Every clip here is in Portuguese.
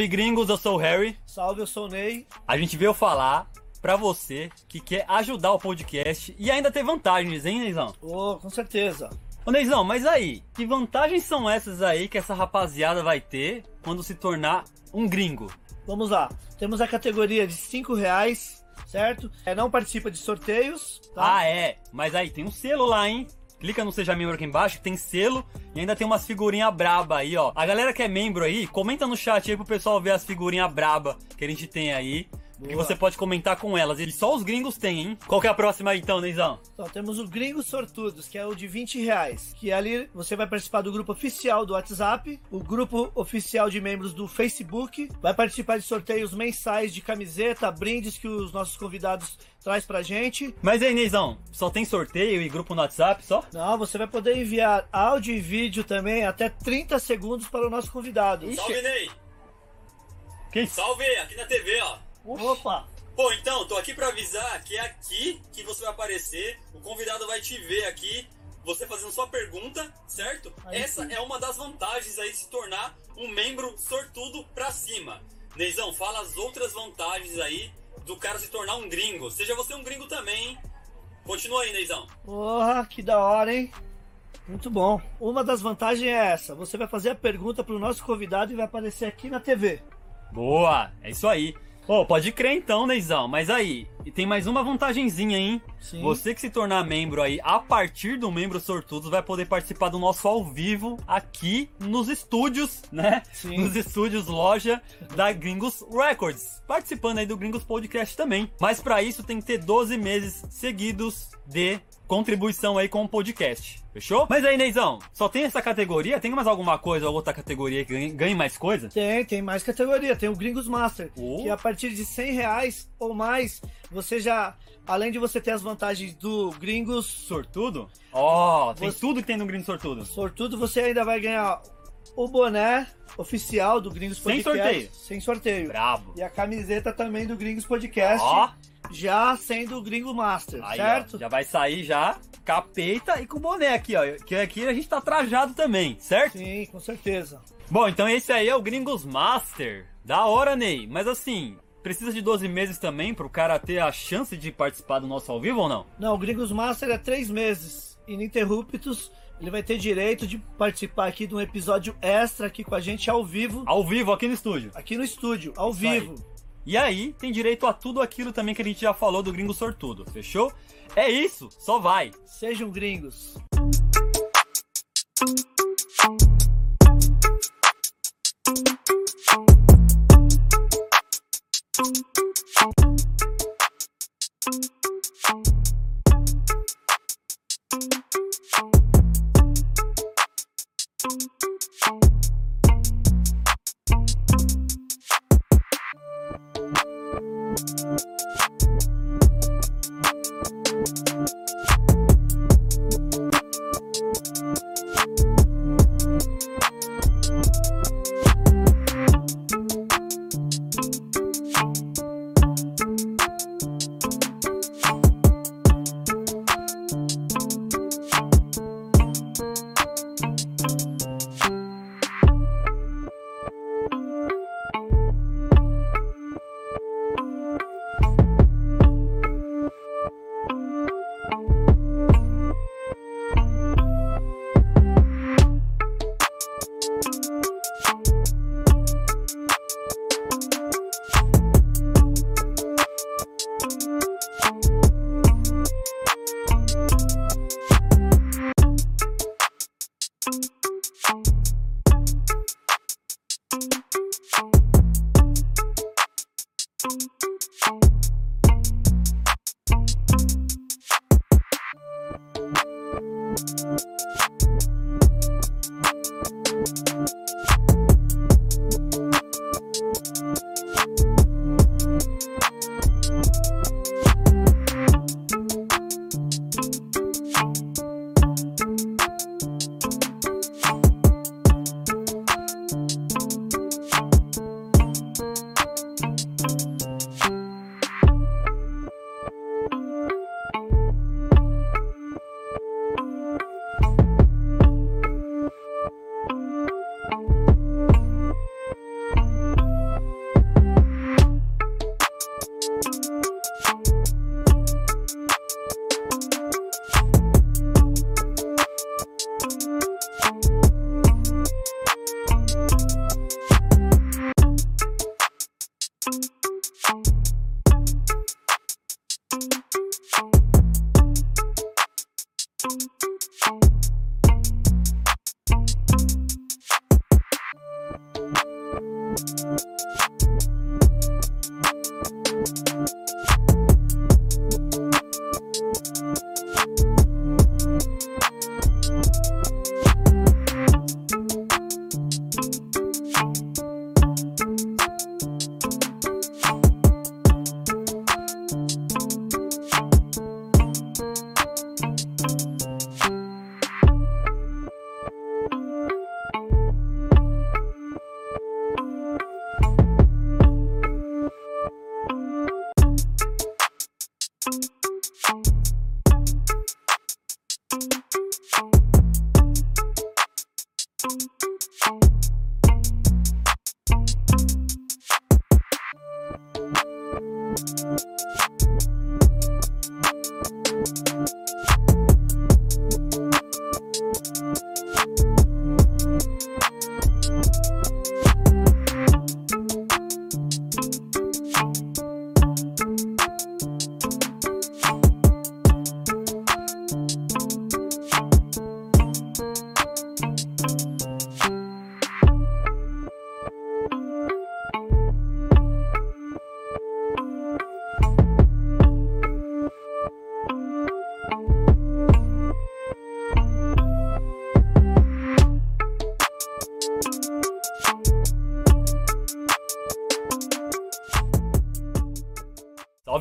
Salve gringos, eu sou o Harry. Salve, eu sou o Ney. A gente veio falar pra você que quer ajudar o podcast e ainda ter vantagens, hein, Neizão? Oh, com certeza. Ô Neizão, mas aí, que vantagens são essas aí que essa rapaziada vai ter quando se tornar um gringo? Vamos lá. Temos a categoria de 5 reais, certo? É, não participa de sorteios, tá? Ah, é. Mas aí, tem um selo lá, hein? Clica no Seja Membro aqui embaixo, tem selo e ainda tem umas figurinhas braba aí, ó. A galera que é membro aí, comenta no chat aí pro pessoal ver as figurinhas braba que a gente tem aí. Que Boa. você pode comentar com elas. E só os gringos têm, hein? Qual que é a próxima aí, então, Neizão? Então, temos o Gringos Sortudos, que é o de 20 reais. Que ali você vai participar do grupo oficial do WhatsApp, o grupo oficial de membros do Facebook, vai participar de sorteios mensais de camiseta, brindes que os nossos convidados traz pra gente. Mas aí, Neizão, só tem sorteio e grupo no WhatsApp só? Não, você vai poder enviar áudio e vídeo também até 30 segundos para o nosso convidado. Ixi. Salve, Ney! Que isso? Salve, aqui na TV, ó. Opa! Pô, então, tô aqui pra avisar que é aqui que você vai aparecer, o convidado vai te ver aqui, você fazendo sua pergunta, certo? Aí Essa sim. é uma das vantagens aí de se tornar um membro sortudo pra cima. Neizão, fala as outras vantagens aí do cara se tornar um gringo. Seja você um gringo também, hein? Continua aí, Neizão. Porra, que da hora, hein? Muito bom. Uma das vantagens é essa: você vai fazer a pergunta pro nosso convidado e vai aparecer aqui na TV. Boa, é isso aí. Pô, pode crer então, Neizão. Mas aí, e tem mais uma vantagenzinha, hein? Sim. Você que se tornar membro aí, a partir do membro sortudo, vai poder participar do nosso ao vivo aqui nos estúdios, né? Sim. Nos estúdios loja da Gringos Records. Participando aí do Gringos Podcast também. Mas pra isso tem que ter 12 meses seguidos de contribuição aí com o podcast. Fechou? Mas aí, Neizão, só tem essa categoria? Tem mais alguma coisa ou outra categoria que ganhe, mais coisa? Tem, tem mais categoria. Tem o Gringos Master, Oh. que a partir de 100 reais ou mais, você já, além de você ter as vantagens do Gringos Sortudo? Ó, tem Você- tudo que tem no Gringos Sortudo. Sortudo, você ainda vai ganhar o boné oficial do Gringos Sem Podcast. sorteio. Sem sorteio. Brabo. E a camiseta também do Gringos Podcast, Ó, já sendo o Gringo Master, aí, certo? ó, já vai sair já capeta e com boné aqui, ó. Que aqui a gente tá trajado também, certo? Sim, com certeza. Bom, então esse aí é o Gringos Master. Da hora, Ney. Mas assim, precisa de 12 meses também pro cara ter a chance de participar do nosso ao vivo ou não? Não, o Gringos Master é três meses ininterruptos. Ele vai ter direito de participar aqui de um episódio extra aqui com a gente ao vivo. Ao vivo, aqui no estúdio. Aqui no estúdio, ao Isso vivo. Aí. E aí, tem direito a tudo aquilo também que a gente já falou do gringo sortudo, fechou? É isso, só vai! Sejam gringos! Música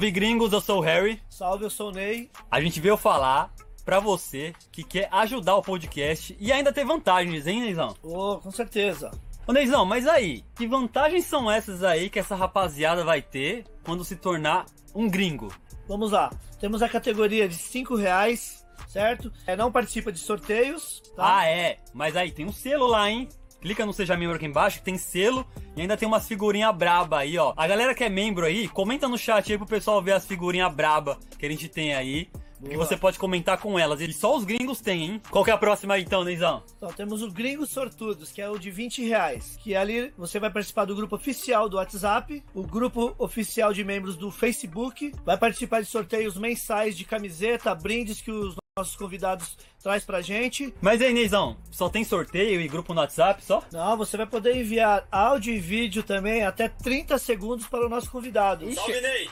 Salve gringos, eu sou o Harry. Salve, eu sou o Ney. A gente veio falar pra você que quer ajudar o podcast e ainda ter vantagens, hein, Neizão? Ô, com certeza. Ô Neizão, mas aí, que vantagens são essas aí que essa rapaziada vai ter quando se tornar um gringo? Vamos lá. Temos a categoria de 5 reais, certo? É, não participa de sorteios, tá? Ah, é. Mas aí, tem um selo lá, hein? Clica no Seja Membro aqui embaixo, que tem selo e ainda tem umas figurinhas braba aí, ó. A galera que é membro aí, comenta no chat aí pro pessoal ver as figurinhas braba que a gente tem aí. Que Boa. você pode comentar com elas. E só os gringos têm, hein? Qual que é a próxima aí, então, Neizão? Então, temos o Gringos Sortudos, que é o de 20 reais. Que ali você vai participar do grupo oficial do WhatsApp, o grupo oficial de membros do Facebook, vai participar de sorteios mensais de camiseta, brindes que os nossos convidados traz pra gente. Mas aí, Neizão, só tem sorteio e grupo no WhatsApp só? Não, você vai poder enviar áudio e vídeo também até 30 segundos para o nosso convidado. Salve, Ney!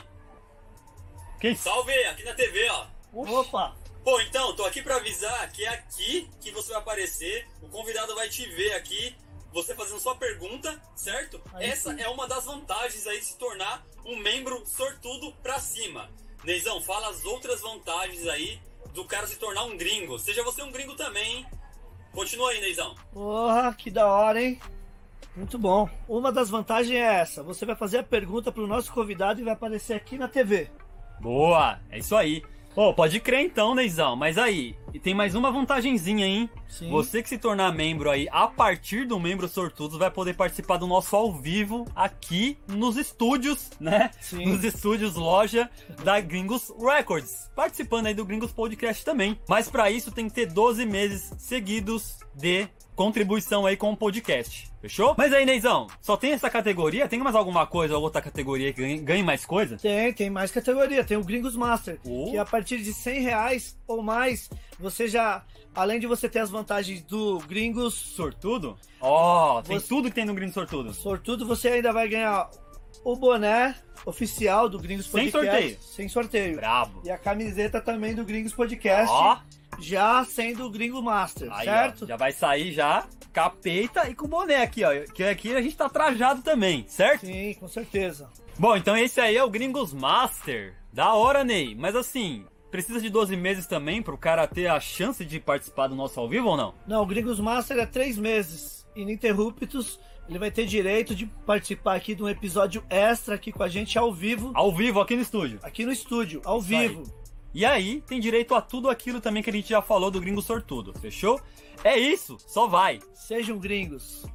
Que isso? Salve, aqui na TV, ó. Opa! Pô, então, tô aqui pra avisar que é aqui que você vai aparecer, o convidado vai te ver aqui, você fazendo sua pergunta, certo? Aí Essa sim. é uma das vantagens aí de se tornar um membro sortudo pra cima. Neizão, fala as outras vantagens aí do cara se tornar um gringo. Seja você um gringo também, hein? Continua aí, Neizão. Porra, que da hora, hein? Muito bom. Uma das vantagens é essa: você vai fazer a pergunta para o nosso convidado e vai aparecer aqui na TV. Boa, é isso aí. Pô, pode crer então, Neizão. Mas aí, e tem mais uma vantagenzinha, hein? Sim. Você que se tornar membro aí, a partir do membro sortudo, vai poder participar do nosso ao vivo aqui nos estúdios, né? Sim. Nos estúdios loja da Gringos Records. Participando aí do Gringos Podcast também. Mas pra isso tem que ter 12 meses seguidos de contribuição aí com o podcast. Fechou? Mas aí, Neizão, só tem essa categoria? Tem mais alguma coisa ou outra categoria que ganhe, mais coisa? Tem, tem mais categoria. Tem o Gringos Master, Oh. que a partir de 100 reais ou mais, você já, além de você ter as vantagens do Gringos Sortudo? Ó, tem Você- tudo que tem no Gringos Sortudo. Sortudo, você ainda vai ganhar o boné oficial do Gringos Sem Podcast. sorteio. Sem sorteio. Brabo. E a camiseta também do Gringos Podcast, Ó, já sendo o Gringo Master, aí, certo? ó, já vai sair já capeta e com boné aqui, ó. Que aqui a gente tá trajado também, certo? Sim, com certeza. Bom, então esse aí é o Gringos Master. Da hora, Ney. Mas assim, precisa de 12 meses também pro cara ter a chance de participar do nosso ao vivo ou não? Não, o Gringos Master é três meses ininterruptos. Ele vai ter direito de participar aqui de um episódio extra aqui com a gente ao vivo. Ao vivo, aqui no estúdio. Aqui no estúdio, ao Isso vivo. Aí. E aí, tem direito a tudo aquilo também que a gente já falou do gringo sortudo, fechou? É isso, só vai! Sejam gringos!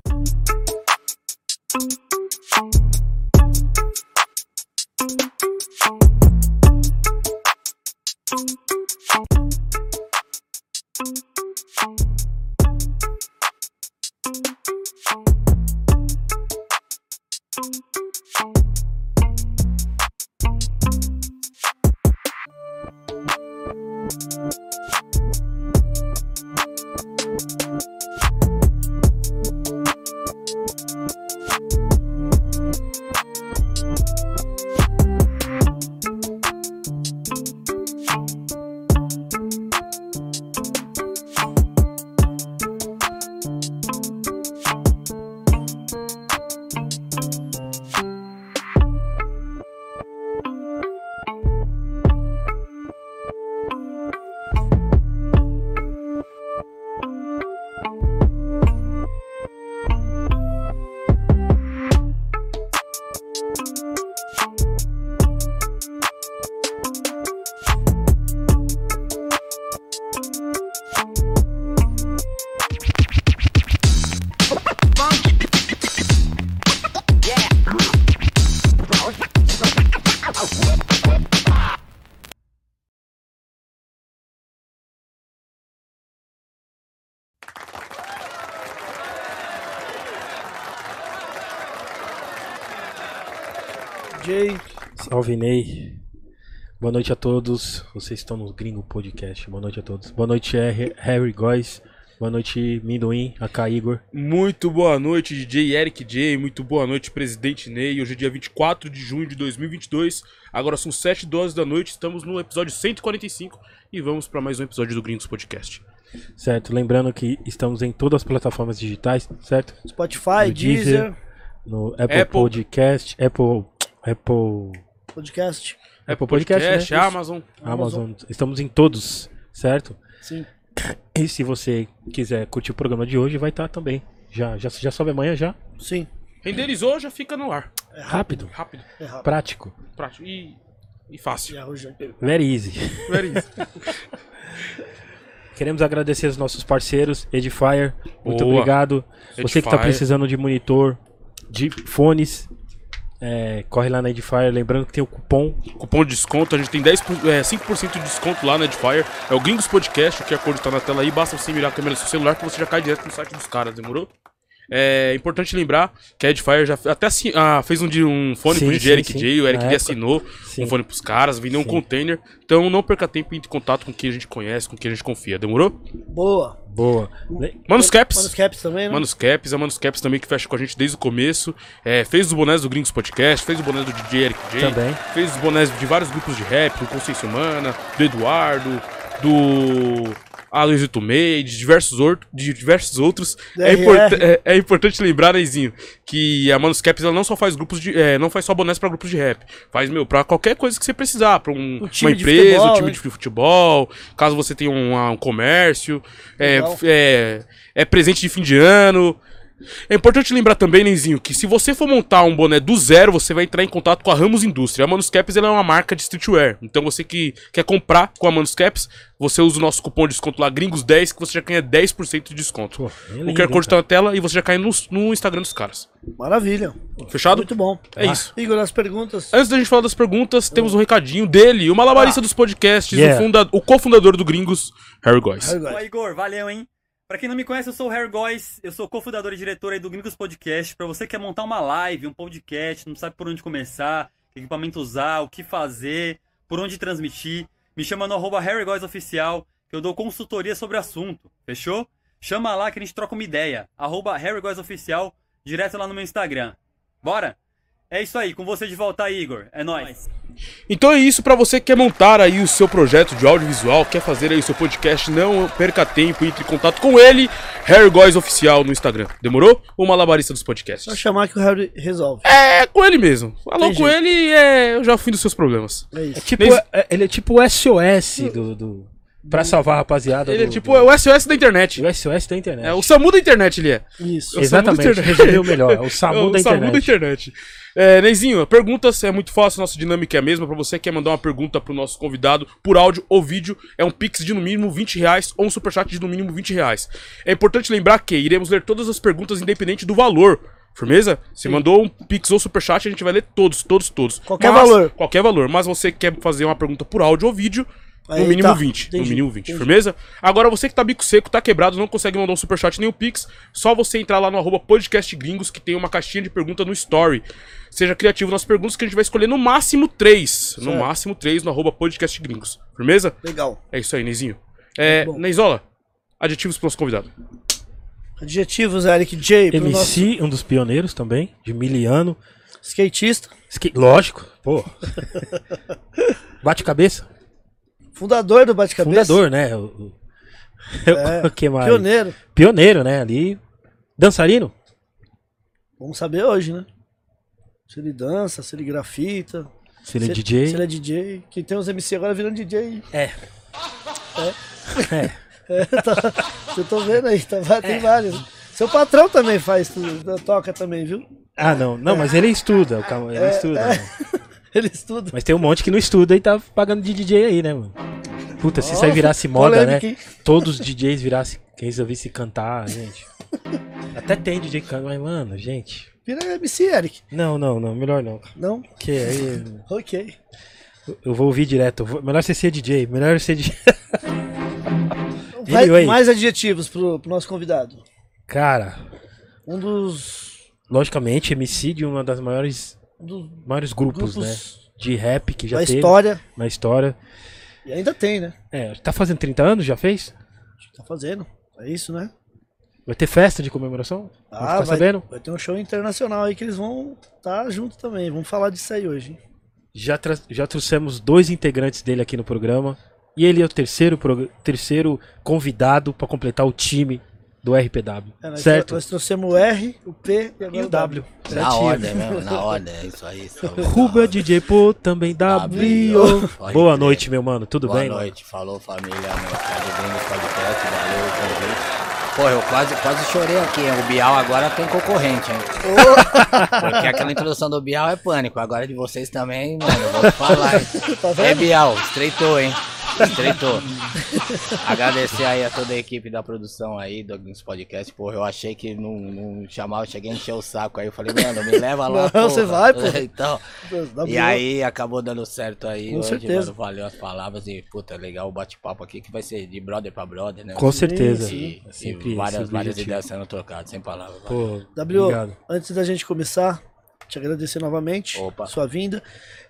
Salve Ney. Boa noite a todos. Vocês estão no Gringo Podcast. Boa noite a todos. Boa noite, R- Harry Góes. Boa noite, Minduim, AK Igor. Muito boa noite, DJ Eric J. Muito boa noite, presidente Ney. Hoje é dia 24 de junho de 2022. Agora são 7 12 da noite. Estamos no episódio 145 e vamos para mais um episódio do Gringos Podcast. Certo, lembrando que estamos em todas as plataformas digitais, certo? Spotify, No Deezer, Deezer, No Apple, Apple. Podcast, Apple, Apple, podcast. Apple Podcast, né? Podcast, Amazon. Amazon. Estamos em todos, certo? Sim. E se você quiser curtir o programa de hoje, vai estar também. Já, já, já sobe amanhã já? Sim. Renderizou, já fica no ar. É Rápido, Rápido, É rápido. prático, prático e, e fácil. E very easy. Very easy. Queremos agradecer os nossos parceiros, Edifier. Muito Boa. obrigado. Você que está Edifier. precisando de monitor, de fones, é, corre lá na Edifier. Lembrando que tem o cupom. Cupom de desconto, a gente tem 10, por- é, 5% de desconto lá na Edifier. É o Gringos Podcast, o QR Code tá na tela aí. Basta você mirar a câmera do seu celular que você já cai direto no site dos caras, demorou? É importante lembrar que a Edifier já até assi- ah, fez um, um fone Sim, pro DJ sim, Eric sim. J, o Eric J assinou Sim. um fone pros caras, vendeu um container. Então não perca tempo e entre em contato com quem a gente conhece, com quem a gente confia, demorou? Boa. Boa. Manos Caps. Manos Caps também, né? Manos Caps, a Manos Caps também que fecha com a gente desde o começo. É, fez os bonés do Gringos Podcast, fez o boné do DJ Eric J. Também. Fez os bonés de vários grupos de rap, do Consciência Humana, do Eduardo, do Aloysio May, de diversos, or- de diversos outros. É, DRR. importa- é- é importante lembrar, Neizinho, que a Manos Caps ela não só faz grupos de. é, não faz só bonés pra grupos de rap. Faz, meu, pra qualquer coisa que você precisar. Pra um- Um uma empresa, futebol, um time né? de futebol, caso você tenha um, um comércio. É, é, é presente de fim de ano. É importante lembrar também, Nenzinho, que se você for montar um boné do zero, você vai entrar em contato com a Ramos Indústria. A Manus Caps ela é uma marca de streetwear. Então você que quer comprar com a Manus Caps, você usa o nosso cupom de desconto lá, Gringos10, que você já ganha 10% de desconto. Pô, é o lindo, QR Code tá na tela e você já cai no, no Instagram dos caras. Maravilha. Fechado? Muito bom. É isso. Igor, as perguntas. Antes da gente falar das perguntas, temos um recadinho dele, o malabarista dos podcasts, Yeah. o, funda- o cofundador do Gringos, Harry Góes. Harry Ô. Igor, valeu, hein? Pra quem não me conhece, eu sou o Harry Góes, eu sou cofundador e diretor do Gringos Podcast. Pra você que quer montar uma live, um podcast, não sabe por onde começar, que equipamento usar, o que fazer, por onde transmitir, me chama no arroba Oficial, que eu dou consultoria sobre o assunto, fechou? Chama lá que a gente troca uma ideia, arroba Oficial, direto lá no meu Instagram. Bora? É isso aí, com você de volta aí, Igor. É nóis. Então é isso pra você que quer montar aí o seu projeto de audiovisual, quer fazer aí o seu podcast, não perca tempo, entre em contato com ele, Harry Góes Oficial no Instagram. Demorou? O malabarista dos Só podcasts. chamar que o Harry resolve. É, com ele mesmo. Falou Tem com jeito. ele, é, eu já fui dos seus problemas. É isso. Tipo, Nesse- é- ele é tipo o SOS do, do, pra salvar a rapaziada. Ele é tipo do- é o SOS da internet. o SOS da internet. É o SAMU da internet, ele é. Isso. Eu- Exatamente, SAMU da internet. resumiu melhor. É o SAMU É o da SAMU internet. da internet. É, Neizinho, perguntas é muito fácil, nossa dinâmica é a mesma. Pra você que quer mandar uma pergunta pro nosso convidado por áudio ou vídeo, é um pix de no mínimo 20 reais ou um superchat de no mínimo 20 reais. É importante lembrar que iremos ler todas as perguntas independente do valor. Firmeza? Se mandou um pix ou superchat, a gente vai ler todos, todos, todos. Qualquer Mas- valor. Qualquer valor. Mas você quer fazer uma pergunta por áudio ou vídeo, no mínimo tá, 20. No entendi, mínimo 20, entendi. firmeza? Agora você que tá bico seco, tá quebrado, não consegue mandar um superchat nem o Pix, só você entrar lá no arroba podcast gringos que tem uma caixinha de pergunta no story. Seja criativo nas perguntas que a gente vai escolher no máximo três. No Certo. máximo três no arroba podcast gringos. Firmeza? Legal. É isso aí, Neizinho. É. Neizola, adjetivos pro nosso convidado. Adjetivos, Eric J. Pro nosso MC, um dos pioneiros também, de miliano. skatista. Skate- Lógico, pô. Bate cabeça. Fundador do Bate-Cabeça. Fundador, né? O, o- É, o que mais? Pioneiro. Pioneiro, né? Ali. Dançarino? Vamos saber hoje, né? Se ele dança, se ele grafita. Se ele é se DJ. Se ele é DJ. Que tem uns MC agora virando DJ. É. É. É, tá, eu tô vendo aí, tá, vai- É. tem vários. Seu patrão também faz tudo, toca também, viu? Ah, não. Não, mas ele estuda. o Calma, ele estuda. né? Ele estuda. Mas tem um monte que não estuda e tá pagando de DJ aí, né, mano? Puta, se isso aí virasse moda, polêmica, né? Todos os DJs virassem, quem resolvesse cantar, gente. Até tem DJ que canta, mas, mano, gente. Vira MC, Eric. Não, não, não, melhor não. Não? Porque aí Ok. eu vou ouvir direto. vou- melhor você ser DJ, melhor ser DJ. Anyway. mais adjetivos pro, pro nosso convidado. Cara, Um dos. logicamente, MC de uma das maiores um dos Vários grupos, grupos né? De rap que já da teve história. na história. E ainda tem, né? É, tá fazendo 30 anos, já fez? Tá fazendo. É isso, né? Vai ter festa de comemoração? Ah, vai, sabendo? vai ter um show internacional aí que eles vão estar junto também. Vamos falar disso aí hoje. hein? Já, já trouxemos dois integrantes dele aqui no programa. E ele é o terceiro, terceiro convidado pra completar o time do RPW. É, nós, certo? nós trouxemos o R, o P e E o W. Na Certinho. ordem mesmo, na ordem, é isso aí. Ruba. DJ Pô, também W. W. Boa noite, meu mano. Tudo Boa bem? noite, falou família, meu Podcast, valeu o convite. Pô, eu quase, quase chorei aqui, hein? O Bial agora tem concorrente, hein? Porque aquela introdução do Bial é pânico. Agora de vocês também, mano, eu vou falar, hein? Tá É Bial, estreitou, hein? Estreitou. Agradecer aí a toda a equipe da produção aí do Gringos Podcast. Porra, eu achei que não, não chamava, eu cheguei a encher o saco aí. Eu falei, mano, me leva lá. Não, porra. você vai, pô. Então, e aí acabou dando certo aí Com hoje, certeza. mano. Valeu as palavras e, puta, legal o bate-papo aqui que vai ser de brother pra brother, né? Com certeza. E, É e várias, várias ideias sendo trocadas, sem palavras. valeu. Pô, W, obrigado. antes da gente começar, te agradecer novamente Opa. sua vinda.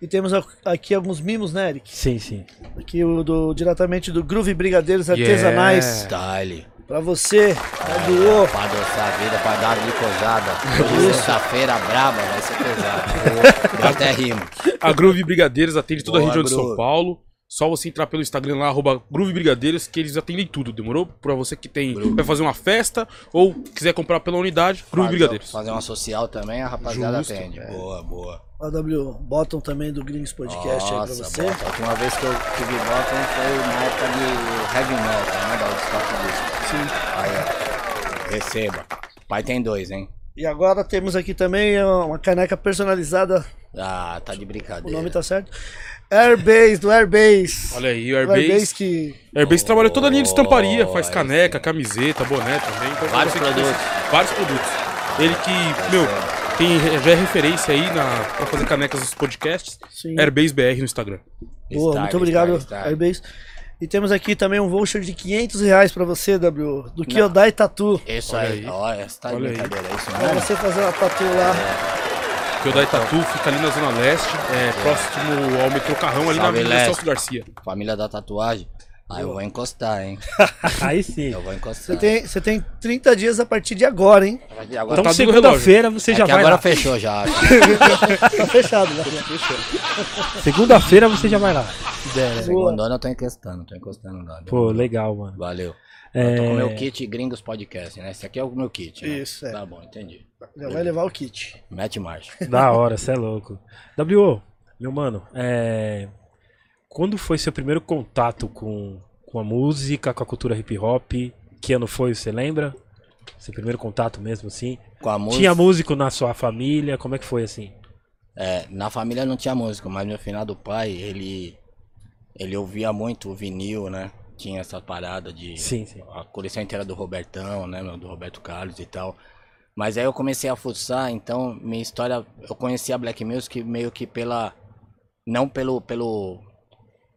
E temos a- aqui alguns mimos, né, Eric? Sim, sim. Aqui o do, diretamente do Groove Brigadeiros Artesanais. Style. Pra você, É, doou. pra adoçar a vida, pra dar uma glicosada. Hoje, sexta-feira, braba, vai ser pesado. Até rimo. A Groove Brigadeiros atende toda a Boa, região de São. Paulo. Só você entrar pelo Instagram lá, arroba Brigadeiros, que eles atendem tudo, demorou? Pra você que tem, Groove. vai fazer uma festa ou quiser comprar pela unidade, Groove Fazer- Brigadeiros. Fazer uma social também, a rapaziada Justo. atende. Boa, boa. A W, botam também do Gringos Podcast aí pra Nossa, você. bota. A última vez que eu tive bottom foi na época de heavy metal, né? Da Woodstock. Sim. Aí, ó. Receba. Pai tem dois, hein? E agora temos aqui também uma caneca personalizada. Ah, tá de O brincadeira. nome tá certo. Airbase, do Airbase. Olha aí, o O Airbase Airbase. que. Airbase trabalha toda a linha de estamparia, faz Oh, caneca, camiseta, boné também. Então, pra Vários produtos. Vários produtos. Ele que, meu, tem, já é referência aí na, pra fazer canecas dos podcasts. Sim. Airbase BR no Instagram. Boa, Style, muito obrigado, style. Airbase. E temos aqui também um voucher de 500 reais pra você, W, do Kyodai Tatu. Isso Olha aí, aí. ó, essa tá de Olha aí. brincadeira, é isso Pra mesmo? você fazer uma tatu lá. Que o da Itatu fica ali na Zona Leste, é, próximo ao metrô Carrão, ali na Salve, Avenida Leste. Celso Garcia. Família da tatuagem. Aí eu vou encostar, hein? Aí sim. Eu vou encostar. Você tem, você tem 30 dias a partir de agora, hein? Agora, Então, Tá segunda-feira você é já vai agora lá. fechou já. acho. Tá fechado, né? Segunda-feira você já vai lá. se der, né? Segundona eu tô encostando, tô encostando lá. Pô, legal, mano. Valeu. É, Eu tô com o meu kit Gringos Podcast, né? Esse aqui é o meu kit. Né? Isso, é. Tá bom, entendi. Já vai levar o kit. Mete marcha. Da hora, cê é louco. W, meu mano, é... quando foi seu primeiro contato com, com a música, com a cultura hip hop? Que ano foi, você lembra? Seu primeiro contato mesmo, assim? Com a música. Tinha músico na sua família? Como é que foi, assim? É, na família não tinha música, mas meu finado pai, ele. Ele ouvia muito o vinil, né? Tinha essa parada de. Sim, sim. A coleção inteira do Robertão, né? Do Roberto Carlos e tal. Mas aí eu comecei a fuçar, então minha história. Eu conheci a Black Music meio que pela. Não pelo. pelo.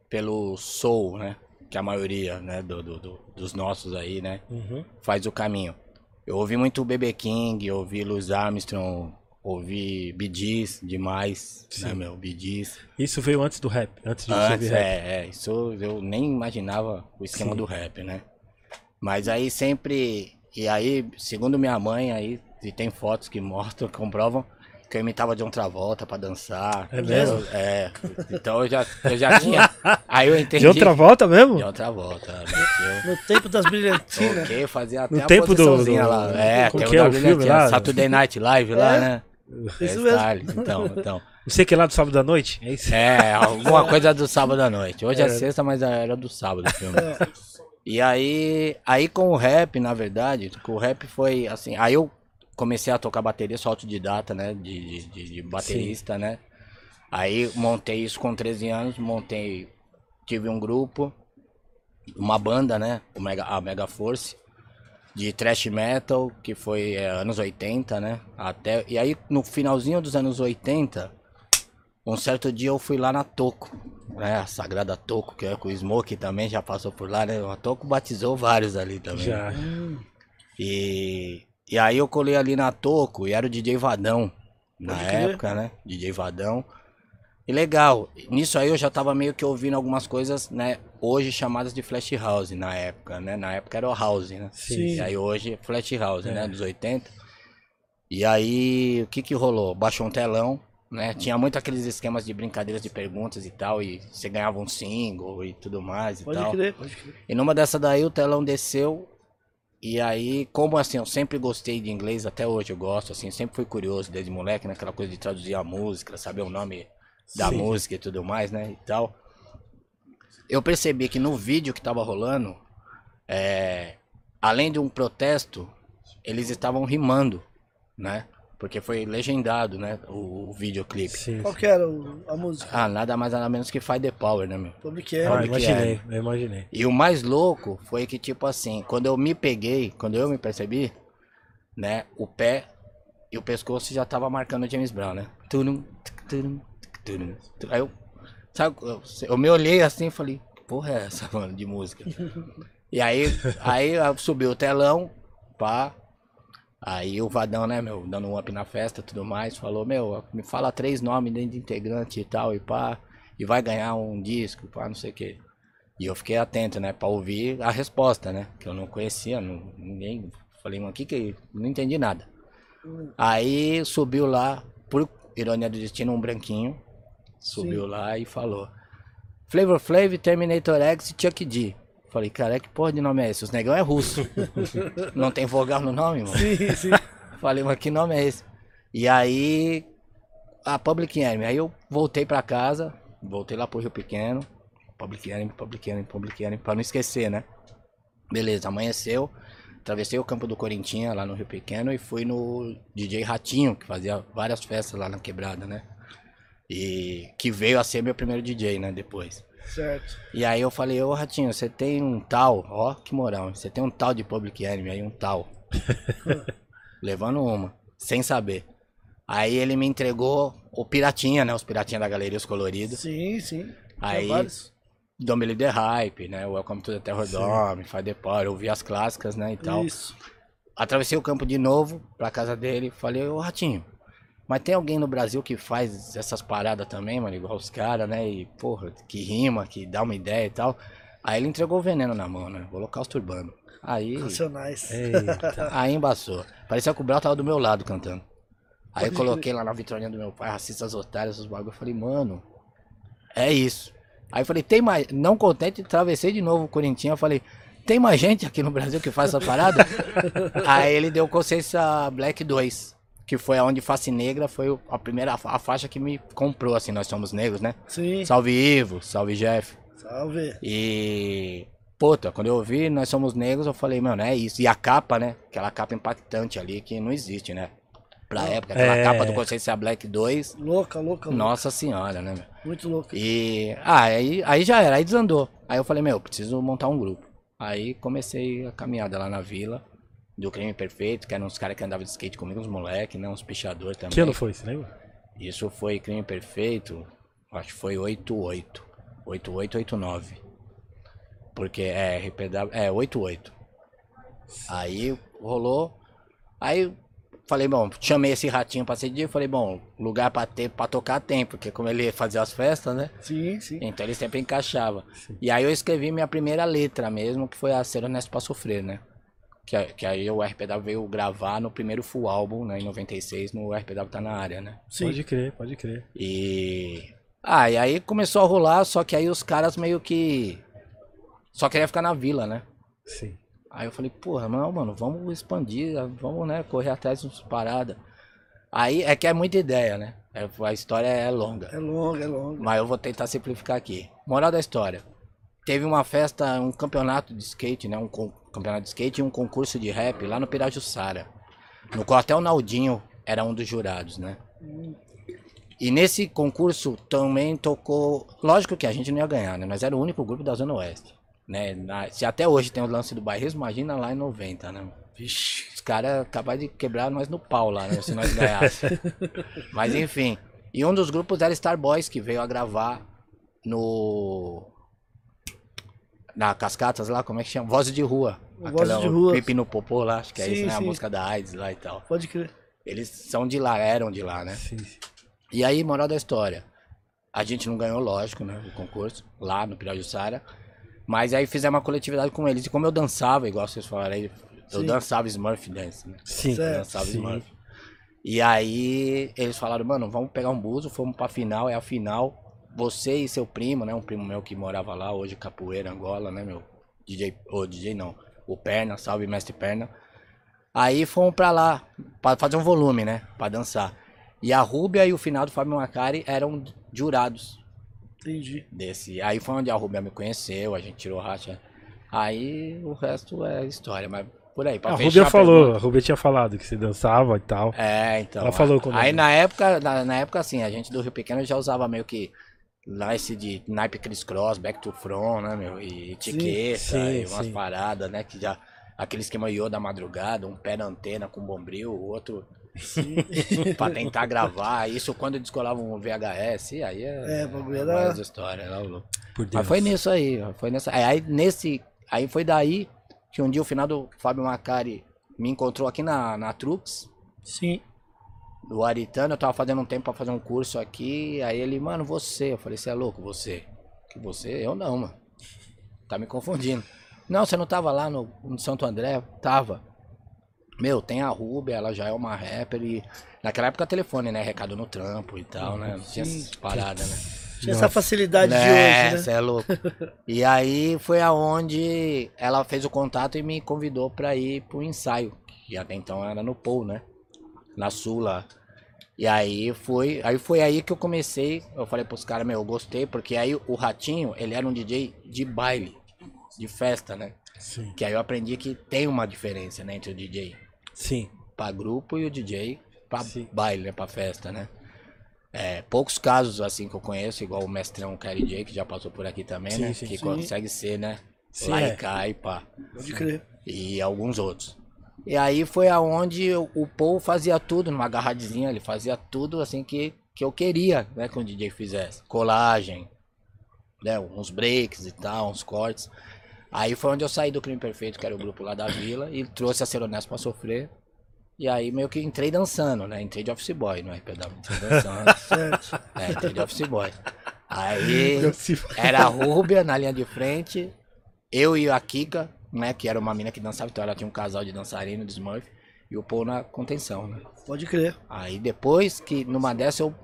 pelo soul, né? Que a maioria, né? Do, do- do- dos nossos aí, né? Uhum. faz o caminho. Eu ouvi muito BB King, ouvi Louis Armstrong, ouvi Gees demais, né, Sim. meu? Bee Gees. Isso veio antes do rap, antes de Antes, rap. é, é, isso eu nem imaginava o esquema Sim. do rap, né? Mas aí sempre, e aí, segundo minha mãe, aí, e tem fotos que mostram, que comprovam, que eu imitava de outra volta pra dançar. É mesmo? Eu- é, então eu já, eu já tinha, aí eu entendi. De outra volta mesmo? De outra volta? Eu- No tempo das brilhantinas. Ok, fazia até No a tempo do- do- lá. É, como tem que é o o da Brilhantina, lá? Saturday Night Live lá, É. né? Isso É mesmo. Então, então. Não sei que lá do sábado da noite? É isso? É, alguma coisa do sábado à noite. Hoje é, sexta, mas era do sábado o filme. E aí, aí com o rap, na verdade, com o rap foi assim. Aí eu comecei a tocar bateria, sou autodidata, né? De, de, de- baterista, né? Aí montei isso com 13 anos, montei. Tive um grupo, uma banda, né? O Mega, a Mega Force. De thrash metal, que foi é, anos 80, né? Até, e aí, no finalzinho dos anos 80, um certo dia eu fui lá na Toco, né? A Sagrada Toco, que é com o Smoke também já passou por lá, né? A Toco batizou vários ali também. Já. E, e aí eu colei ali na Toco e era o DJ Vadão. na Pode crer. época, né? DJ Vadão. E legal, nisso aí eu já tava meio que ouvindo algumas coisas, né? Hoje chamadas de Flash House na época, né? Na época era o House, né? Sim. E aí hoje é Flash House, É. né? Dos 80. E aí, o que que rolou? Baixou um telão, né? Tinha muito aqueles esquemas de brincadeiras de perguntas e tal, e você ganhava um single e tudo mais e Pode tal. crer, pode crer. E numa dessa daí o telão desceu. E aí, como assim, eu sempre gostei de inglês, até hoje eu gosto, assim, sempre fui curioso desde moleque, naquela coisa de traduzir a música, saber o nome da Sim. música e tudo mais, né? E tal. Eu percebi que no vídeo que tava rolando, é, além de um protesto, eles estavam rimando, né? Porque foi legendado, né? O, o videoclipe. Sim. Qual que era o- a música? Ah, nada mais nada menos que Fight the Power, né, meu? Public Ah, Enemy. Public imaginei, eu imaginei. E o mais louco foi que, tipo assim, quando eu me peguei, quando eu me percebi, né, o pé e o pescoço já tava marcando o James Brown, né? Turum, tic, turum, turum, turum. Aí eu, sabe, eu, eu me olhei assim e falei, que porra é essa, mano, de música? e aí, aí eu subi o telão, pá. Aí o Vadão, né, meu, dando um up na festa e tudo mais, falou, meu, me fala três nomes dentro de integrante e tal, e pá, e vai ganhar um disco, pá, não sei o quê. E eu fiquei atento, né, pra ouvir a resposta, né? Que eu não conhecia, não, ninguém. Falei, mano, que que. Não entendi nada. Aí subiu lá, por ironia do destino, um branquinho. Subiu lá e falou: Flavor Flav, Terminator X e Chuck D. Falei, cara, que porra de nome é esse? Os negão é russo. não tem vogal no nome, mano. Sim, sim. Falei, mas que nome é esse? E aí, a Public Enemy. Aí eu voltei pra casa, voltei lá pro Rio Pequeno. Public Enemy, Public Enemy, Public Enemy, pra não esquecer, né? Beleza, amanheceu. Atravessei o campo do Corintinha lá no Rio Pequeno e fui no DJ Ratinho, que fazia várias festas lá na quebrada, né? E que veio a ser meu primeiro DJ, né? Depois. Certo. E aí eu falei, ô Ratinho, você tem um tal, ó que moral, você tem um tal de Public Enemy aí, um tal. Levando uma, sem saber. Aí ele me entregou o Piratinha, né? Os Piratinha da Galerias Coloridos. Sim, sim. Aí. Don't Believe the Hype, né? Welcome to the Terror Dome, Fight the Power, ouvi as clássicas, né? E tal. Isso. Atravessei o campo de novo pra casa dele. Falei, ô Ratinho, mas tem alguém no Brasil que faz essas paradas também, mano? Igual os caras, né? E, porra, que rima, que dá uma ideia e tal. Aí ele entregou o veneno na mão, né? Vou Holocausto Urbano. Aí, Racionais. Eita. aí embaçou. Parecia que o Brau tava do meu lado cantando. Aí eu coloquei lá na vitrolinha do meu pai, racistas otários, esses bagulho. Eu falei, mano, é isso. Aí eu falei, tem mais. Não contente, atravessei de novo o Corinthians. Eu falei, tem mais gente aqui no Brasil que faz essa parada? Aí ele deu consciência Black 2, que foi aonde Face Negra foi a primeira a faixa que me comprou, assim, nós somos negros, né? Sim. Salve Ivo, salve Jeff. Salve. E. Puta, quando eu ouvi Nós Somos Negros, eu falei, mano, é isso. E a capa, né? Aquela capa impactante ali que não existe, né? Pra época, aquela É. capa do Consciência Black 2. Louca, louca, louca. Nossa senhora, né, meu? Muito louca. E. Ah, aí, aí já era, aí desandou. Aí eu falei, meu, preciso montar um grupo. Aí comecei a caminhada lá na vila do Crime Perfeito, que eram uns caras que andavam de skate comigo, uns moleques, né? Uns pichadores também. Que ano foi, você lembra? Isso foi Crime Perfeito, acho que foi 88. 88, 89. Porque é RPW, é 88. Aí rolou. Aí falei, bom, chamei esse ratinho pra ser dia, falei, bom, lugar pra ter para tocar tem, porque como ele fazia as festas, né? Sim, sim. Então ele sempre encaixava. E aí eu escrevi minha primeira letra mesmo, que foi a Ser Honesto pra Sofrer, né? Que, que aí o RPW veio gravar no primeiro full álbum, né? Em 96, no RPW tá na área, né? Sim. Pode crer, pode crer. E. Ah, e aí começou a rolar, só que aí os caras meio que. Só queria ficar na vila, né? Sim. Aí eu falei, porra, não, mano, vamos expandir, vamos, né, correr atrás de paradas. Aí é que é muita ideia, né? É- a história é longa. É longa, é longa. Mas eu vou tentar simplificar aqui. Moral da história. Teve uma festa, um campeonato de skate, né? Um campeonato de skate e um concurso de rap lá no Pirajussara. No qual até o Naldinho era um dos jurados, né? E nesse concurso também tocou. Lógico que a gente não ia ganhar, né? Nós era o único grupo da Zona Oeste. Né? Na- se até hoje tem o lance do bairrismo, imagina lá em 90, né? Vixe. Os caras acabaram de quebrar nós no pau lá, né? Se nós ganhássemos. Mas enfim. E um dos grupos era Star Boys, que veio a gravar no. Na Cascatas lá, como é que chama? Vozes de Rua. Vozes de Rua. Pipi no Popô lá, acho que é Sim, isso, né? A sim. música da AIDS lá e tal. Pode crer. Eles são de lá, eram de lá, né? Sim, sim. E aí, moral da história. A gente não ganhou, lógico, né? O concurso, lá no Pirajussara. Mas aí fizemos uma coletividade com eles. E como eu dançava, igual vocês falaram aí, eu Sim. dançava Smurf Dance, né? Sim. Eu dançava Sim. Smurf. E aí eles falaram, mano, vamos pegar um buzo, fomos pra final, é a final. Você e seu primo, né? Um primo meu que morava lá, hoje Capoeira, Angola, né, meu? DJ, ou DJ não, o Perna, salve mestre Perna. Aí fomos pra lá, pra fazer um volume, né? Pra dançar. E a Rúbia e o final do Fábio Macari eram jurados Entendi. desse. Aí foi onde a Rúbia me conheceu, a gente tirou racha. Aí o resto é história, mas por aí. Pra A Rubia falou, pergunta- a Rubia tinha falado que você dançava e tal. É, então. Ela falou a- quando- Aí na época, na, na época assim, a gente do Rio Pequeno já usava meio que lance de naipe criss-cross, back to front, né, meu? E etiqueta, sim, e umas sim. paradas, né? Que já. Aquele esquema iodo da madrugada, um pé na antena com bombril, o outro pra tentar gravar. Isso quando descolava um VHS, e aí é. É, bagulho era- várias histórias, era louco. Por Deus. Mas foi nisso aí, foi nessa. Aí, aí nesse. Aí foi daí que um dia o final do Fábio Macari me encontrou aqui na, na Trux, Sim. Do Aritano, eu tava fazendo um tempo pra fazer um curso aqui, aí ele, mano, você. Eu falei, você é louco, você? Que você? Eu não, mano. Tá me confundindo. Não, você não tava lá no, no Santo André? Tava. Meu, tem a Rubia, ela já é uma rapper e. Naquela época telefone, né? Recado no trampo e tal, né? Não tinha essas paradas, né? Tinha essa facilidade de É, hoje, né? cê é louco. e aí foi aonde ela fez o contato e me convidou pra ir pro ensaio, que até então era no Pou, né? Na Sula. E aí foi, aí foi aí que eu comecei, eu falei pros caras, meu, eu gostei, porque aí o Ratinho, ele era um DJ de baile, de festa, né? Sim. Que aí eu aprendi que tem uma diferença, né, entre o DJ Sim. pra grupo e o DJ pra Sim. baile, né, pra festa, né? É, poucos casos assim que eu conheço, igual o mestrão Kerry J, que já passou por aqui também, Sim, né? sim, que sim. consegue ser, né? Sim, Lá é. e cá e pá. Pode crer. E alguns outros. E aí foi aonde o Paul fazia tudo numa agarradinha, ele fazia tudo assim que, que eu queria, né, que o DJ fizesse. Colagem, né, uns breaks e tal, uns cortes. Aí foi onde eu saí do Crime Perfeito, que era o grupo lá da vila, e trouxe a Ser Honesto pra sofrer. E aí meio que entrei dançando, né? Entrei de office boy no RPW, entrei dançando. Certo. é, entrei de office boy. Aí era a Rúbia na linha de frente, eu e a Kika, né? Que era uma mina que dançava, então ela tinha um casal de dançarino de Smurf, e o Paul na contenção, né? Pode crer. Aí depois que numa dessa eu.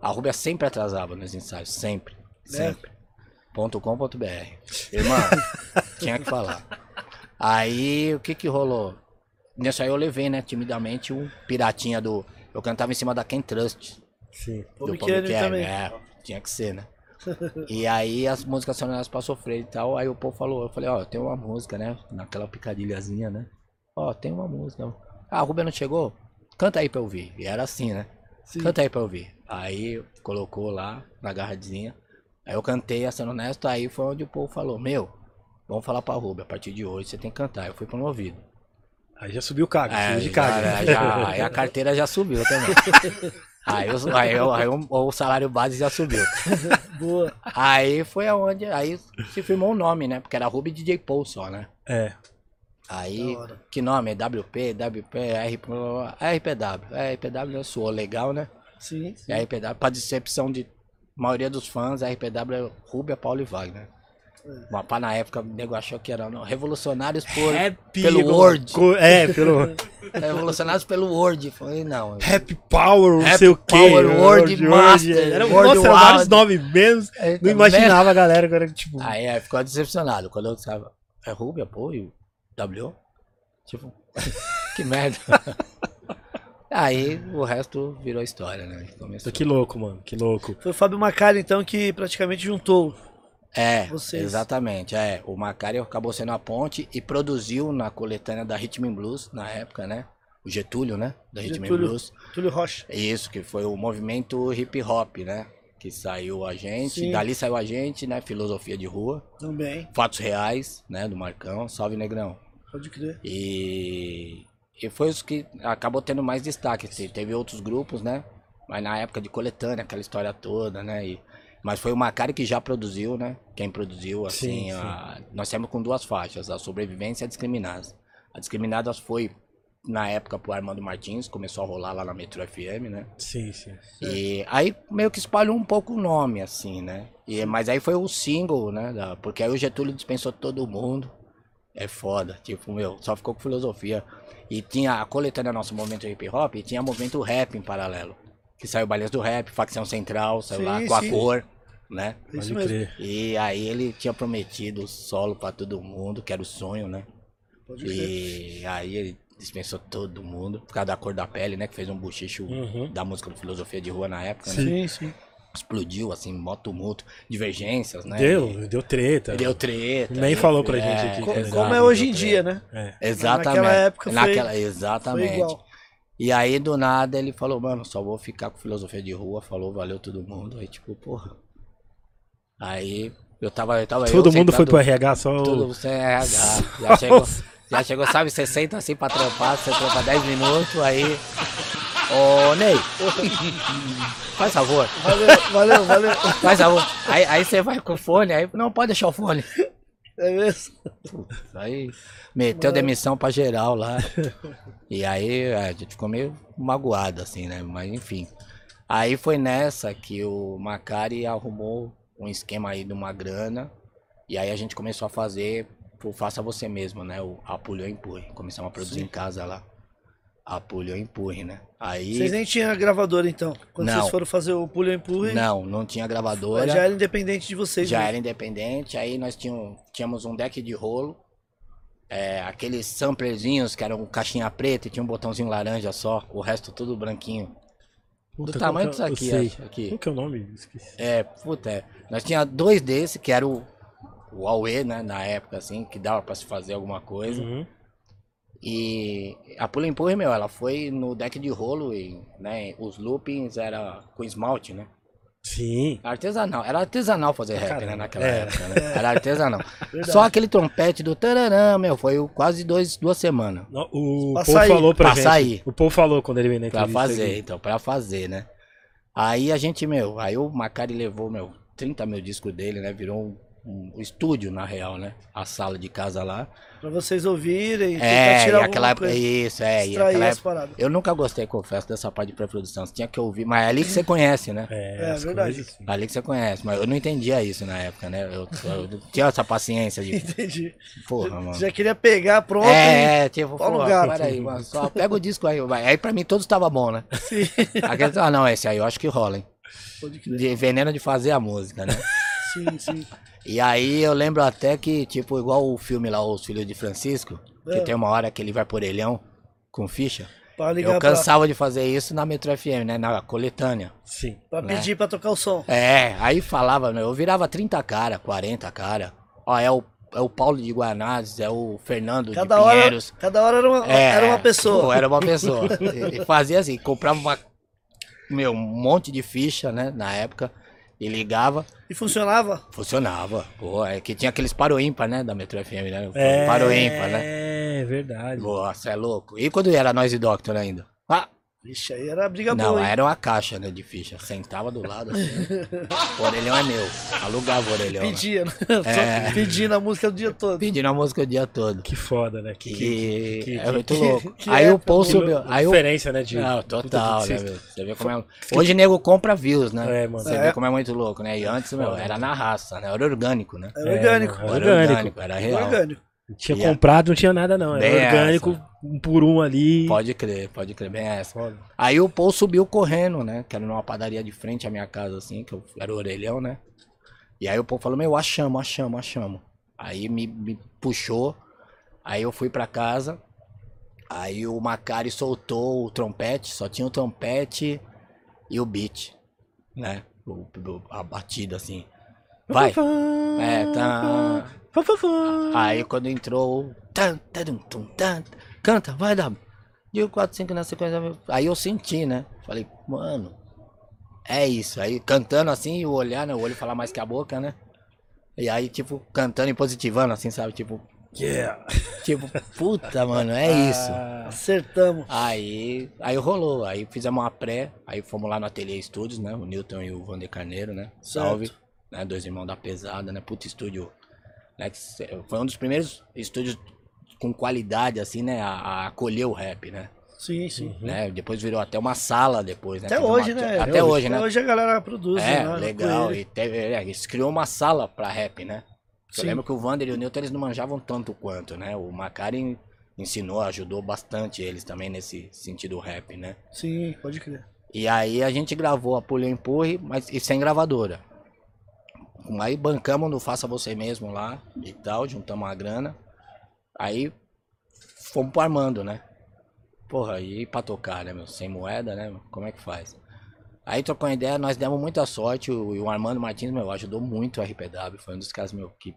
A Rúbia sempre atrasava nos ensaios, sempre. Sempre. Ponto .com ponto .br. Irmão, tinha que falar. Aí o que que rolou? Nessa aí eu levei, né, timidamente, um piratinha do. Eu cantava em cima da Ken Trust. Sim. Do Paulo Kern, também. É, tinha que ser, né? e aí as músicas são pra sofrer e tal. Aí o povo falou, eu falei, ó, tem uma música, né? Naquela picadilhazinha, né? Ó, tem uma música. Ah, a Rubia não chegou? Canta aí pra eu ouvir. E era assim, né? Sim. Canta aí pra eu ouvir. Aí colocou lá na garradinha. Aí eu cantei, sendo honesto, aí foi onde o povo falou, meu, vamos falar pra Rubia, a partir de hoje você tem que cantar. Eu fui pro meu ouvido. Aí já subiu o cago, É, subiu de já, cago. já- aí a carteira já subiu também. aí, os- aí, eu- aí o- o salário base já subiu. Boa. Aí foi aonde, aí se firmou o nome, né? Porque era Ruby DJ Paul só, né? É. Aí, que nome? WP, WP, RP, RPW. RPW soou legal, né? Sim. E RPW, pra decepção de maioria dos fãs, RPW é Rubia, Paulo e Wagner. Mas pá, na época o nego achou que era não, revolucionários por, Happy pelo Word. Co- É, pelo Revolucionários pelo Word. Falei, não. Happy Power, não sei o quê. Power, Word Master, Era, Word nossa, eram vários nomes mesmo. Eita, Não imaginava a galera agora, tipo. Aí é, ficou decepcionado. Quando eu tava. É Rubia, pô, e o W? Tipo, que merda. Aí o resto virou história, né? Começou. Que louco, mano, que louco. Foi o Fábio Macari, então, que praticamente juntou. É, Vocês. exatamente. É, o Macário acabou sendo a ponte e produziu na coletânea da Rhythm Blues na época, né? O Getúlio, né? Da Rhythm Getúlio. Blues. Túlio Rocha. Isso, que foi o movimento hip hop, né? Que saiu a gente, Sim. dali saiu a gente, né? Filosofia de rua, Também. fatos reais, né? Do Marcão, salve Negrão. Pode crer. E, e foi os que acabou tendo mais destaque. Te- Teve outros grupos, né? Mas na época de coletânea, aquela história toda, né? E, mas foi o Macari que já produziu, né? Quem produziu, assim, Sim, a- nós temos com duas faixas, a sobrevivência e a discriminadas. A discriminadas foi na época pro Armando Martins, começou a rolar lá na Metro FM, né? Sim, sim. E aí meio que espalhou um pouco o nome, assim, né? E, mas aí foi o single, né? da- porque aí o Getúlio dispensou todo mundo. É foda, tipo, meu, só ficou com filosofia. E tinha a coletânea nosso momento hip hop e tinha movimento rap em paralelo. Que saiu Baleias do Rap, Facção Central, saiu lá Sim, com a sim. cor, né? É Isso Pode mesmo. crer. E aí ele tinha prometido o solo pra todo mundo, que era o sonho, né? Pode crer. E aí ele dispensou todo mundo, por causa da cor da pele, né? Que fez um bochicho Uhum. da música do Filosofia de Rua na época, né? Sim, sim. Explodiu, assim, mó tumulto, divergências, né? Deu, deu treta. E deu treta. Nem e- falou pra é, gente aqui. Co- que exato, Como é hoje em dia, né? É. Exatamente. Naquela época foi- Naquela- Foi exatamente. igual. E aí, do nada, ele falou, mano, só vou ficar com filosofia de rua. Falou, valeu todo mundo. Aí, tipo, porra. Aí, eu tava. Eu tava Todo eu mundo foi pro RH só. Tudo sem RH. Já chegou, já chegou, sabe, você senta assim pra trampar, você trampa 10 minutos, aí. Ô, Ney, faz favor, Valeu, valeu, valeu. faz favor. Aí, aí você vai com o fone, aí não pode deixar o fone. É mesmo? Aí meteu demissão pra geral lá. E aí a gente ficou meio magoado, assim, né? Mas enfim. Aí foi nessa que o Macari arrumou um esquema aí de uma grana. E aí a gente começou a fazer o Faça Você Mesmo, né? O Apulho e Empurre. Começamos a produzir em casa lá. Apulho e Empurre, né? Aí. Vocês nem tinham gravador então? Quando Não. vocês foram fazer o Pulho Empurre? Não, não tinha gravadora. Já era independente de vocês. Já mesmo. era independente, aí nós tínhamos, tínhamos um deck de rolo, é, aqueles samplerzinhos que eram caixinha preta e tinha um botãozinho laranja só, o resto tudo branquinho. Puta, do tamanho disso é- aqui, eu acho, aqui. Qual que é o nome? Esqueci. É, puta, é. Nós tinha dois desses, que era o, o Aue, né, na época, assim, que dava pra se fazer alguma coisa. Uhum. E a Pula Empurre, meu, ela foi no deck de rolo e, né, os loopings era com esmalte, né? Sim. Artesanal, era artesanal fazer rap, Caramba, né, naquela é. época, né? Era artesanal. Só aquele trompete do tararã, meu, foi quase dois, duas semanas No- O Pra Paul falou pra, Pra gente. sair. O Paul falou quando ele veio na pra fazer, aqui. então, pra fazer, né? Aí a gente, meu, aí o Macari levou, meu, 30 mil discos dele, né? Virou um, um- estúdio, na real, né? A sala de casa lá. Pra vocês ouvirem, tentar É, tirar e aquela época, coisa. isso, é, e extrair aquela as época. paradas. Eu nunca gostei, confesso, dessa parte de pré-produção. Você tinha que ouvir, mas é ali que você conhece, né? É, É, verdade. coisas. Ali que você conhece, mas eu não entendia isso na época, né? Eu, eu não tinha essa paciência de. Entendi. Porra, mano. Já queria pegar pronto e... É, é, tipo, pô, gato. peraí, mano, só pega o disco aí, vai. Aí pra mim todos estavam bom, né? Sim. Aquele, ah, não, esse aí eu acho que rola, hein? Pode crer. De veneno de fazer a música, né? Sim, sim. E aí eu lembro até que, tipo, igual o filme lá, Os Filhos de Francisco, que É. tem uma hora que ele vai por orelhão com ficha. Pra Eu pra, cansava de fazer isso na Metro FM, né? Na coletânea. Sim. pra né? pedir pra tocar o som. É, aí falava, eu virava 30 cara, 40 cara. Ó, é o, é o Paulo de Guanazes, é o Fernando Cada de hora, Pinheiros. cada hora era uma, É, era uma pessoa. pô, era uma pessoa. E fazia assim, comprava uma, meu, um monte de ficha, né, na época, e ligava, E funcionava? funcionava. Pô, é que tinha aqueles paro ímpar, né, da Metro FM, né? É, Paro ímpar, né? É, verdade. Nossa, é louco. E quando era nós e Doctor ainda? Ah, Vixe, aí era briga não, boa, hein? era uma caixa, né, de ficha. Sentava do lado assim. o orelhão é meu. Alugava o orelhão. né? Pedia, né? É. Só pedindo a música o dia todo. Pedindo a música o dia todo. Que foda, né? Que, Que, que- é muito que- louco. que aí o Paul subiu. Aí o diferença, né? De, Não, total, né, meu? Você vê como é. Hoje nego compra views, né? É, mano. Você É. vê como é muito louco, né? E antes, meu, era na raça, né? Era orgânico, né? Era orgânico. É, Era orgânico. era real. orgânico. Tinha comprado, não tinha nada, não. Era orgânico. Um por um ali. Pode crer, pode crer, bem essa. Foda. Aí o Paul subiu correndo, né? Que era numa padaria de frente à minha casa, assim, que eu era o orelhão, né? E aí o Paul falou, meu, achamos, achamos, achamos. Aí me, me puxou, aí eu fui pra casa, aí o Macari soltou o trompete, só tinha o trompete e o beat, né? O, a batida, assim. Vai. É, tá. Aí quando entrou tan, tan, canta, vai dar. E o 4, 5 na sequência. Aí eu senti, né? Falei, mano, é isso. Aí cantando assim, e o olhar, né? O olho falar mais que a boca, né? E aí, tipo, cantando e positivando, assim, sabe? Tipo, Yeah. tipo, puta, mano, é isso. Ah, Acertamos. Aí, aí rolou, aí fizemos uma pré, aí fomos lá no Ateliê Estúdios, né? O Newton e o Vander Carneiro, né? Salve, né? Dois irmãos da pesada, né? Puta estúdio, né? foi um dos primeiros estúdios com qualidade, assim, né? A, a acolher o rap, né? Sim, sim. né? Depois virou até uma sala depois, né? Até Teve uma- hoje, né? Até hoje, né? Até hoje a galera produz. É, né, legal. E teve, é, eles criou uma sala pra rap, né? Eu lembro que o Vander e o Newton eles não manjavam tanto quanto, né? O Macari ensinou, ajudou bastante eles também nesse sentido rap, né? Sim, pode crer. E aí a gente gravou a Pulha Empurre, mas e sem gravadora. Aí bancamos no Faça Você Mesmo lá e tal, juntamos a grana. Aí fomos pro Armando, né? Porra, e pra tocar, né, meu? Sem moeda, né? meu? Como é que faz? Aí trocou uma ideia, nós demos muita sorte. O, e o Armando Martins, meu, ajudou muito o RPW. Foi um dos caras, meu, que.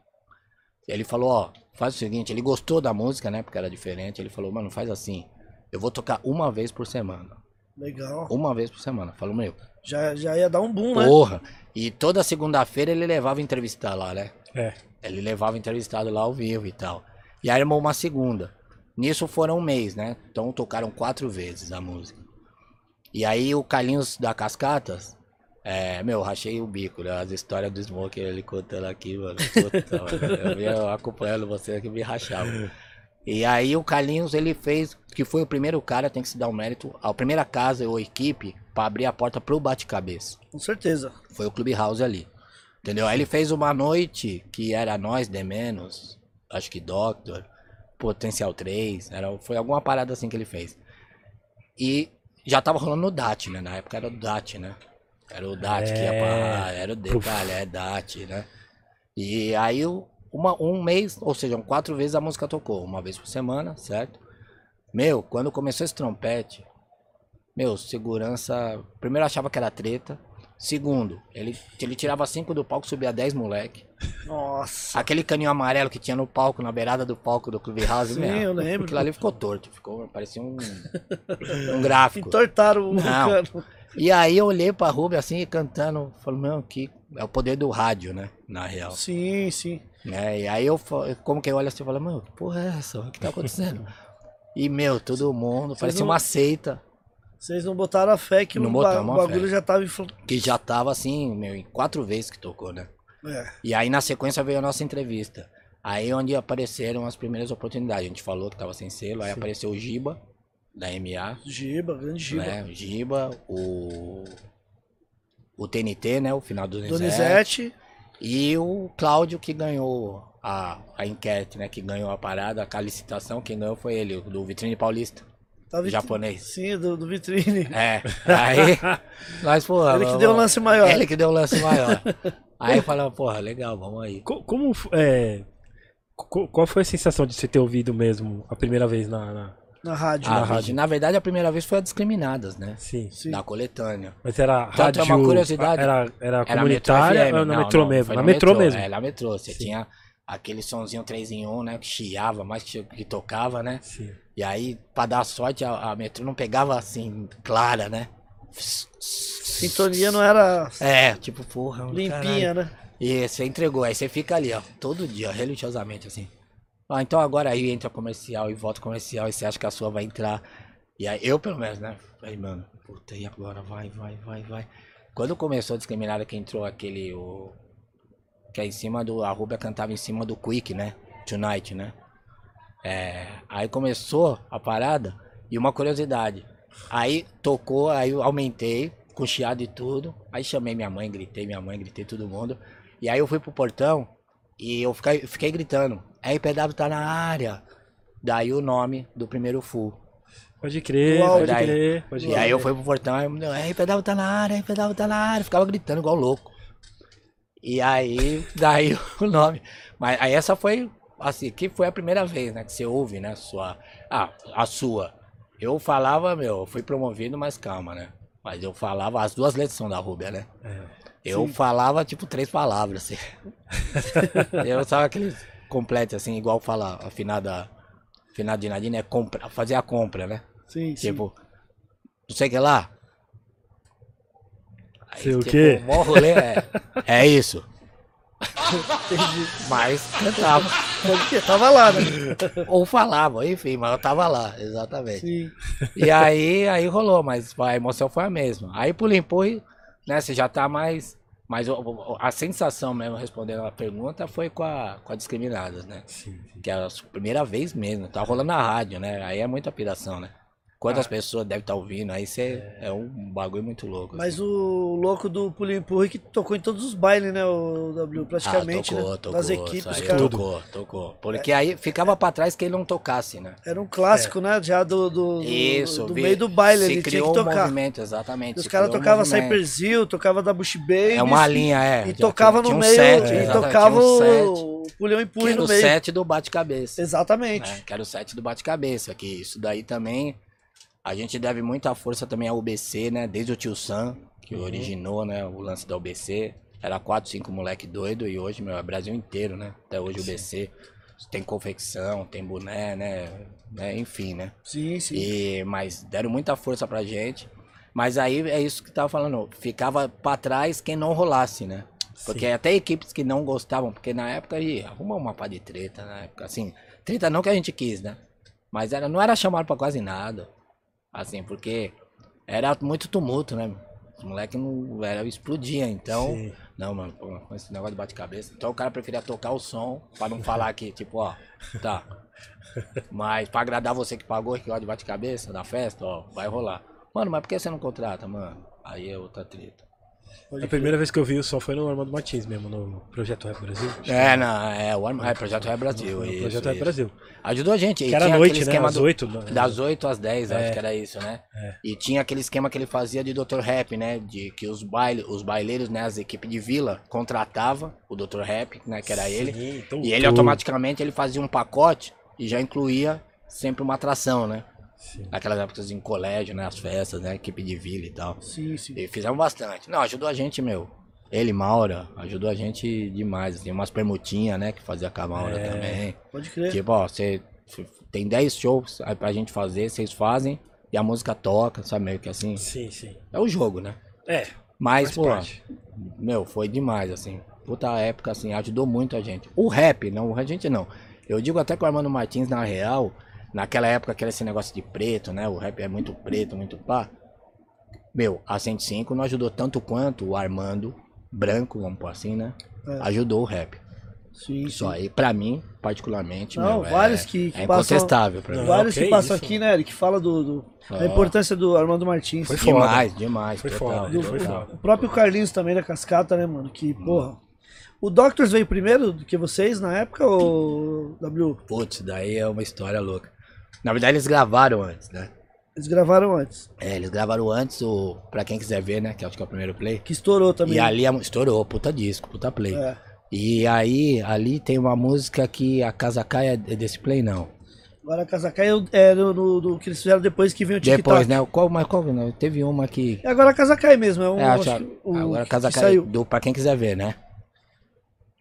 Ele falou, ó, faz o seguinte, ele gostou da música, né? Porque era diferente. Ele falou, mano, faz assim. Eu vou tocar uma vez por semana. Legal. Uma vez por semana. Falou, meu, Já, já ia dar um boom, né? porra. E toda segunda-feira ele levava entrevistar lá, né? É. Ele levava entrevistado lá ao vivo e tal. E aí armou uma segunda. Nisso foram um mês, né? Então tocaram quatro vezes a música. E aí o Carlinhos da Cascatas, é, meu, rachei o bico, né? As histórias do Smoker ele contando aqui, mano. Puta, mano, eu vinha acompanhando você aqui me rachava. E aí o Carlinhos ele fez, que foi o primeiro cara, tem que se dar o mérito, a primeira casa ou equipe pra abrir a porta pro bate-cabeça. Com certeza. Foi o Clubhouse ali. Entendeu? Aí ele fez uma noite que era nós, de menos, acho que Doctor, Potencial 3, era, foi alguma parada assim que ele fez. E já tava rolando no DAT, né? Na época era o DAT, né? Era o DAT que ia pra. Era o Decalhe, é DAT, né? E aí uma, um mês, ou seja, quatro vezes a música tocou, uma vez por semana, certo? Meu, quando começou esse trompete, meu, segurança. Primeiro achava que era treta. Segundo, ele, ele tirava cinco do palco, subia 10 moleque. Nossa. Aquele caninho amarelo que tinha no palco, na beirada do palco do Clubhouse, Sim, meu, eu lembro. Aquilo ali ficou torto, ficou, parecia um, um gráfico. Entortaram o cano. E aí eu olhei pra Ruby assim, cantando, falei, meu, que é o poder do rádio, né? Na real. Sim, sim. Né? E aí eu, como que eu olho assim e falo, meu, que porra é essa? O que tá acontecendo? E, meu, todo mundo, parecia não- uma seita. Vocês não botaram a fé que Não o, ba- o bagulho já tava influ... Que já tava assim, meu, em quatro vezes que tocou, né? É. E aí na sequência veio a nossa entrevista. Aí onde apareceram as primeiras oportunidades. A gente falou que tava sem selo, aí apareceu o Giba, da MA, Giba, grande Giba. né? O Giba, o. O TNT, né? O final do Donizete. Donizete. E o Cláudio que ganhou a, a enquete, né? Que ganhou a parada, a licitação, quem ganhou foi ele, do Vitrine Paulista. Tá vit- Japonês. Sim, do, do vitrine. É. Aí. nós, porra. Ele que vamos- deu o lance maior. Ele que deu o lance maior. Aí falou, porra, legal, vamos aí. Co- Como. é, co- qual foi a sensação de você ter ouvido mesmo a primeira vez na. na- Na rádio. Na rádio. Na verdade, a primeira vez foi a Discriminadas, né? Sim. Sim. Da coletânea. Mas era Tanto é rádio. uma curiosidade. Era, era Era comunitária FM, ou na não, metrô não, mesmo? Na no metrô mesmo. É, na metrô. Você Sim. tinha aquele sonzinho 3 em 1, né? Que chiava, mais que, que tocava, né? Sim. E aí, pra dar sorte, a, a metrô não pegava assim, clara, né? Sintonia não era É, tipo, porra. limpinha, né? E você entregou, aí você fica ali, ó, todo dia, religiosamente, assim. Ah, então agora aí entra comercial e volta comercial e você acha que a sua vai entrar. E aí, eu pelo menos, né? Falei, mano, puta, e agora? Vai, vai, vai, vai. Quando começou a discriminada que entrou aquele, o... Que é em cima do, a Rubia cantava em cima do Quick, né? Tonight, né? É, aí começou a parada e uma curiosidade. Aí tocou, aí eu aumentei, com chiado e tudo. Aí chamei minha mãe, gritei minha mãe, gritei todo mundo. E aí eu fui pro portão e eu fiquei, fiquei gritando. RPW tá na área. Daí o nome do primeiro full. Pode crer, Uau, pode daí. crer. Pode E aí eu fui pro portão, aí RPW tá na área, RPW tá na área. Ficava gritando igual louco. E aí, daí o nome. Mas aí essa foi, assim, que foi a primeira vez, né? Que você ouve, né? Sua. Ah, a sua. Eu falava, meu, eu fui promovido, mas calma, né? Mas eu falava, as duas letras são da Rúbia, né? Eu falava, tipo, três palavras, assim. eu sabe aquele completo, assim, igual fala afinada. Afinada de Nadine é compra, fazer a compra, né? Sim, sim. Tipo, não sei o que lá. Aí, Sei o tipo, quê? mó rolê é, é isso. Mas cantava. Porque tava lá, né? Ou falava, enfim, mas eu tava lá, exatamente. Sim. E aí, aí rolou, mas a emoção foi a mesma. Aí pro Limpurri, né, você já tá mais Mas a sensação mesmo, respondendo a pergunta, foi com a, com a Discriminadas, né? Sim, sim. Que é a primeira vez mesmo. Tá rolando na rádio, né? Aí é muita piração, né? Quantas Ah. pessoas devem estar ouvindo? Aí cê, é um bagulho muito louco. Mas assim. o louco do Pulinho Empurra que tocou em todos os bailes, né? O W, praticamente, ah, tocou, né? tocou, equipes, cara. Tocou, tocou. Porque aí ficava pra trás que ele não tocasse, né? Era um clássico, né? Já do, do, Isso, do vi- meio do baile, se ele tinha que criou um tocar. movimento, exatamente. Os caras criou um tocavam movimento. Cyperzil, tocava da Bush Babies. É uma linha, é. E tocava no um meio, set, e tocava um o Pulhão Empurra era no o meio. set do bate-cabeça. Exatamente. né? Que era o set do bate-cabeça. Que isso daí também. A gente deve muita força também ao UBC, né? Desde o tio Sam, que Uhum. originou, né? O lance da UBC. Era 4, 5 moleque doido e hoje, meu, é Brasil inteiro, né? Até hoje o UBC tem confecção, tem boné, né? né? Enfim, né? Sim, sim. E, mas deram muita força pra gente. Mas aí é isso que tava falando. Ficava pra trás quem não rolasse, né? Porque até equipes que não gostavam, porque na época aí arruma uma pá de treta, na época. Assim, treta não que a gente quis, né? Mas era, não era chamado pra quase nada. Assim, porque era muito tumulto, né? Os moleques não era, explodia, então. Sim. Não, mano, pô, com esse negócio de bate-cabeça. Então o cara preferia tocar o som pra não falar que, tipo, ó, tá. Mas pra agradar você que pagou que gosta de bate-cabeça na festa, ó, vai rolar. Mano, mas por que você não contrata, mano? Aí é outra treta. A primeira vez que eu vi o som foi no Armando Martins mesmo, no Projeto Rap Brasil. É, não, é o Arma- é, Projeto Rap Brasil. No isso, Projeto Rap. Brasil. Ajudou a gente. Que era tinha à noite, né? esquema Às do- 8. né? Das 8 às 10, É. acho que era isso, né? É. E tinha aquele esquema que ele fazia de Dr. Rap, né? De que os, baile, os baileiros, né? As equipes de vila contratava o Dr. Rap, né? Que era ele. Sim, então, E ele tudo. automaticamente ele fazia um pacote e já incluía sempre uma atração, né? Sim. Naquelas épocas em colégio, né? As festas, né? Equipe de vila e tal. Sim, sim. E fizemos bastante. Não, ajudou a gente, meu. Ele, Maura, ajudou a gente demais. Assim, umas permutinhas, né? Que fazia com a Maura É. também. Pode crer. Tipo, ó, você tem 10 shows aí pra gente fazer, vocês fazem e a música toca, sabe? Meio que assim. Sim, sim. É o jogo, né? É, Mas, pô, parte. meu, foi demais, assim. Puta época, assim, ajudou muito a gente. O rap, não, a gente não. Eu digo até que o Armando Martins, na real, naquela época que era esse negócio de preto, né? O rap é muito preto, muito pá. Meu, a 105 não ajudou tanto quanto o Armando, branco, vamos pôr assim, né? É. Ajudou o rap. Sim, Isso sim. aí, pra mim, particularmente, Não, meu, vários é, que- que é passam- incontestável pra mim. Vários que que passam isso. aqui, né, Eric? Que fala do, do- da Ah. importância do Armando Martins. Foi foda. Demais, demais. Foi total, foda, Do- foi foda. o próprio Carlinhos também da Cascata, né, mano? Que, porra. O Doctors veio primeiro do que vocês na época, ou W? Putz, daí é uma história louca. Na verdade, eles gravaram antes, né? Eles gravaram antes. É, eles gravaram antes o. Pra quem quiser ver, né? Que acho que é o primeiro play. Que estourou também. E ali mu- estourou, puta disco, puta play. É. E aí, ali tem uma música que a Casa Cai é desse play, não. Agora a Casacai é no, no- do que eles fizeram depois que veio o TikTok. Depois, né? Qual, mas qual, não, teve uma que. E agora a Casacai mesmo, é um. É, acho, acho que o- agora a Casa Cai do Pra quem quiser ver, né?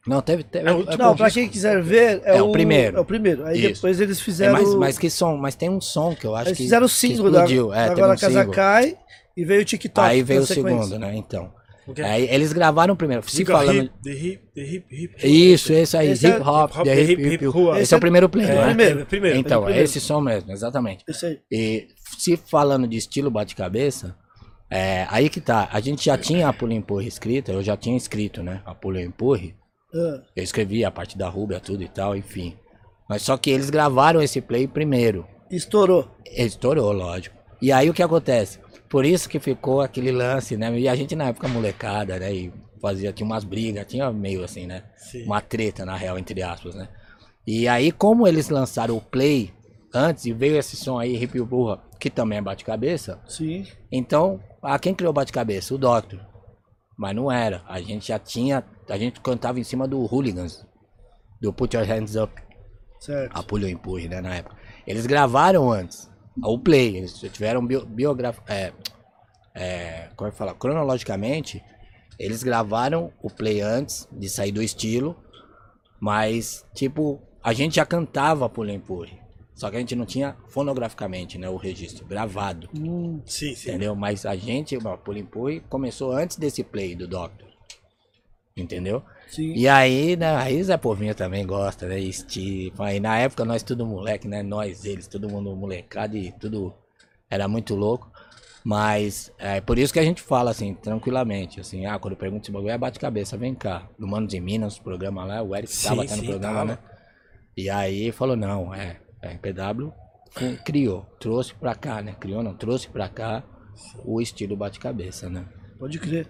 Não, teve. teve É o- é, Não, pô, pra quem quiser ver, é, É o primeiro. É o primeiro. Aí Isso. depois eles é, fizeram. mas, mas que som? Mas tem um som que eu acho eles que. fizeram o que single da. É, agora um a Casa single. Cai e veio o TikTok. Aí veio o sequência. segundo, né? Então. Ok. Aí eles gravaram primeiro. Se Diga falando. hip, the hip, the hip, hip. Isso, esse aí, Esse é- hip hop, hip hop, the hip, hip, hip, hip rua. Esse é o primeiro play, é não o é? primeiro. primeiro. Então, é o é primeiro. esse som mesmo, exatamente. Esse aí. E se falando de estilo bate-cabeça, é, aí que tá. A gente já tinha a Pula Empurre escrita, eu já tinha escrito, né? A Pula Empurre. Ah, Eu escrevi a parte da Rubia, tudo e tal, enfim. Mas só que eles gravaram esse play primeiro. estourou. Estourou, lógico. E aí o que acontece? Por isso que ficou aquele lance, né? E a gente na época molecada, né? E fazia, tinha umas brigas, tinha meio assim, né? Sim. Uma treta, na real, entre aspas, né? E aí, como eles lançaram o play antes e veio esse som aí, Hip Burra, que também é bate-cabeça, Sim. então, a quem criou o bate-cabeça? O Doctor. Mas não era. A gente já tinha. A gente cantava em cima do Hooligans. Do Put Your Hands Up. Certo. A Pulho Empurre, né? Na época. Eles gravaram antes. O Play. Eles tiveram bio, biografia. É, é, como é que fala? Cronologicamente, eles gravaram o Play antes de sair do estilo. Mas, tipo, a gente já cantava Pulho Empurre. Só que a gente não tinha fonograficamente, né? O registro gravado. Hum, Sim, sim. Entendeu? Mas a gente, o Pulho Empurre, começou antes desse play do Doctor. Entendeu? sim. E aí, né, aí Zé Povinho também gosta, né? E Steve. Aí na época nós tudo moleque, né? Nós, eles, todo mundo molecado e tudo era muito louco. Mas é por isso que a gente fala assim, tranquilamente, assim, ah, quando pergunta esse bagulho, é bate-cabeça, vem cá. No Manos em Minas, o programa lá, o Eric Sim, tava até no programa, tava. né? E aí falou, não, é, a RPW fu- criou, trouxe pra cá, né? Criou, não, trouxe pra cá o estilo bate-cabeça, né? Pode crer.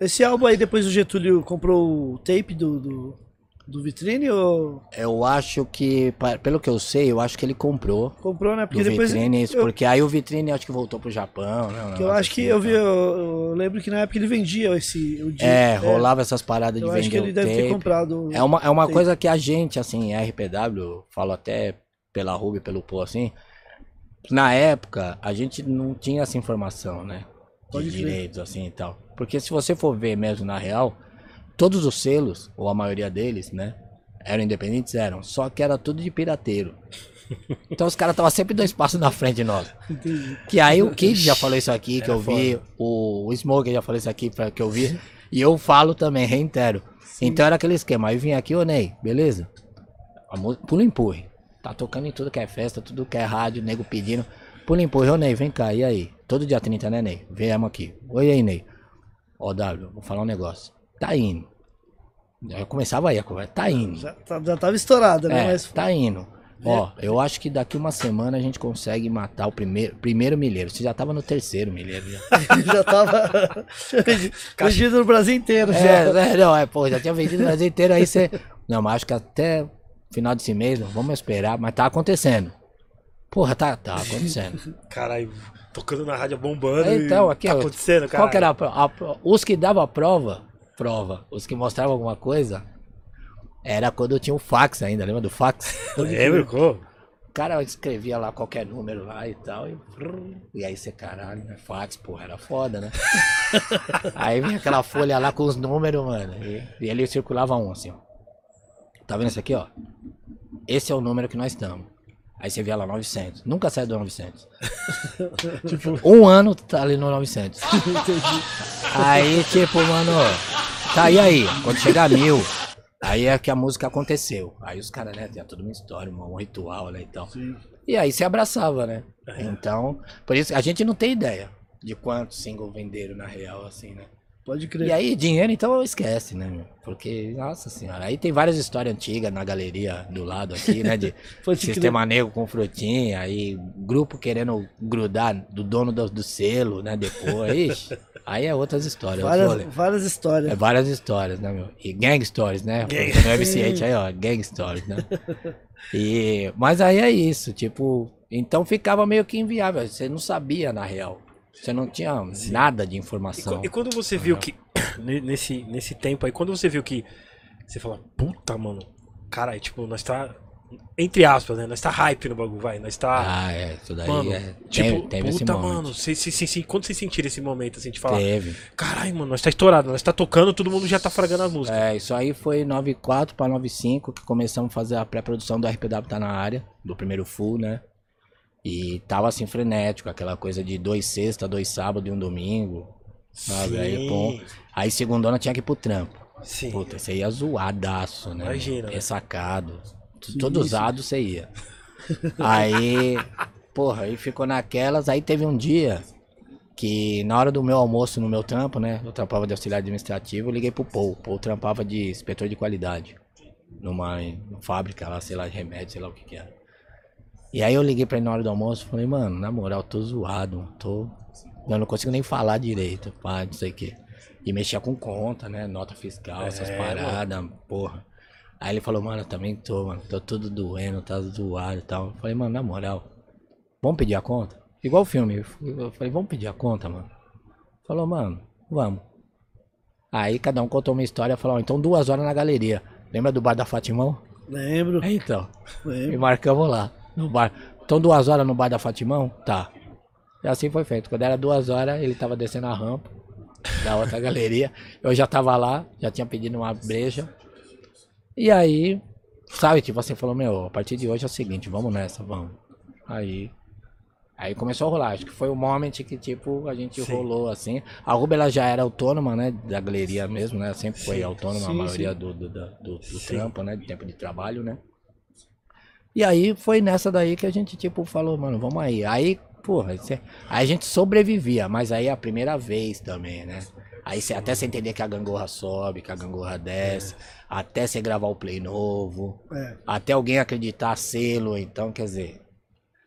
Esse álbum aí, depois o Getúlio comprou o tape do, do, do Vitrine ou Eu acho que, pelo que eu sei, eu acho que ele comprou comprou, né? do Porque depois. Vitrine, eu, porque aí o Vitrine acho que voltou pro Japão, né? eu acho que assim, eu vi, tá? eu, eu lembro que na época ele vendia esse. O dia, É, rolava essas paradas de Eu vender acho que ele deve ter tape. comprado. É uma, é uma tape. coisa que a gente, assim, RPW, falo até pela Ruby, pelo Pô, assim, na época a gente não tinha essa informação, né? De direitos, assim e tal. Porque se você for ver mesmo na real, todos os selos, ou a maioria deles, né? Eram independentes, eram. Só que era tudo de pirateiro. Então os caras estavam sempre dois passos na frente de nós. Que aí o Kid já falou isso aqui, que Era eu vi, o, o Smoker já falou isso aqui, que eu vi, e eu falo também, reitero. Então era aquele esquema, aí vinha aqui, ô Ney, beleza? A Pula empurre. Tá tocando em tudo que é festa, tudo que é rádio, nego pedindo. Pula empurre, ô Ney, vem cá, e aí? Todo dia 30, né, Ney? Viemos aqui. Oi aí, Ney. Ó, W, vou falar um negócio. Tá indo. Eu começava aí a conversa, tá indo. Já, tá- já tava estourada, né? É, Mas tá indo. Ó, eu acho que daqui uma semana a gente consegue matar o primeiro, primeiro milheiro. Você já tava no terceiro milheiro. Já. já tava vendido no Brasil inteiro. já. É, é, não, é, pô, já tinha vendido o Brasil inteiro, aí você. Não, mas acho que até final desse mês, não, vamos esperar, mas tá acontecendo. Porra, tá, tá acontecendo. Caralho, tocando na rádio bombando. Então, e aqui, tá ó, acontecendo, cara. Qual que era a, a Os que davam a prova, prova, os que mostravam alguma coisa, era quando tinha o fax ainda, lembra do fax? Lembro, pô. O cara escrevia lá qualquer número lá e tal, e, e aí você, caralho, né? Fax, porra, era foda, né? aí vinha aquela folha lá com os números, mano, e, e ele circulava um assim, ó. Tá vendo isso aqui, ó? Esse é o número que nós estamos. Aí você via lá 900. Nunca sai do 900. um ano tá ali no 900. aí, tipo, mano, tá, e aí? Quando chegar a mil, aí é que a música aconteceu. Aí os caras, né, tinha toda uma história, um ritual, né, e tal. E aí se abraçava, né? Então, por isso, a gente não tem ideia de quantos singles venderam na real, assim, né? Pode crer. E aí, dinheiro, então, esquece, né, meu? Porque, nossa senhora, aí tem várias histórias antigas na galeria do lado aqui, né? De Pode crer. sistema negro com frutinha, aí grupo querendo grudar do dono do, do selo, né? Depois, Ixi, aí é outras histórias. várias, várias histórias. É várias histórias, né, meu? E gang stories, né? Gang. No MC8 aí, ó, gang stories, né? E, mas aí é isso, tipo, então ficava meio que inviável, você não sabia na real. Você não tinha nada de E, informação. qu- e quando você viu que. ne- Nesse, nesse tempo aí, quando você viu que. Você fala, puta, mano. Caralho, tipo, nós tá. Entre aspas, né? Nós tá hype no bagulho, vai. Nós tá. Ah, é, isso daí mano, é. tipo, Teve, teve puta, mano. Cê, cê, cê- quando vocês sentiram esse momento, assim, de falar, Teve. caralho, mano, nós tá estourado, nós tá tocando, todo mundo já tá fragando as músicas. É, isso aí foi 94 para 95 que começamos a fazer a pré-produção do RPW tá na área, do primeiro full, né? E tava assim frenético, aquela coisa de dois sexta, dois sábado e um domingo. Sabe? Aí, pô. Aí segundona tinha que ir pro trampo. Sim. Puta, você ia zoadaço, né? Imagina, né? Ressacado. Todo usado você ia. Aí, porra, aí ficou naquelas. Aí teve um dia que na hora do meu almoço no meu trampo, né? Eu trampava de auxiliar administrativo, eu liguei pro Paul. O Paul trampava de inspetor de qualidade. Numa, numa fábrica lá, sei lá, de remédio, sei lá o que que era. E aí eu liguei pra ele na hora do almoço falei, mano, na moral, tô zoado, mano, tô. Eu não consigo nem falar direito, pá, não sei o quê. E mexia com conta, né? Nota fiscal, essas É, paradas, porra. Aí ele falou, mano, eu também tô, mano, tô tudo doendo, tá zoado e tal. Eu falei, mano, na moral, vamos pedir a conta? Igual o filme. Eu falei, vamos pedir a conta, mano. Falou, mano, vamos. Aí cada um contou uma história e falou, ó, então duas horas na galeria. Lembra do bar da Fatimão? Lembro, É, então. E lembro. marcamos lá, no bar. Então duas horas no bar da Fatimão? Tá. E assim foi feito. Quando era duas horas, ele tava descendo a rampa da outra galeria. Eu já tava lá, já tinha pedido uma breja. E aí, sabe, tipo assim, falou, meu, a partir de hoje é o seguinte, vamos nessa, vamos. Aí. Aí começou a rolar. Acho que foi o moment que, tipo, a gente Sim. rolou assim. A Ruba ela já era autônoma, né? Da galeria mesmo, né? Sempre foi Sim, autônoma a sim, maioria sim. do, do, do, do trampo, né? De tempo de trabalho, né? E aí foi nessa daí que a gente, tipo, falou, mano, vamos aí. Aí porra, é- aí a gente sobrevivia, mas aí é a primeira vez também, né? Aí cê, até você entender que a gangorra sobe, que a gangorra desce, até você gravar o play novo, É. até alguém acreditar selo, então, quer dizer.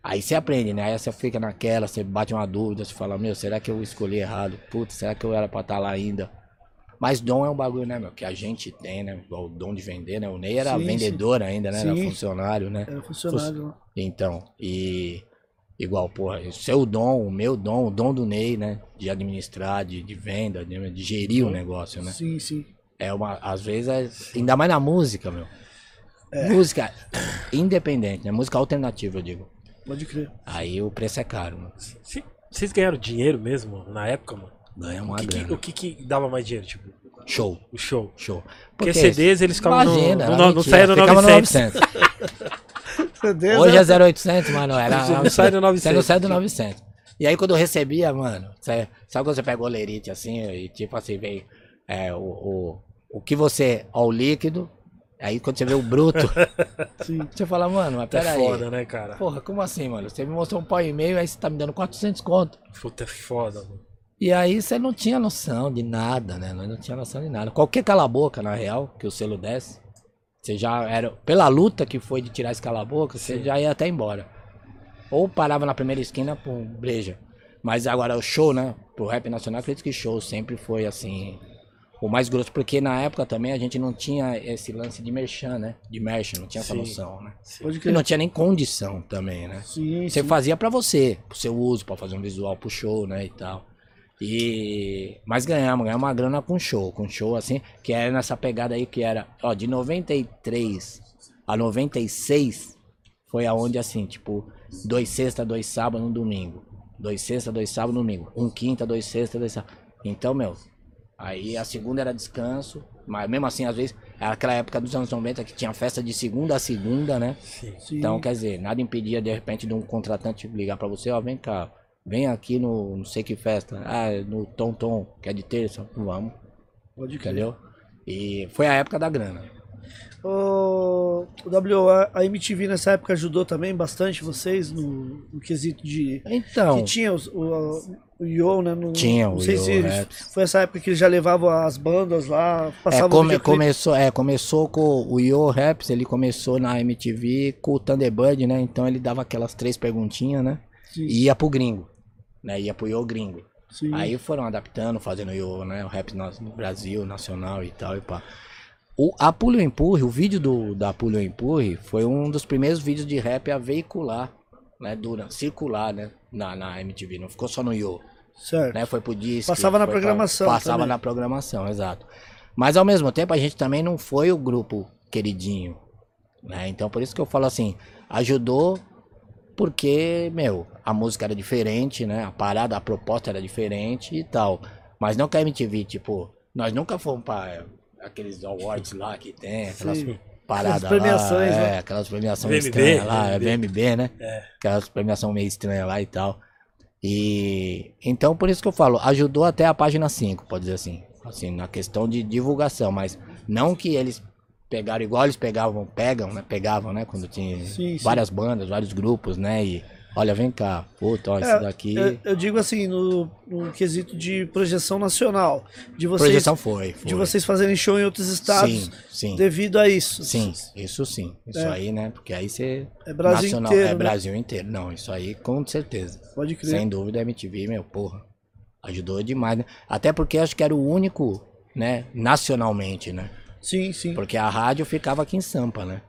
Aí você aprende, né? Aí você fica naquela, você bate uma dúvida, você fala, meu, será que eu escolhi errado? Putz, será que eu era pra estar lá ainda? Mas dom é um bagulho, né, meu? Que a gente tem, né? O dom de vender, né? O Ney era Sim, vendedor ainda, né? Era Sim. funcionário, né? Era funcionário. né? Então, e igual, porra, o seu dom, o meu dom, o dom do Ney, né? De administrar, de, de venda, de, de gerir o negócio, né? Sim, sim. É uma, às vezes, é- ainda mais na música, meu. É. Música independente, né? Música alternativa, eu digo. Pode crer. Aí o preço é caro, mano. Vocês ganharam dinheiro mesmo na época, mano? Ganha O uma que, que- grana. o que, que dava mais dinheiro, tipo? Show, O show. show. Porque CDs eles ficavam no, Imagina, no, no, no saia no ficava 900. 900. Hoje é 0800, mano. Era, Não sai do 900. Sai do- sai do 900. E aí quando eu recebia, mano, sabe, sabe quando você pega o lerite assim, e tipo assim, vem é, o, o, o que você, ó, o líquido, aí quando você vê o bruto, Sim. você fala, mano, mas É peraí. foda, né, cara? Porra, como assim, mano? Você me mostrou um pau e meio, aí você tá me dando 400 conto. Puta, é foda, mano. E aí você não tinha noção de nada, né? Nós não tinha noção de nada. Qualquer cala-boca, na real, que o selo desse, você já era. Pela luta que foi de tirar esse cala-boca, você já ia até embora. Ou parava na primeira esquina por breja. Mas agora o show, né? Pro rap nacional, acredito que show sempre foi assim. O mais grosso, porque na época também a gente não tinha esse lance de merchan, né? De merchan, não tinha essa Sim. noção, né? E não tinha nem condição também, né? Sim, Você sim. fazia pra você, pro seu uso, pra fazer um visual pro show, né, e tal. E mas ganhamos, ganhamos uma grana com show, com show assim, que era nessa pegada aí que era, ó, de 93 a 96 foi aonde assim, tipo, dois sexta, dois sábado, um domingo. Dois sexta, dois sábado, um domingo. Um quinta, dois sexta, dois sábado. Então, meu, aí a segunda era descanso, mas mesmo assim, às vezes, era aquela época dos anos 90 que tinha festa de segunda a segunda, né? Sim. Sim. Então, quer dizer, nada impedia de repente de um contratante ligar pra você, ó, vem cá, vem aqui no não sei que festa, ah, no Tom Tom, que é de terça, vamos, Pode crer. entendeu? E foi a época da grana. O W, a MTV nessa época ajudou também bastante vocês no, no quesito de. Então, que tinha os- o, o Yo, né? no- Tinha não o sei Yo se Raps. foi essa época que eles já levavam as bandas lá, é, passavam come- videoclipe. começou, é, começou com o Yo Raps, ele começou na MTV com o Thunderbird, né? Então ele dava aquelas três perguntinhas, né? Sim, E ia pro gringo, né? Ia pro Yo gringo. sim. Aí foram adaptando, fazendo o, né, o rap no Brasil, nacional e tal e pá. O, a Pulo Empurre, o vídeo do, da Pulo Empurre foi um dos primeiros vídeos de rap a veicular, né, dura, circular, né, na, na MTV, não ficou só no Yo, certo. né, foi pro disco. Passava na foi pra- programação Passava também. na programação, exato. Mas ao mesmo tempo a gente também não foi o grupo queridinho, né, então por isso que eu falo assim, ajudou porque, meu, a música era diferente, né? A parada, a proposta era diferente e tal. Mas não que a MTV, tipo, nós nunca fomos pra aqueles awards lá que tem, aquelas Sim. paradas Aquelas premiações, lá. né? É, aquelas premiações VMB, estranhas lá, é VMB. VMB, né? É. Aquelas premiações meio estranhas lá e tal. E então por isso que eu falo, ajudou até a página 5, pode dizer assim. Assim, na questão de divulgação, mas não que eles pegaram igual eles pegavam, pegam, né? Pegavam, né? Quando tinha Sim, sim. várias bandas, vários grupos, né? E olha, vem cá, puta, ó, É, isso daqui. Eu, eu digo assim, no, no quesito de projeção nacional, de vocês, Projeção foi, foi. de vocês fazerem show em outros estados Sim, sim. devido a isso. Sim, isso sim. Isso É. aí, né? Porque aí você. É Brasil nacional, inteiro, É né? Brasil inteiro. Não, isso aí com certeza. Pode crer. Sem dúvida, a MTV, meu, porra. Ajudou demais, né? Até porque acho que era o único, né? Nacionalmente, né? Sim, sim. Porque a rádio ficava aqui em Sampa, né?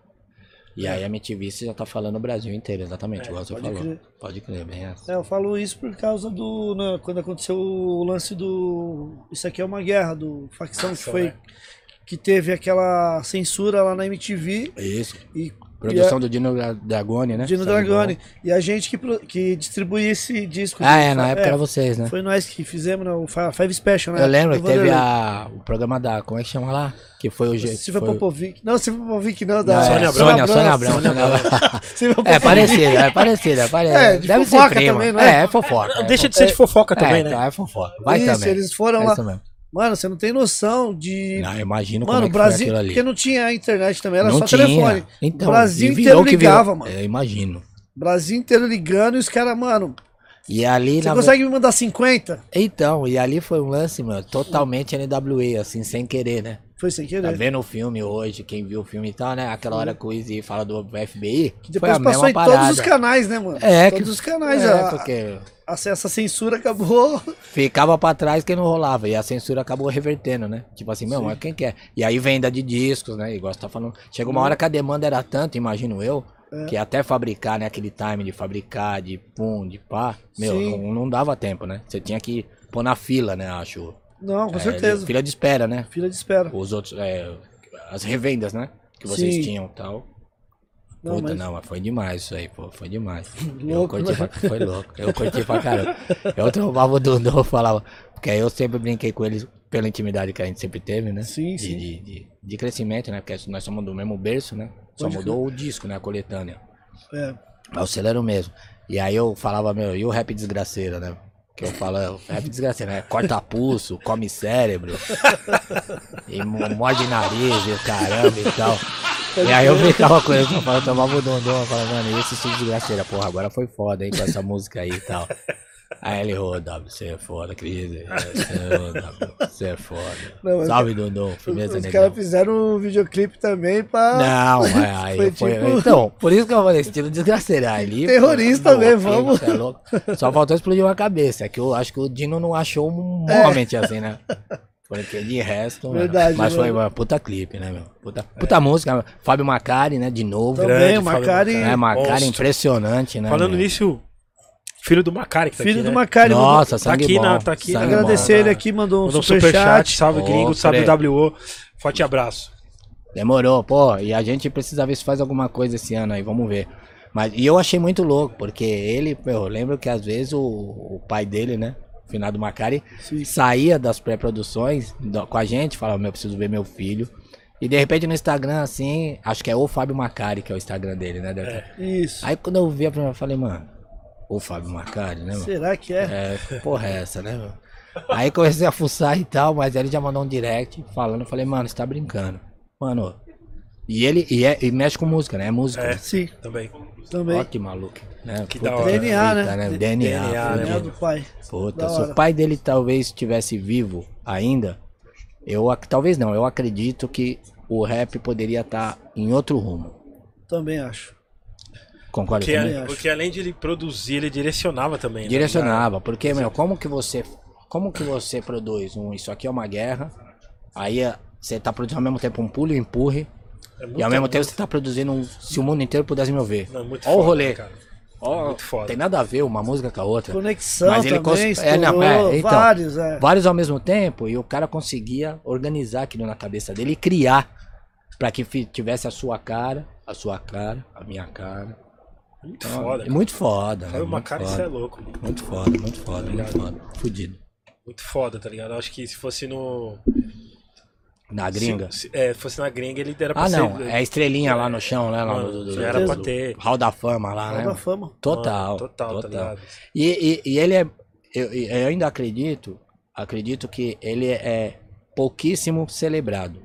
E aí a MTV você já tá falando o Brasil inteiro, exatamente, igual você pode falou. crer. Pode crer, bem essa. É, eu falo isso por causa do. né, quando aconteceu o lance do. Isso aqui é uma guerra, do facção que foi. né? Que teve aquela censura lá na MTV Isso. e. Produção do Dino Dra- Dragone, né? Dino Dragone. E a gente que, pro- que distribuía esse disco. Ah, é, na época era vocês, né? Foi nós que fizemos, né, o Fi- Five Special, né? Eu lembro que teve a, o programa da. Como é que chama lá? Que foi o jeito. Silvia Popovic. Não, Silvia Popovic não, Não, da é, Sônia Sônia, Abrão. Sônia Abrão. Sônia Abrão. Silvia É Popovic. parecido, é parecido, é parecido. É, de Deve fofoca ser prima. também, não é? É, é fofoca. é Deixa de ser de fofoca fofoca. também, é, né? Então, é fofoca. Vai Isso, também. eles foram É lá. Mano, você não tem noção de. Não, imagino Mano, como é que Brasil. foi ali. Porque não tinha internet também, era não só tinha. telefone. Então, o Brasil inteiro ligava, mano. É, Eu imagino. Brasil inteiro ligando e os caras, mano. E ali Você na consegue me mandar 50? Então, e ali foi um lance, mano, totalmente NWA, assim, sem querer, né? Foi sem Tá querer. vendo o filme hoje, quem viu o filme e tal, né? Aquela hora que o Easy fala do FBI, Que foi a depois passou mesma em parada. todos os canais, né, mano? É, todos que- os canais. É, a- porque a- essa censura acabou. ficava pra trás quem não rolava. E a censura acabou revertendo, né? Tipo assim, meu, mas quem quer? E aí venda de discos, né? Igual você tá falando. Chegou uma Uhum. hora que a demanda era tanto, imagino eu, É. que até fabricar, né? Aquele time de fabricar, de pum, de pá, meu, não, não dava tempo, né? Você tinha que pôr na fila, né? Acho. Não, com É, certeza. Fila de espera, né? Fila de espera. Os outros, é, as revendas, né? Que vocês Sim. tinham e tal. Não, Puta, mas- não, mas foi demais isso aí, pô, foi demais. eu Louco, curti né? pra, foi louco, eu curti pra caramba. Eu trombava o Dundô, eu falava, porque aí eu sempre brinquei com eles pela intimidade que a gente sempre teve, né? Sim, de, sim. De, de, de crescimento, né? Porque nós somos do mesmo berço, né? Só Pode mudou o disco, né? A coletânea. É. Mas o selo era o mesmo. E aí eu falava, meu, e o rap desgraceira, né? Que eu falo, é, desgraceira, né? Corta pulso, come cérebro, e mo- morde nariz e caramba e tal. E aí eu ficava com ele, eu falava, tomava o dondom, eu falava, mano, esse estilo desgraceira, porra, agora foi foda, hein, com essa música aí e tal. Aí ele, ô, W, você é foda, Cris. é, Você, W, você é foda. Não, mas- Salve, Dondom, firmeza, Os negão. caras fizeram um videoclipe também pra. Não, é, aí Foi foi, tipo- Então, por isso que eu falei, estilo desgraceiro. Ali, Terrorista louco, vamos. é louco. Só faltou explodir uma cabeça. É que eu acho que o Dino não achou um É. moment assim, né? Porque de resto. mano, Verdade, mas foi mano. uma puta clipe, né, meu? Puta, puta música. Fábio Macari, né? De novo. Também, Grande, o Fábio Macari. É, Macari impressionante, né? Falando meu? nisso, filho do Macari que tá Filho aqui, do né? Macari. mandou- Nossa, Tá aqui, bom. na, tá aqui. sangue na- bom. Agradecer ele aqui, mandou um Mandou um superchat. superchat, salve Ô, gringo, salve. WO. Forte abraço. Demorou, pô. E a gente precisa ver se faz alguma coisa esse ano aí, vamos ver. Mas, e eu achei muito louco, porque ele, eu lembro que às vezes o, o pai dele, né? O finado Macari, Sim. saía das pré-produções com a gente, falava, meu, eu preciso ver meu filho. E de repente no Instagram, assim, acho que é o Fábio Macari, que é o Instagram dele, né? Deve- Isso. Aí quando eu vi a primeira, eu falei, mano, o Fábio Macari, né, mano? Será que é? É, porra é essa, né, meu? Aí comecei a fuçar e tal, mas ele já mandou um direct falando, eu falei, mano, você tá brincando. Mano, e ele e, é- e mexe com música, né? É música. É. né? Sim, Também. também. Ó que maluco. Né? Que Puta da hora. DNA, fita, né? DNA, DNA, né, DNA do pai. Puta, Da se hora. o pai dele talvez estivesse vivo ainda, eu talvez não, eu acredito que o rap poderia estar em outro rumo. Também acho. Concorda Porque, também? acho. porque além de ele produzir, ele direcionava também. né? Direcionava, porque, meu, como que você. Como que você produz um Isso aqui é uma guerra? Aí é, você tá produzindo ao mesmo tempo um pulo e um empurre. É muito- e ao mesmo tempo você tá produzindo um. Se o mundo inteiro pudesse me ouvir. Não, muito Ó o foda, rolê. né, cara? Ó, muito foda. Tem nada a ver uma música com a outra. Conexão Mas ele também, cons- é, não, é, então. vários, é. Vários ao mesmo tempo e o cara conseguia organizar aquilo na cabeça dele e criar pra que tivesse a sua cara, a sua cara, a minha cara. Muito Então, foda. é muito foda, né? Fábio Muito Macari, isso foda. é louco. mano. Muito foda, muito foda, muito foda. Fudido. Muito foda, tá ligado? Acho que se fosse no. Na gringa. Se, se- é, fosse na gringa, ele era pra Ah, ser. não. É a estrelinha lá no chão, né? Lá Mano, no, do, do, era pra do- ter. Hall da Fama lá, Hall né? da fama. Total. Mano, total, total. tá ligado? E, e, e ele é. Eu, eu ainda acredito. Acredito que ele é pouquíssimo celebrado.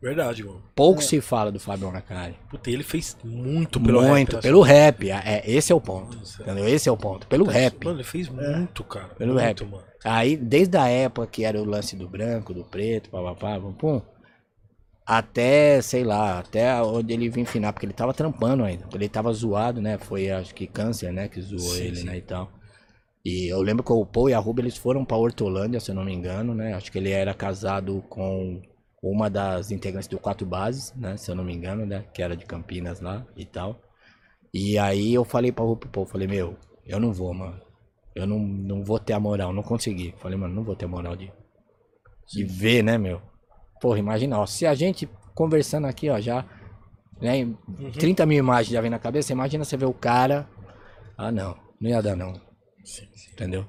Verdade, mano. Pouco se fala do Fábio Macari. Puta, ele fez muito pelo Muito, rap. pelo rap. É, esse é o ponto. Nossa. Entendeu? Esse é o ponto. Pelo rap. Mano, ele fez muito, cara. Pelo muito, rap. mano. Aí, desde a época que era o lance do branco, do preto, papapá, pum, pum, até, sei lá, até onde ele vinha enfinar, porque ele tava trampando ainda. Ele tava zoado, né? Foi, acho que câncer, né? Que zoou Sim, ele, sim. né? E tal. E eu lembro que o Paul e a Ruby, eles foram pra Hortolândia, se eu não me engano, né? Acho que ele era casado com uma das integrantes do Quatro Bases, né? Se eu não me engano, né? Que era de Campinas lá e tal. E aí eu falei pra Ruby, Paul, falei, meu, eu não vou, mano. Eu não, não vou ter a moral, não consegui. Falei, mano, não vou ter a moral de, de ver, né, meu? Porra, imagina, ó, se a gente conversando aqui, ó, já, né, Uhum. 30 mil imagens já vem na cabeça, imagina você ver o cara. Ah, não, não ia dar, não. Entendeu?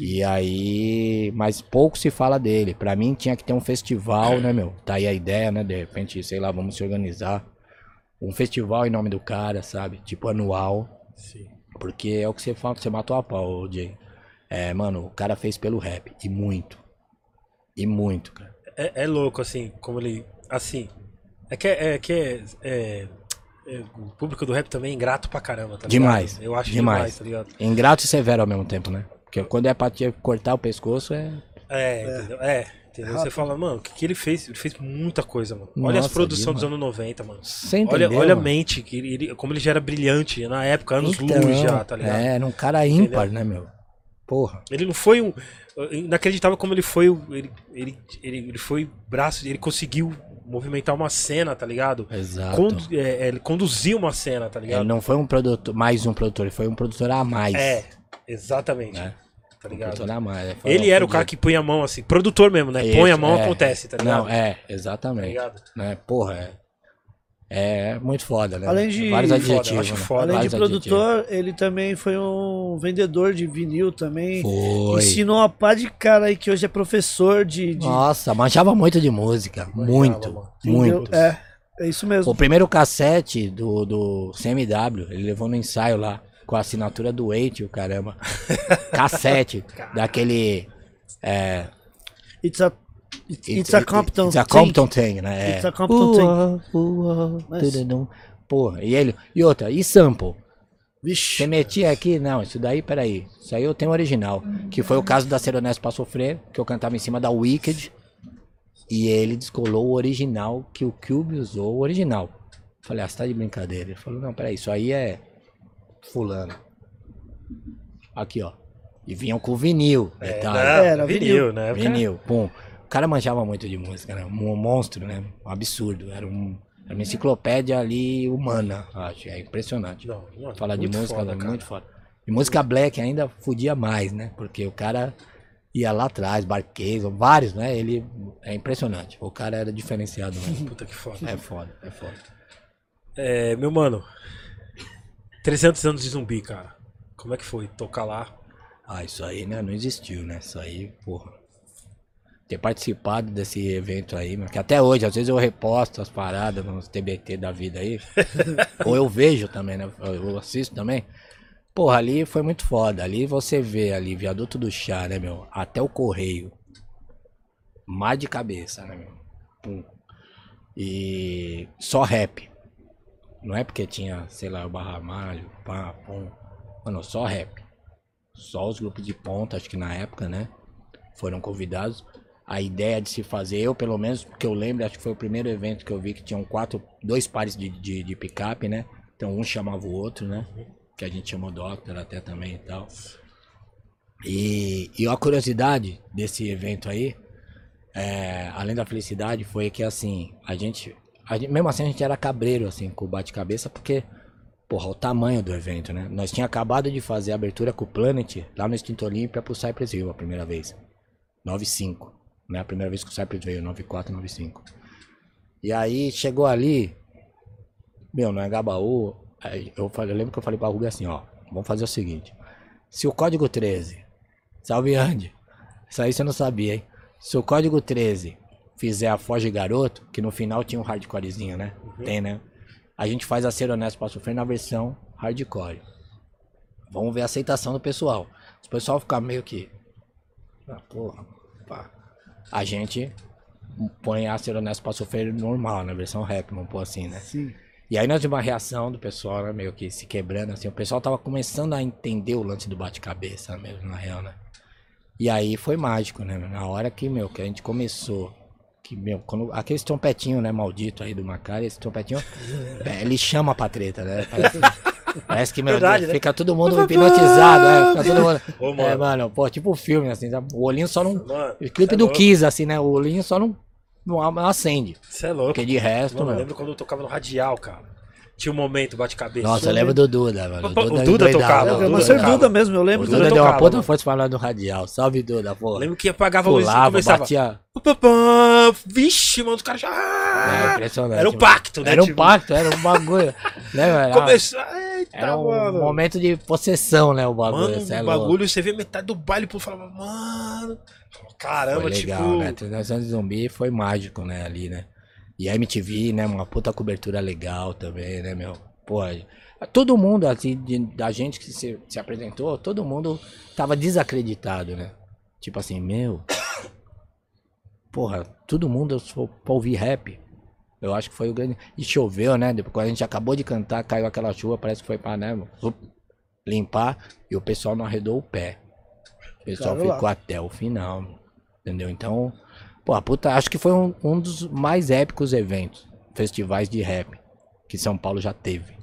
E aí, mas pouco se fala dele. Pra mim tinha que ter um festival, né, meu? Tá aí a ideia, né? De repente, sei lá, vamos se organizar. Um festival em nome do cara, sabe? Tipo anual. Sim. Porque é o que você fala, você matou a pau, Jay. É, mano, o cara fez pelo rap. E muito. E muito, cara. É, é louco, assim, como ele. Assim. É que é. é que é, é, é, o público do rap também é ingrato pra caramba, tá ligado? Demais, Eu acho demais. demais, tá ligado? Ingrato e severo ao mesmo tempo, né? Porque quando é pra te cortar o pescoço, é. É, entendeu? É, entendeu? Você fala, mano, o que, que ele fez? Ele fez muita coisa, mano. Olha as Nossa, produções dos anos 90, mano. Você Olha, entendeu? olha a mano? mente, que ele, ele- como ele já era brilhante na época, anos Então, luz já, tá ligado? É, era um cara ímpar, né, meu? Porra. Ele não foi um. Inacreditável como ele foi. Ele, ele, ele, ele foi braço, ele conseguiu movimentar uma cena, tá ligado? Exato. Condu- é, é, ele conduziu uma cena, tá Ele ligado? não foi um produtor, mais um produtor, ele foi um produtor a mais. É, exatamente. Né? Tá ligado? a mais. Foi- Ele era o cara que põe a mão assim, produtor mesmo, né? Isso, Põe a mão, é. acontece, tá ligado? Não, é, Tá exatamente. ligado? né? Porra, é. É muito foda, né? Além de- Vários Foda, adjetivos. acho né? foda. Além de Vários adjetivos. produtor, ele também foi um vendedor de vinil também. Foi. Ensinou uma pá de cara aí que hoje é professor de. de Nossa, manjava muito de música. Muito. mano. entendeu? Muito. É, é isso mesmo. O primeiro cassete do, do CMW, ele levou no ensaio lá, com a assinatura do Wait, o caramba. cassete, daquele. É, It's a, it's, it's a Compton It's a thing. Compton thing, né? É. It's a Compton thing. Ua, ua, Mas-. Porra, e ele. E outra, e sample? Você Vixe. metia aqui? Não, isso daí, peraí. Isso aí eu tenho original. Que foi o caso da Ser Honesto Pra Sofrer, que eu cantava em cima da Wicked. E ele descolou o original, que o Cube usou, o original. Falei, ah, você tá de brincadeira. Ele falou, não, peraí, isso aí é fulano. Aqui, ó. E vinham com vinil. É, detalhe. não, Era vinil, vinil. né? Vinil, pum. O cara manjava muito de música, né? Um monstro, né? Um absurdo. Era, um, era uma enciclopédia ali humana, acho. É impressionante. Não, mano, Falar de música foda, é cara. muito foda. E música black ainda fudia mais, né? Porque o cara ia lá atrás, Barquês, vários, né? Ele é impressionante. O cara era diferenciado mesmo. Puta que foda. É foda, é foda. É, meu mano, 300 anos de zumbi, cara. Como é que foi tocar lá? Ah, isso aí, né? Não existiu, né? Isso aí, porra. Ter participado desse evento aí, mano, que até hoje, às vezes eu reposto as paradas nos TBT da vida aí. ou eu vejo também, né? Eu assisto também. Porra, ali foi muito foda. Ali você vê ali, viaduto do chá, né, meu? Até o correio. Mar de cabeça, né, meu? Pum. E só rap. Não é porque tinha, sei lá, o Barra Malho, pá, pum. Mano, só rap. Só os grupos de ponta, acho que na época, né? Foram convidados. A ideia de se fazer, eu pelo menos, que eu lembro, acho que foi o primeiro evento que eu vi que tinham quatro, dois pares de, de, de picape, né? Então um chamava o outro, né? Que a gente chamou Doctor até também e tal. E, e a curiosidade desse evento aí, é, além da felicidade, foi que assim, a gente, gente- Mesmo assim a gente era cabreiro, assim, com o bate-cabeça, porque porra, o tamanho do evento, né? Nós tinha acabado de fazer a abertura com o Planet lá no Extinto Olímpia pro Cypress Hill a primeira vez. 9.5, né? A primeira vez que o Cypress veio, 9.4, 9.5. E aí chegou ali, meu, no aí eu, eu lembro que eu falei pra Ruby assim, ó, vamos fazer o seguinte. Se o código 13, salve Andy, isso aí você não sabia, hein? Se o código 13 fizer a Foge Garoto, que no final tinha um hardcorezinho, né? Tem, né? A gente faz a Ser Honesto pra Sofrer na versão hardcore. Vamos ver a aceitação do pessoal. Se o pessoal ficar meio que. Ah, porra. pá. A gente põe a Ser Honesto pra Sofrer normal, na versão rap, vamos pôr assim, né? Sim. E aí nós tivemos uma reação do pessoal, né, meio que se quebrando, assim. O pessoal tava começando a entender o lance do bate-cabeça mesmo, na real, né? E aí foi mágico, né? Na hora que, meu, que a gente começou. Que, meu, quando, aquele trompetinho, né, maldito aí do Macari, esse trompetinho, é, ele chama pra treta, né? Parece, parece que, meu, Verdade, né? fica todo mundo hipnotizado, é, fica todo mundo. Ô, É, mano. mano, pô, tipo um filme, assim, o olhinho só não. Mano, O clipe é do. Kiss, assim, né? O olhinho só não, não acende. Você é louco. Porque de resto, Mano, eu lembro quando eu tocava no Radial, cara. Tinha um momento bate-cabeça. Nossa, eu lembro do Duda, mano. O Duda tocava, É, o o Duda Master tocava. Duda mesmo, eu O lembro. Duda Duda deu uma tocava, puta mano. força falando no radial. Salve, Duda, Eu pô. lembro que apagava a luz e Pulava, começava. batia. Vixe, mano, os caras já. É, impressionante. Era um pacto, né? Era um tipo, pacto, era um bagulho. né, era, Começou. Eita, era um mano. momento de possessão, né? O bagulho. Mano, é o louco. bagulho, você vê metade do baile, pô, falava, mano. Caramba, Foi legal, tipo. né? Transação de zumbi foi mágico, né? Ali, né? E a MTV, né? Uma puta cobertura legal também, né, meu? Pô, todo mundo, assim, de- da gente que se, se apresentou, todo mundo tava desacreditado, né? Tipo assim, meu. Porra, todo mundo só pra ouvir rap. Eu acho que foi o grande. E choveu, né? Depois quando a gente acabou de cantar, caiu aquela chuva, parece que foi pra, né? Limpar e o pessoal não arredou o pé. O pessoal ficou até o final. Entendeu? Então, pô, a puta, acho que foi um, um dos mais épicos eventos, festivais de rap, que São Paulo já teve.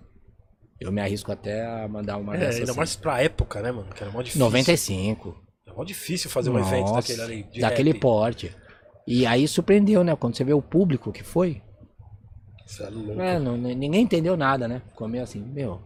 Eu me arrisco até a mandar uma É, dessas. ainda assim. mais pra época, né, mano? Que era mó difícil. 95. É mó difícil fazer um evento Nossa, daquele ali. daquele rap. porte. E aí surpreendeu, né? Quando você vê o público que foi. Isso é louco. É, não- ninguém entendeu nada, né? Ficou meio assim, meu.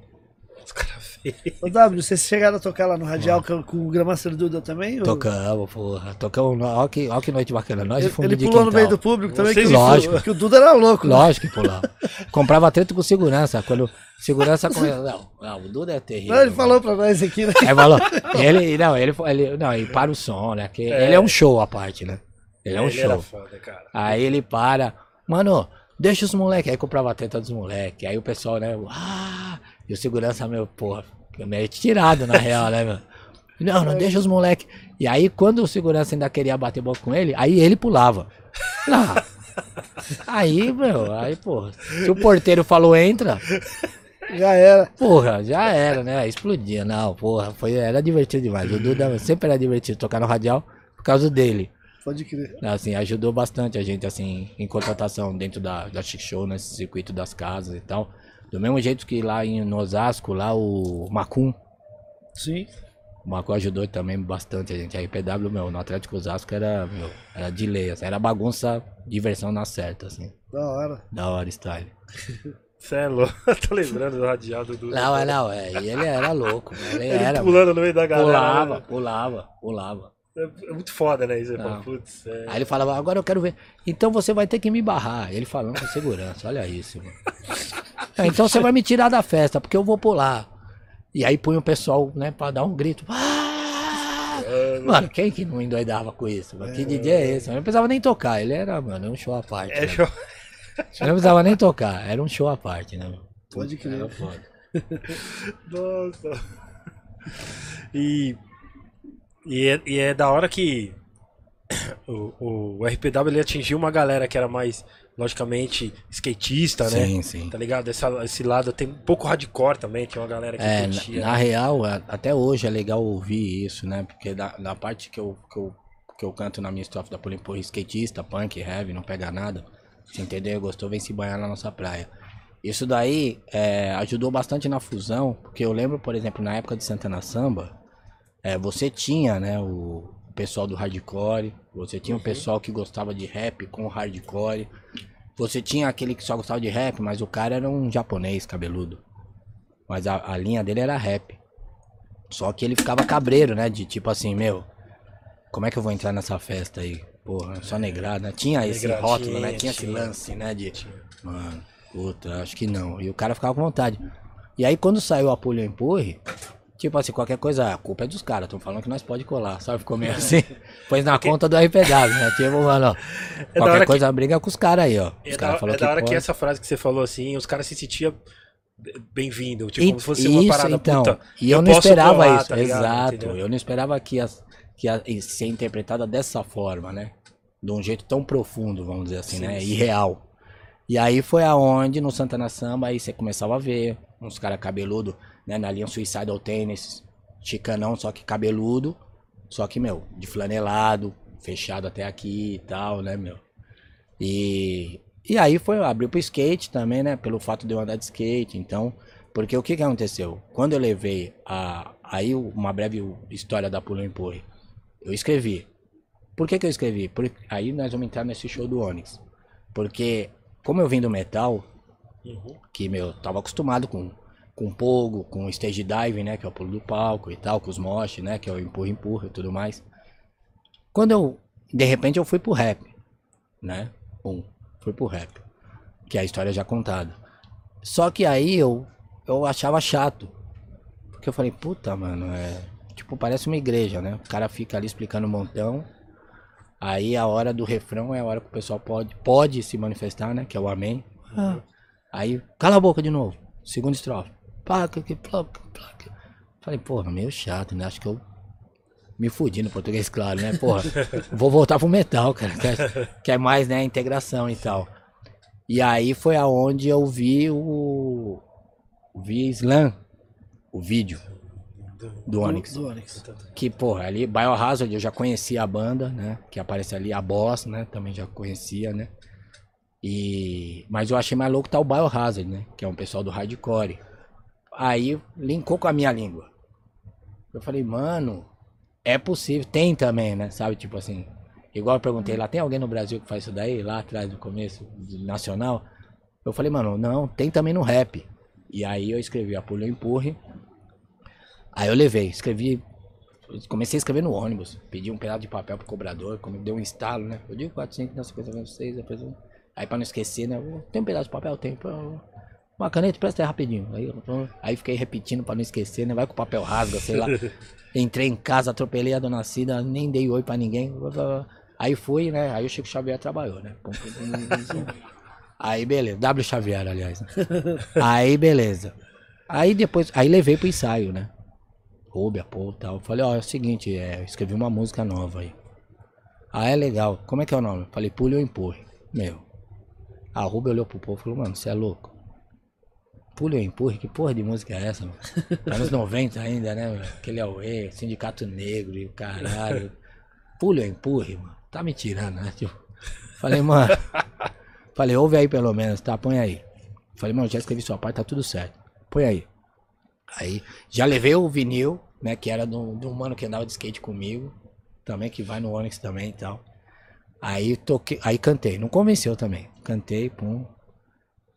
Os caras. Ô W, vocês chegaram a tocar lá no Radial com, com o Gramaster Duda também? ou- Tocamos, porra. Tocamos. Ó que, ó que noite bacana. Nós Ele, ele pulou no meio do público também, que, Lógico. que o Duda era louco. né? Lógico que pulava. Comprava treta com segurança. Quando segurança começa. Não, não, o Duda é terrível. Não, ele falou pra nós aqui, né? Aí falou. Ele, não, ele, ele, não, ele para o som, né? Que Ele é um show à parte, né? Ele é um Ele era show. foda. Aí ele para, mano, deixa os moleques. Aí comprava a teta dos moleques. Aí o pessoal, né? Ah! E o segurança, meu, porra, meio tirado na real, né, meu? Não, não deixa os moleques. E aí, quando o segurança ainda queria bater boca com ele, aí ele pulava. Lá. Aí, meu, aí, porra. Se o porteiro falou entra, Já era. porra, já era, né? Explodia. Não, porra, foi, era divertido demais. O Duda sempre era divertido tocar no radial por causa dele. Pode crer. Assim, ajudou bastante a gente, assim, em contratação dentro da, da Chic Show, nesse circuito das casas e tal. Do mesmo jeito que lá em no Osasco, lá o Macum, Sim. o Macum ajudou também bastante a gente. A RPW, meu, no Atlético Osasco era, meu, era de lei, assim, era bagunça, diversão na certa, assim. Da hora. Da hora, style. Você é louco. Tô lembrando do radiado do. Não, é não, é, e ele era louco, ele Ele era. pulando no meio da galera. Pulava, né? pulava, pulava. É é muito foda, né? Isso fala, putz, é... Aí ele falava, agora eu quero ver. Então você vai ter que me barrar. Ele falando com segurança, olha isso, mano. "É, então você vai me tirar da festa, porque eu vou pular. E aí punha o pessoal, né, pra dar um grito. "Ah!" Mano, quem que não endoidava com isso? Mano? Que DJ é esse? Eu não precisava nem tocar, ele era, mano, um show à parte. É né? show. Eu não precisava nem tocar, era um show à parte, né? Pode crer. Era foda. Nossa. E, e, é, e é da hora que o, o RPW ele atingiu uma galera que era mais, logicamente, skatista, né? Sim, sim. Tá ligado? Essa, esse lado tem um pouco hardcore também, tinha uma galera que É, na, curtia. na real, a- até hoje é legal ouvir isso, né? Porque da, da parte que eu, que, eu, que eu canto na minha estrofe da Polimpor, skatista, punk, heavy, não pega nada. Se entendeu? Gostou, vem se banhar na nossa praia. Isso daí é, ajudou bastante na fusão, porque eu lembro, por exemplo, na época de Santana Samba, é, você tinha, né, o pessoal do hardcore, você tinha o pessoal que gostava de rap com hardcore, você tinha aquele que só gostava de rap, mas o cara era um japonês cabeludo. Mas a, a linha dele era rap. Só que ele ficava cabreiro, né? De tipo assim, meu, como é que eu vou entrar nessa festa aí? Porra, só negrado, né? Tinha esse rótulo, né? Tinha esse lance, né? De, mano, puta, acho que não. E o cara ficava com vontade. E aí quando saiu a Pulha Empurre, tipo assim, qualquer coisa, a culpa é dos caras. Estão falando que nós pode colar, sabe? Ficou meio assim. Pôs na conta do RPW, né? Tipo, mano, ó, hora qualquer que- coisa briga com os caras aí, ó. Os É da, caras é da hora que, pode. essa frase que você falou assim, os caras se sentiam bem-vindo. Tipo, E- como se fosse uma isso, parada então. puta. E eu, não posso esperava colar, isso. tá ligado? Exato. Entendeu? Eu não esperava que ia, que ia ser interpretada dessa forma, né? De um jeito tão profundo, vamos dizer assim, Sim, né? sim. E real. E aí foi aonde, no Santana Samba, aí você começava a ver uns caras cabeludo, né? Na linha Suicidal Tennis, chicanão, só que cabeludo. Só que, meu, de flanelado, fechado até aqui e tal, né, meu? E, e aí foi, abriu pro skate também, né? Pelo fato de eu andar de skate, então... Porque o que que aconteceu? Quando eu levei a... Aí uma breve história da Pulo Empurre. Eu escrevi. Por que que eu escrevi? Porque aí nós vamos entrar nesse show do Onyx. Porque como eu vim do metal, Uhum. que meu, tava acostumado com com pogo, com stage dive, né, que é o pulo do palco e tal, com os mosh, né, que é o empurra empurra e tudo mais. Quando eu de repente eu fui pro rap, né? Um, fui pro rap, que é a história já contada. Só que aí eu eu achava chato. Porque eu falei, puta, mano, é tipo, parece uma igreja, né? O cara fica ali explicando um montão. Aí a hora do refrão é a hora que o pessoal pode, pode se manifestar, né? Que é o amém. Ah. Aí, cala a boca de novo. Segunda estrofe. Placa, que placa, placa. Falei, porra, meio chato, né? Acho que eu me fudi no português, claro, né? Porra, vou voltar pro metal, cara. Quer, quer mais, né? Integração e tal. E aí foi aonde eu vi o. Vi Slam, o vídeo do Onyx. Do Onyx. Que, porra, ali, Biohazard eu já conhecia a banda, né? Que aparece ali, a Boss, né? Também já conhecia, né? E... Mas eu achei mais louco tá o Biohazard, né? Que é um pessoal do hardcore. Aí linkou com a minha língua. Eu falei, mano, é possível. Tem também, né? Sabe, tipo assim. Igual eu perguntei lá, tem alguém no Brasil que faz isso daí? Lá atrás, no começo, nacional? Eu falei, mano, não, tem também no rap. E aí eu escrevi a Pulho Empurre. Aí eu levei, escrevi. Comecei a escrever no ônibus. Pedi um pedaço de papel pro cobrador, como deu um estalo, né? Eu digo 400, nessa coisa, 6, depois. eu- Aí pra não esquecer, né? Tem um pedaço de papel? Tem. Pô, Uma caneta, presta aí rapidinho. Aí, tô- aí fiquei repetindo pra não esquecer, né? Vai com o papel rasga, sei lá. Entrei em casa, atropelei a dona Cida, nem dei oi pra ninguém. Aí fui, né? Aí o Chico Xavier trabalhou, né? Aí beleza, W Xavier, aliás. né? Aí beleza. Aí depois, aí levei pro ensaio, né? Rubia, pô, tal. Falei, ó, é o seguinte, é, escrevi uma música nova aí. Ah, é legal. Como é que é o nome? Falei, pule ou empurre. Meu. A Rubia olhou pro povo e falou, mano, você é louco? Pule ou empurre? Que porra de música é essa, mano? Anos 90 ainda, né? meu? Aquele Aue, Sindicato Negro e o caralho. Pule ou empurre, mano? Tá me tirando, né? Tipo, falei, mano. Falei, ouve aí pelo menos, tá? Põe aí. Falei, mano, já escrevi sua parte, tá tudo certo. Põe aí. Aí, já levei o vinil, né? Que era do, do mano que andava de skate comigo. Também, que vai no Onyx também e tal. Aí toquei, aí cantei. Não convenceu também. Cantei, pum.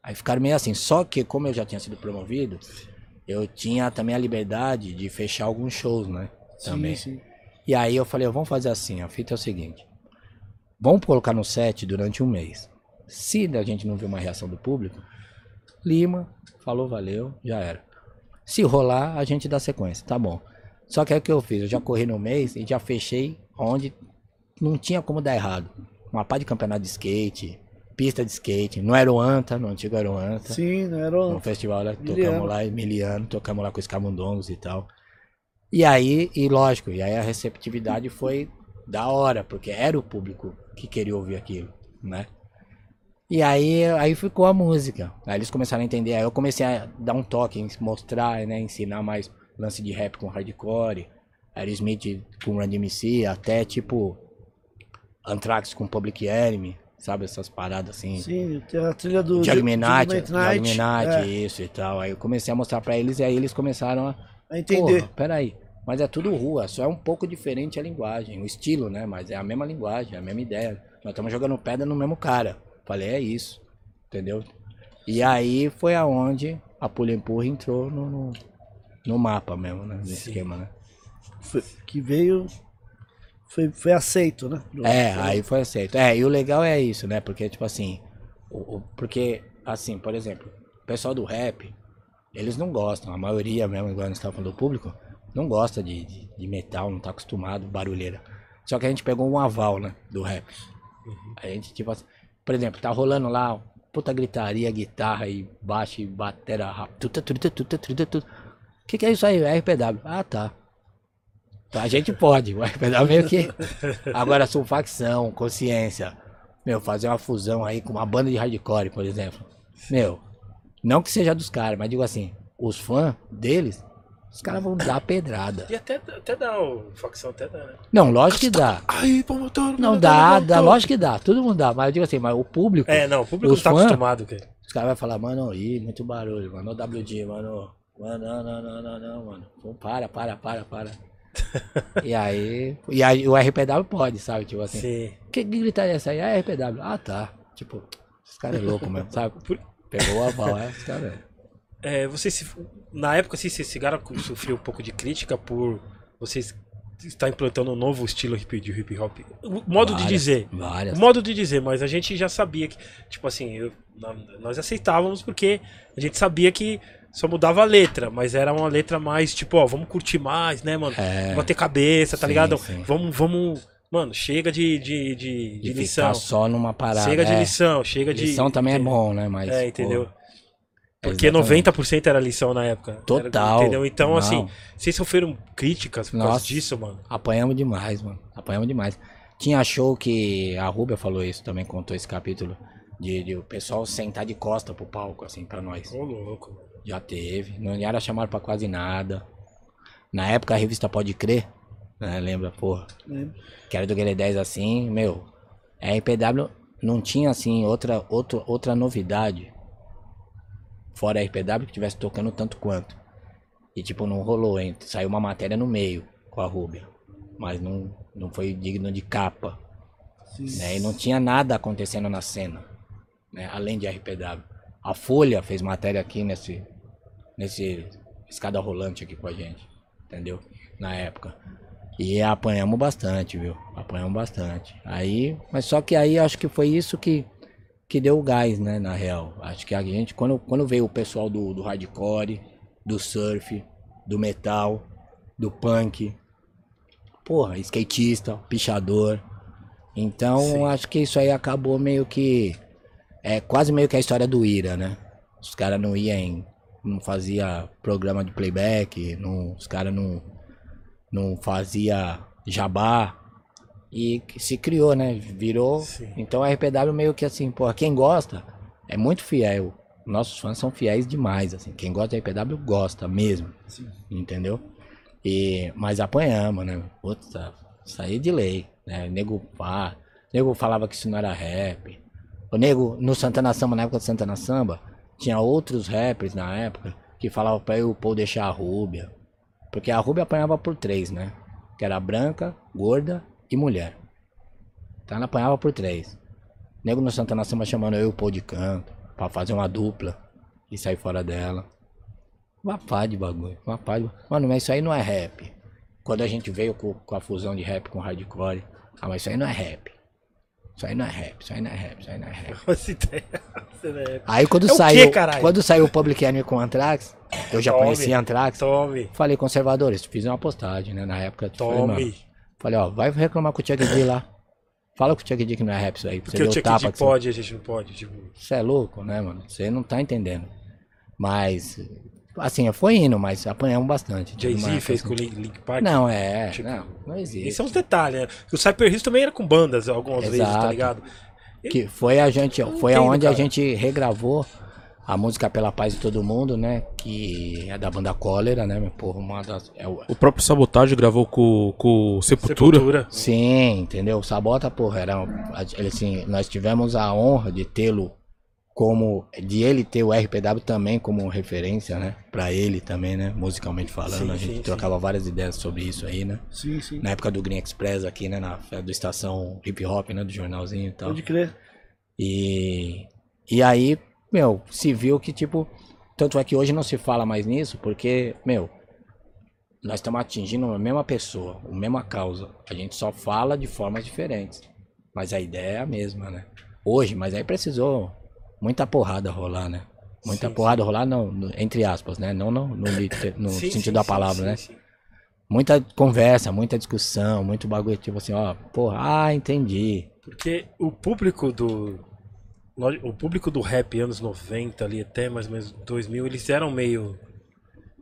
Aí ficaram meio assim. Só que como eu já tinha sido promovido, eu tinha também a liberdade de fechar alguns shows, né? Também. Sim, sim. E aí eu falei, vamos fazer assim, a fita é o seguinte. Vamos colocar no set durante um mês. Se a gente não ver uma reação do público, Lima, falou, valeu, já era. Se rolar, a gente dá sequência, tá bom. Só que é o que eu fiz, eu já corri no mês e já fechei onde não tinha como dar errado. Uma pá de campeonato de skate, pista de skate, no Aeroanta, no antigo Aeroanta. Sim, não era No o... festival? Miliano. Tocamos lá em Miliano, tocamos lá com os camundongos e tal. E aí, e lógico, e aí a receptividade foi da hora, porque era o público que queria ouvir aquilo, né? E aí, aí ficou a música. Aí eles começaram a entender. Aí eu comecei a dar um toque, mostrar, né? Ensinar mais lance de rap com hardcore, Aerosmith com Run DMC, até tipo Anthrax com Public Enemy, sabe? Essas paradas assim. Sim, tem a trilha do... Judgment Judgment é, isso e tal. Aí eu comecei a mostrar pra eles e aí eles começaram a. a entender. Porra, peraí. Mas é tudo rua, só é um pouco diferente a linguagem, o estilo, né? Mas é a mesma linguagem, é a mesma ideia. Nós estamos jogando pedra no mesmo cara. Falei, é isso. Entendeu? E aí foi aonde a Pulha Empurra entrou no, no, no mapa mesmo, né? Sim. esquema, né? Que veio... Foi, foi aceito, né? É, aí foi aceito. É, e o legal é isso, né? Porque, tipo assim, o, o- porque, assim, por exemplo, o pessoal do rap, eles não gostam, a maioria mesmo, igual nós estávamos falando do público, não gosta de, de, de metal, não tá acostumado, barulheira. Só que a gente pegou um aval, né, do rap. A gente, tipo assim, por exemplo, tá rolando lá, puta gritaria, guitarra e baixo e batera rápido. O que, que é isso aí? RPW. Ah, tá. Então, A gente pode, RPW meio que. Agora, sulfacção, consciência. Meu, fazer uma fusão aí com uma banda de hardcore, por exemplo. Meu, não que seja dos caras, mas digo assim, os fãs deles, os caras vão dar pedrada. E até, até dá, o facção até dá, né? Não, lógico que dá. Aí, promotor. Não dá, dá, lógico que dá. Todo mundo dá, mas eu digo assim, mas o público. É, não, o público Os não tá fã? acostumado, cara. Os caras vão falar, mano, ih, muito barulho, mano. Ô WD, mano. Mano, não, não, não, não, não, mano. Pô, para, para, para, para. E aí. E aí o RPW pode, sabe? Tipo assim. Sim. Que gritaria essa aí? Ah, RPW. Ah, tá. Tipo, esse cara é louco mesmo, sabe? Pegou o aval, é, esse cara é. É, você se, na época, assim, vocês chegaram a sofrer um pouco de crítica por vocês estar implantando um novo estilo de hip hop. Modo de Várias, dizer. Várias. Modo de dizer, mas a gente já sabia que, tipo assim, eu- nós aceitávamos porque a gente sabia que só mudava a letra, mas era uma letra mais tipo, ó, vamos curtir mais, né, mano? É. Bater cabeça, tá Sim, ligado? sim. Vamos, vamos. Mano, chega de, de, de, de lição. só numa parada. Chega de é. lição, chega de. Lição também é bom, né? Mas, É, entendeu? pô, Porque exatamente. 90% era lição na época. Era- Total. entendeu? Então, Não. assim, vocês sofreram críticas por causa Nossa. disso, mano. Apanhamos demais, mano. Apanhamos demais. Tinha show que a Rubia falou isso também, contou esse capítulo. De, de o pessoal sentar de costa pro palco, assim, pra nós. Ô, louco. Já teve. Não era chamado pra quase nada. Na época a revista Pode Crer, né? Lembra, porra? Lembro. Que era do Guilherme 10 assim, meu. A RPW não tinha assim outra, outra, outra novidade. Fora a RPW que tivesse tocando tanto quanto. E tipo, não rolou, hein? Saiu uma matéria no meio com a Rúbia. Mas não, não foi digno de capa. Né? E não tinha nada acontecendo na cena. Né? Além de RPW. A Folha fez matéria aqui nesse. Nesse escada rolante aqui com a gente. Entendeu? Na época. E apanhamos bastante, viu? Apanhamos bastante. Aí, mas só que aí acho que foi isso que, que deu o gás, né, na real. Acho que a gente, quando, quando veio o pessoal do, do hardcore, do surf, do metal, do punk, porra, skatista, pichador. Então, Sim. acho que isso aí acabou meio que. É quase meio que a história do Ira, né? Os caras não iam em. Não fazia programa de playback, não, os caras não não fazia jabá e se criou, né? Virou. Sim. Então a RPW meio que assim, pô, quem gosta é muito fiel. Nossos fãs são fiéis demais, assim. Quem gosta da RPW gosta mesmo. Entendeu? E, mas apanhamos, né? Puta, saí de lei, né? Nego, ah, nego falava que isso não era rap. O nego, no Santana Samba, na época do Santana Samba, tinha outros rappers na época que falavam pra eu pô, deixar a Rúbia. Porque a Rúbia apanhava por três, né? Que era branca, gorda e mulher. Então ela apanhava por três. Nego no Santana Samba chamando eu Pô de canto. Pra fazer uma dupla. E sair fora dela. Uma pá de bagulho. Uma pá de... Mano, mas isso aí não é rap. Quando a gente veio com, com a fusão de rap com hardcore. Ah, mas isso aí não é rap. Isso aí não é rap, isso aí não é rap, isso aí não é rap. É- Aí quando É quê, saiu. caralho? quando saiu o Public Enemy com Anthrax, eu já Tome. conhecia Anthrax. Tome, Falei, conservadores, fiz uma postagem, né? Na época. Falei, tome. falei, ó, vai reclamar com o Chuck D lá. Fala com o Chuck D que não é rap isso aí. Porque o Chuck tapa D que você- pode, a gente não pode. Tipo, Você é louco, né, mano? Você não tá entendendo. Mas, assim, foi indo, mas apanhamos bastante. Jay-Z fez assim- com o Link, Link Park. Não, é. Tipo, não, não existe. Isso é uns detalhes, né? O Cyper Hills também era com bandas algumas vezes, tá Exato. ligado? Que foi a gente, foi entendo, aonde a cara. gente regravou a música Pela Paz de Todo Mundo, né? Que é da banda Cólera, né? Porra, uma das. É o, O próprio Sabotagem gravou com, com Sepultura. Sepultura. Sim, entendeu? Sabota, porra, era. Assim, nós tivemos a honra de tê-lo como. De ele ter o RPW também como referência, né? Pra ele também, né? Musicalmente falando. Sim, a gente sim, trocava várias ideias sobre isso aí, né? Sim, sim. Na época do Green Express aqui, né? Na do estação hip hop, né? Do jornalzinho e tal. Pode crer. E, e aí, meu, se viu que, tipo, tanto é que hoje não se fala mais nisso, porque, meu, nós estamos atingindo a mesma pessoa, a mesma causa. A gente só fala de formas diferentes. Mas a ideia é a mesma, né? Hoje, mas aí precisou muita porrada rolar, né? Muita Sim, porrada rolar, não, entre aspas, né? Não no, no, no Sim, sentido sim, da sim, palavra, sim, né? sim. Muita conversa, muita discussão, muito bagulho, tipo assim, ó, porra, ah, entendi. Porque o público do. O público do rap anos 90 ali até mais ou menos 2000, eles eram meio.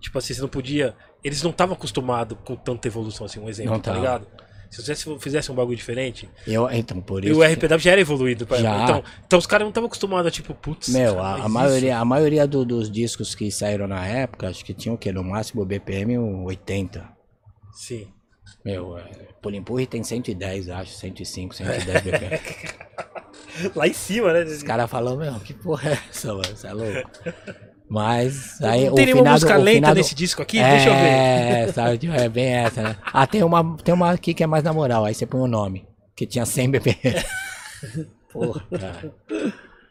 Tipo assim, você não podia. Eles não estavam acostumados com tanta evolução, assim, um exemplo, Não tá tava. ligado? Se você fizesse um bagulho diferente, Eu, então, por e isso. o RPW já era evoluído. pra- Já. Então, então os caras não estavam acostumados a tipo, putz. Meu, cara, a, a isso- maioria, a maioria do- dos discos que saíram na época, acho que tinha o quê? No máximo BPM 80. Sim. Meu, é, Polimpurri tem 110, acho, 105, 110 BPM. Lá em cima, né? Os caras falam, meu, que porra é essa, mano? Você é louco? Mas aí não o tem nenhuma finado- música o lenta finado- nesse disco aqui? Deixa eu ver. É, sabe, é bem essa, né? Ah, tem uma, tem uma aqui que é mais na moral, aí você põe o nome, que tinha 100 BPM. Porra, cara.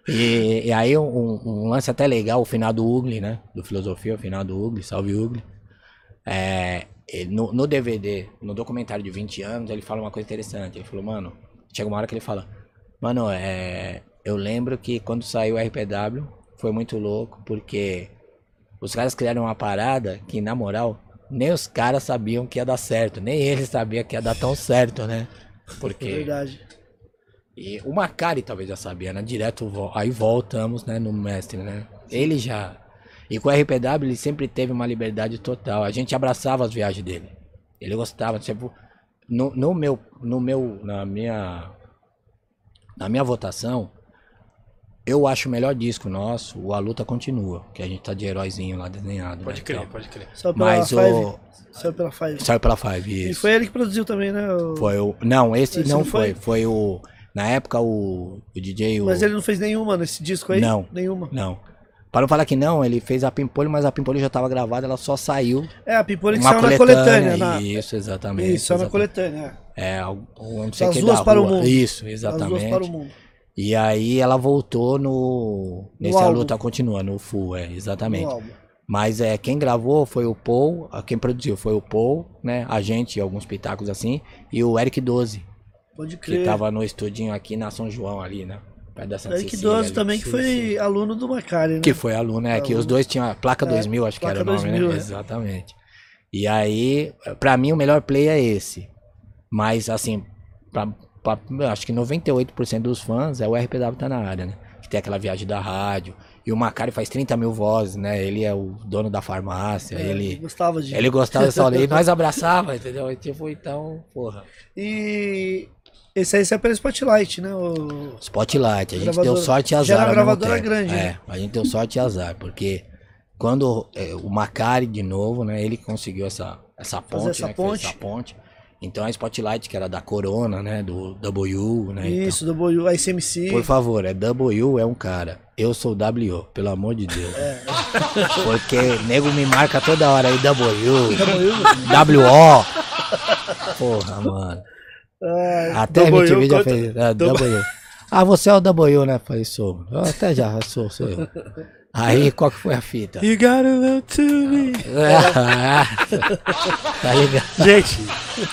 E, e aí um, um lance até legal, o final do Ugly, né? Do Filosofia, o final do Ugly, salve Ugly. É, no, no DVD, no documentário de 20 anos, ele fala uma coisa interessante. Ele falou, mano, chega uma hora que ele fala, mano, é, eu lembro que quando saiu o RPW, foi muito louco, porque os caras criaram uma parada que, na moral, nem os caras sabiam que ia dar certo, nem eles sabiam que ia dar tão certo, né? É Porque verdade. e o Macari talvez já sabia, né? Direto, aí voltamos, né, no mestre, né? Ele já. E com o RPW ele sempre teve uma liberdade total. A gente abraçava as viagens dele. Ele gostava, tipo, no, no meu, no meu, na minha, na minha votação, eu acho o melhor disco nosso, o A Luta Continua, que a gente tá de heróizinho lá desenhado. Pode né, crer, então. pode crer. Saiu pela Mas Five. o. Saiu pela Five. Saiu pela Five, E isso. foi ele que produziu também, né? o- Foi o. Não, esse, Esse não, não foi. foi? foi. o. Na época, o, o DJ. O, Mas ele não fez nenhuma nesse disco aí? Não. Nenhuma. Não. Para não falar que não, ele fez a Pimpolho, mas a Pimpolho já tava gravada, ela só saiu. É, a Pimpolho que uma saiu na coletânea. Na... Isso, exatamente. Isso, saiu na exatamente. coletânea. É, um, não sei Das que ruas da para o rua. mundo. Isso, As duas exatamente. para o mundo. E aí ela voltou no. Nesse A álbum. Luta Continua, no Full, é, exatamente. No. Mas é, quem gravou foi o Paul, a- quem produziu foi o Paul, né? A gente, alguns pitacos assim, e o Eric 12, Pode que crer. tava no estudinho aqui na São João ali, né? Perto da Santa Eric Cecília 12 ali. também, que foi sim. aluno do Macari, né? Que foi aluno, é, que os dois tinham a placa É, 2000, acho que era o placa nome, 2000, né? é. Exatamente. E aí, pra mim o melhor play é esse. Mas assim, pra- acho que 98% dos fãs é o RPW tá na área, né? Que tem aquela viagem da rádio. E o Macari faz 30 mil vozes, né? Ele é o dono da farmácia, É, ele... Gostava de. Ele gostava dessa e nós abraçava, entendeu? E, tipo, então, porra. E esse aí saiu pela Spotlight, né? O... Spotlight, a gente Gravadora- deu sorte e azar. Já era gravadora grande, É, né? a gente deu sorte e azar, porque quando é, o Macari de novo, né? Ele conseguiu essa, essa ponte, essa né? ponte. essa ponte. Então a Spotlight, que era da Corona, né? Do W, né? então- Isso, do Boyu, a ICMC. Por favor, é W é um cara. Eu sou W, pelo amor de Deus. É. Porque nego me marca toda hora aí W, WO. Porra, mano. Ah, Até a W, MTV já fez. É, W. Ah, você é o W, né? Falei, sou. Eu até já sou, sou eu. Aí, qual que foi a fita? You gotta love to me. tá ligado? Gente,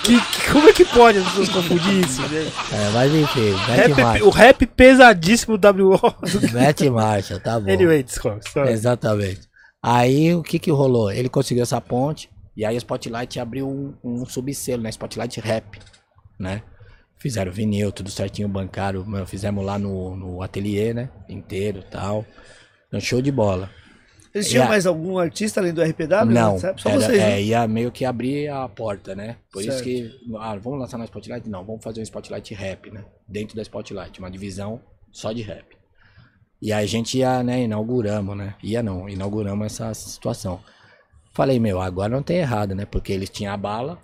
que, que- como é que pode as pessoas confundir isso, gente? É, mas enfim, mete Rap- marcha. o rap pesadíssimo WO. do- Mete marcha, tá bom. Anyway, sorry. Exatamente. Aí o que que rolou? Ele conseguiu essa ponte e aí a Spotlight abriu um, um subselo, né? Spotlight Rap, né? Fizeram vinil, tudo certinho, bancário, fizemos lá no, no ateliê, né? Inteiro e tal. Um show de bola. Eles tinham mais algum artista além do RPW? Não, Só era- vocês, né? é, ia meio que abrir a porta, né? Por isso Certo. que, ah, vamos lançar na Spotlight? Não, vamos fazer um Spotlight Rap, né? Dentro da Spotlight, uma divisão só de rap. E aí a gente ia, né, inauguramos, né? Ia não, inauguramos essa situação. Falei, meu, agora não tem errado, né? Porque eles tinham a bala,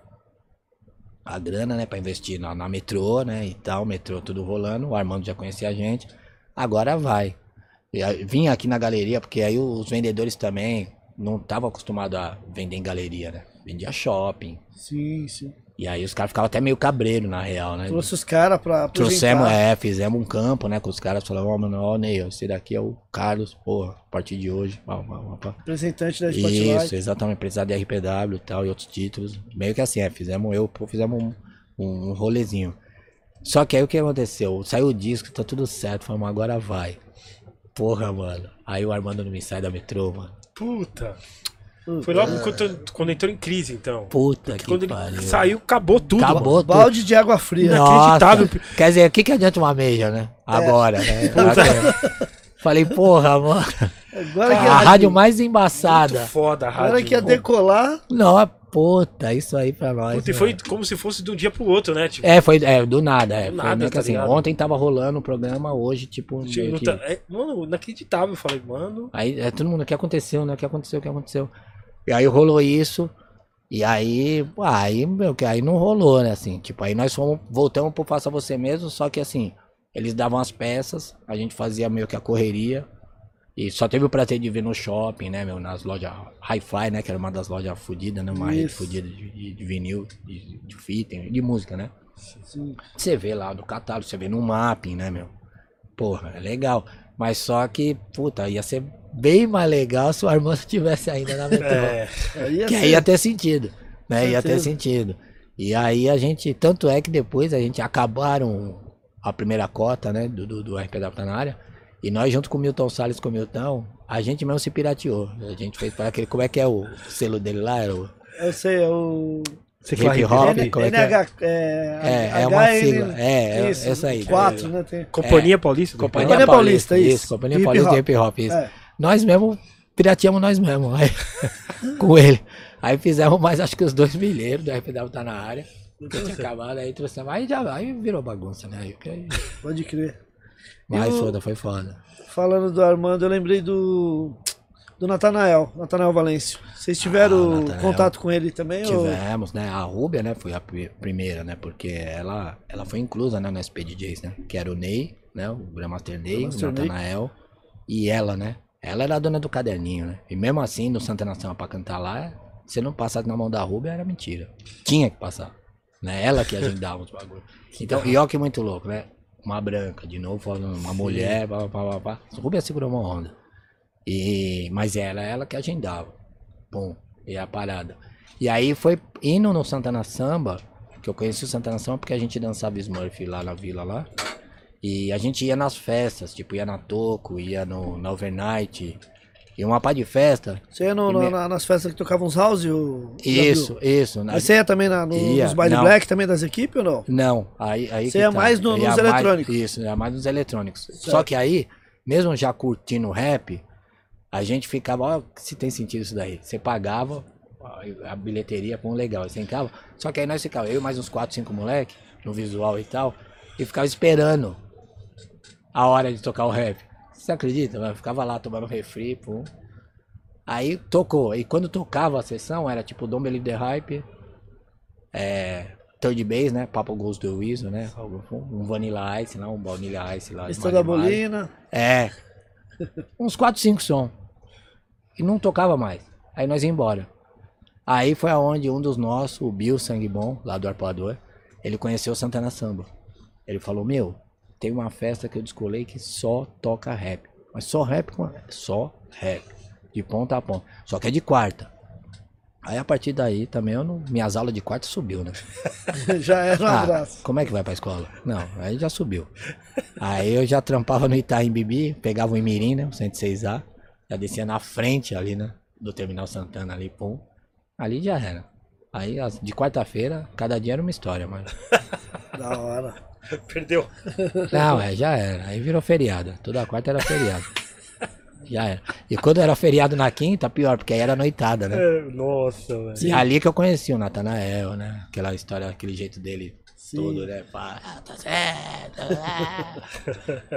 a grana, né, pra investir na, na metrô, né, e tal, metrô tudo rolando, o Armando já conhecia a gente, agora vai. Vim aqui na galeria, porque aí os vendedores também não estavam acostumados a vender em galeria, né, vendia shopping, Sim, sim. e aí os caras ficavam até meio cabreiro, na real, né. Trouxe os caras pra apresentar. Trouxemos, é, fizemos um campo, né, com os caras, falaram, ó, mano, ó, Ney, esse daqui é o Carlos, porra, a partir de hoje, pá, pá, pá, pá. Representante da Spotlight. Isso, exatamente, precisar de RPW e tal, e outros títulos. Meio que assim, é, fizemos eu, pô, fizemos um, um, um rolezinho. Só que aí o que aconteceu? Saiu o disco, tá tudo certo, falamos, agora vai. Porra, mano. Aí o Armando não me sai da metrô, mano. Puta. Foi logo quando, quando entrou em crise, então. Puta que Quando ele pariu. saiu, acabou tudo. Acabou mano. tudo. Balde de água fria. Nossa, inacreditável. Quer dizer, o que, que adianta uma meia, né? Agora, né? Falei, porra, mano. Agora que A ia, rádio mais embaçada. Muito foda a rádio. agora que ia decolar. Não, puta, isso aí pra nós. Puta, e né? foi como se fosse de um dia pro outro, né? Tipo, É, foi é, do nada, é. Do Foi nada, que tá assim, ligado? ontem tava rolando o programa, hoje, tipo, tipo, meio não que... tá- é, mano, inacreditável. Eu falei, mano. Aí é todo mundo, o que aconteceu, né? O que aconteceu, o que aconteceu? E aí rolou isso, e aí, pô, aí, meu, que aí não rolou, né? Assim, tipo, aí nós fomos, voltamos pro Faça Você Mesmo, só que assim, eles davam as peças, a gente fazia meio que a correria, e só teve o prazer de ver no shopping, né, meu, nas lojas Hi-Fi, né, que era uma das lojas fodidas, né, uma rede Isso. fodida de, de- vinil, de, de fita, de música, né? Sim. Você vê lá no catálogo, você vê no mapping, né, meu? Porra, é legal. Mas só que, puta, ia ser bem mais legal se o Armando tivesse ainda na metrô. É, ia que ser- aí ia ter sentido, né? Ia ter sentido. E aí a gente, tanto é que depois a gente acabaram a primeira cota, né, do, do, do RPW tá na área. E nós, junto com o Milton Salles e com o Milton, a gente mesmo se pirateou. A gente fez para aquele, como é que é o selo dele lá? Era o Eu sei, é o. você Hip hop, hop? N- como é que é? É, É, é uma sigla. É, é isso, essa aí. Quatro, né? Tem. Companhia Paulista? do Companhia, Companhia Paulista, Paulista, isso. isso. Companhia Hip Paulista de Hip Hop, isso. É. Nós mesmo pirateamos nós mesmos, aí, com ele. Aí fizemos mais, acho que os dois milheiros do RPW tá na área. Nunca tinha acabado, aí trouxemos, aí já aí virou bagunça, né? Aí, aí- Pode crer. Mas Eu- foda, foi foda. Falando do Armando, eu lembrei do. Do Natanael, Natanael Valêncio. Vocês tiveram Ah, contato com ele também? ou- Tivemos, né? A Rúbia, né, foi a pri- primeira, né? Porque ela, ela foi inclusa, né, no SPDJs, né? Que era o Ney, né? O Grandmaster Ney, o Grandmaster. Natanael e ela, né? Ela era a dona do caderninho, né? E mesmo assim, no Santa Nação pra cantar lá, se não passasse na mão da Rúbia, era mentira. Tinha que passar. Né? Ela que agendava os bagulhos. Então, e ó que muito louco, né? Uma branca, de novo, falando, uma mulher, pá, pá, pá, pá. A Rúbia segurou uma onda. E, mas era ela que agendava. Bom, e a parada. E aí foi indo no Santana Samba, que eu conheci o Santana Samba porque a gente dançava Smurf lá na vila lá. E a gente ia nas festas, tipo, ia na Toco, ia no, na Overnight. E uma pá de festa. Você ia no- E na- me- na- nas festas que tocavam os house? O, Isso, isso. na- Mas você ia também na, no, Ia, nos baile não. black também das equipes ou não? Não, aí, aí Você ia tá. mais no- Eu ia nos mais- eletrônicos. Isso, ia mais nos eletrônicos. Só que aí, mesmo já curtindo rap, a gente ficava, ó, se tem sentido isso daí. Você pagava a- bilheteria com legal, você entrava. Só que aí nós ficava, eu e mais uns 4, 5 moleque, no visual e tal, e ficava esperando a hora de tocar o rap. Você acredita? Eu ficava lá tomando refri, pum. Aí tocou. E quando tocava a sessão, era tipo Don't Believe the Hype, é, Third Base, né? Papa Goes do Weasel, né? Um Vanilla Ice lá, um Vanilla Ice lá. Lista da. Bolina. É. Uns 4, 5 som. E não tocava mais. Aí nós ia embora. Aí foi aonde um dos nossos, o Bill Sangue Bom, lá do Arpoador, ele conheceu o Santana Samba. Ele falou, meu, tem uma festa que eu descolei que só toca rap. Mas só rap com só rap. De ponta a ponta. Só que é de quarta. Aí a partir daí também eu não, minhas aulas de quarta subiu, né? Já era um Ah, abraço. como é que vai pra escola? Não, aí já subiu. Aí eu já trampava no Itaim Bibi, pegava o Imirim, né? O 106A, já descia na frente ali, né? Do Terminal Santana ali, pum. Ali já era. Aí de quarta-feira, cada dia era uma história, mano. Da hora. Perdeu. Não, é, já era. Aí virou feriado. Toda quarta era feriado. Já era. E quando era feriado na quinta, pior, porque aí era noitada, né? É, Nossa, velho. E ali que eu conheci o Natanael, né? Aquela história, aquele jeito dele Sim. todo, né? Ah, tá certo. ah.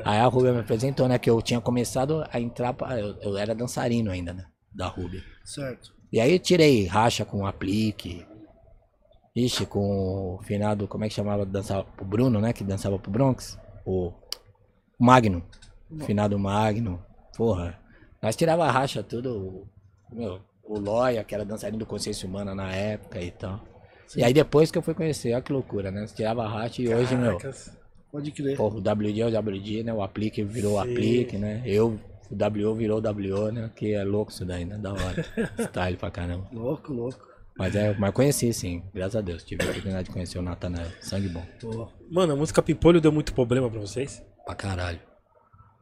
Aí a Rubia me apresentou, né? Que eu tinha começado a entrar, pra, eu, eu era dançarino ainda, né? Da Rubia. Certo. E aí eu tirei racha com aplique. Ixi, com o finado, como é que chamava? Dançava pro Bruno, né? Que dançava pro Bronx. O Magno. Finado Magno. Porra. Nós tirava a racha tudo. o- Meu, o Loia, que era dançarino do Consciência Humana na época e tal. E aí depois que eu fui conhecer, olha que loucura, né? Nós tirava a racha e hoje, meu. Pode crer. Porra, o WD é o WD, né? O aplique virou o Sim. aplique, né? Eu, o WO virou o WO, né? Que é louco isso daí, né? Da hora. Style pra caramba. Louco, louco. Mas é, mas conheci sim, graças a Deus. Tive a oportunidade de conhecer o Natanael. Sangue bom. Mano, a música Pimpolho deu muito problema pra vocês? Pra caralho.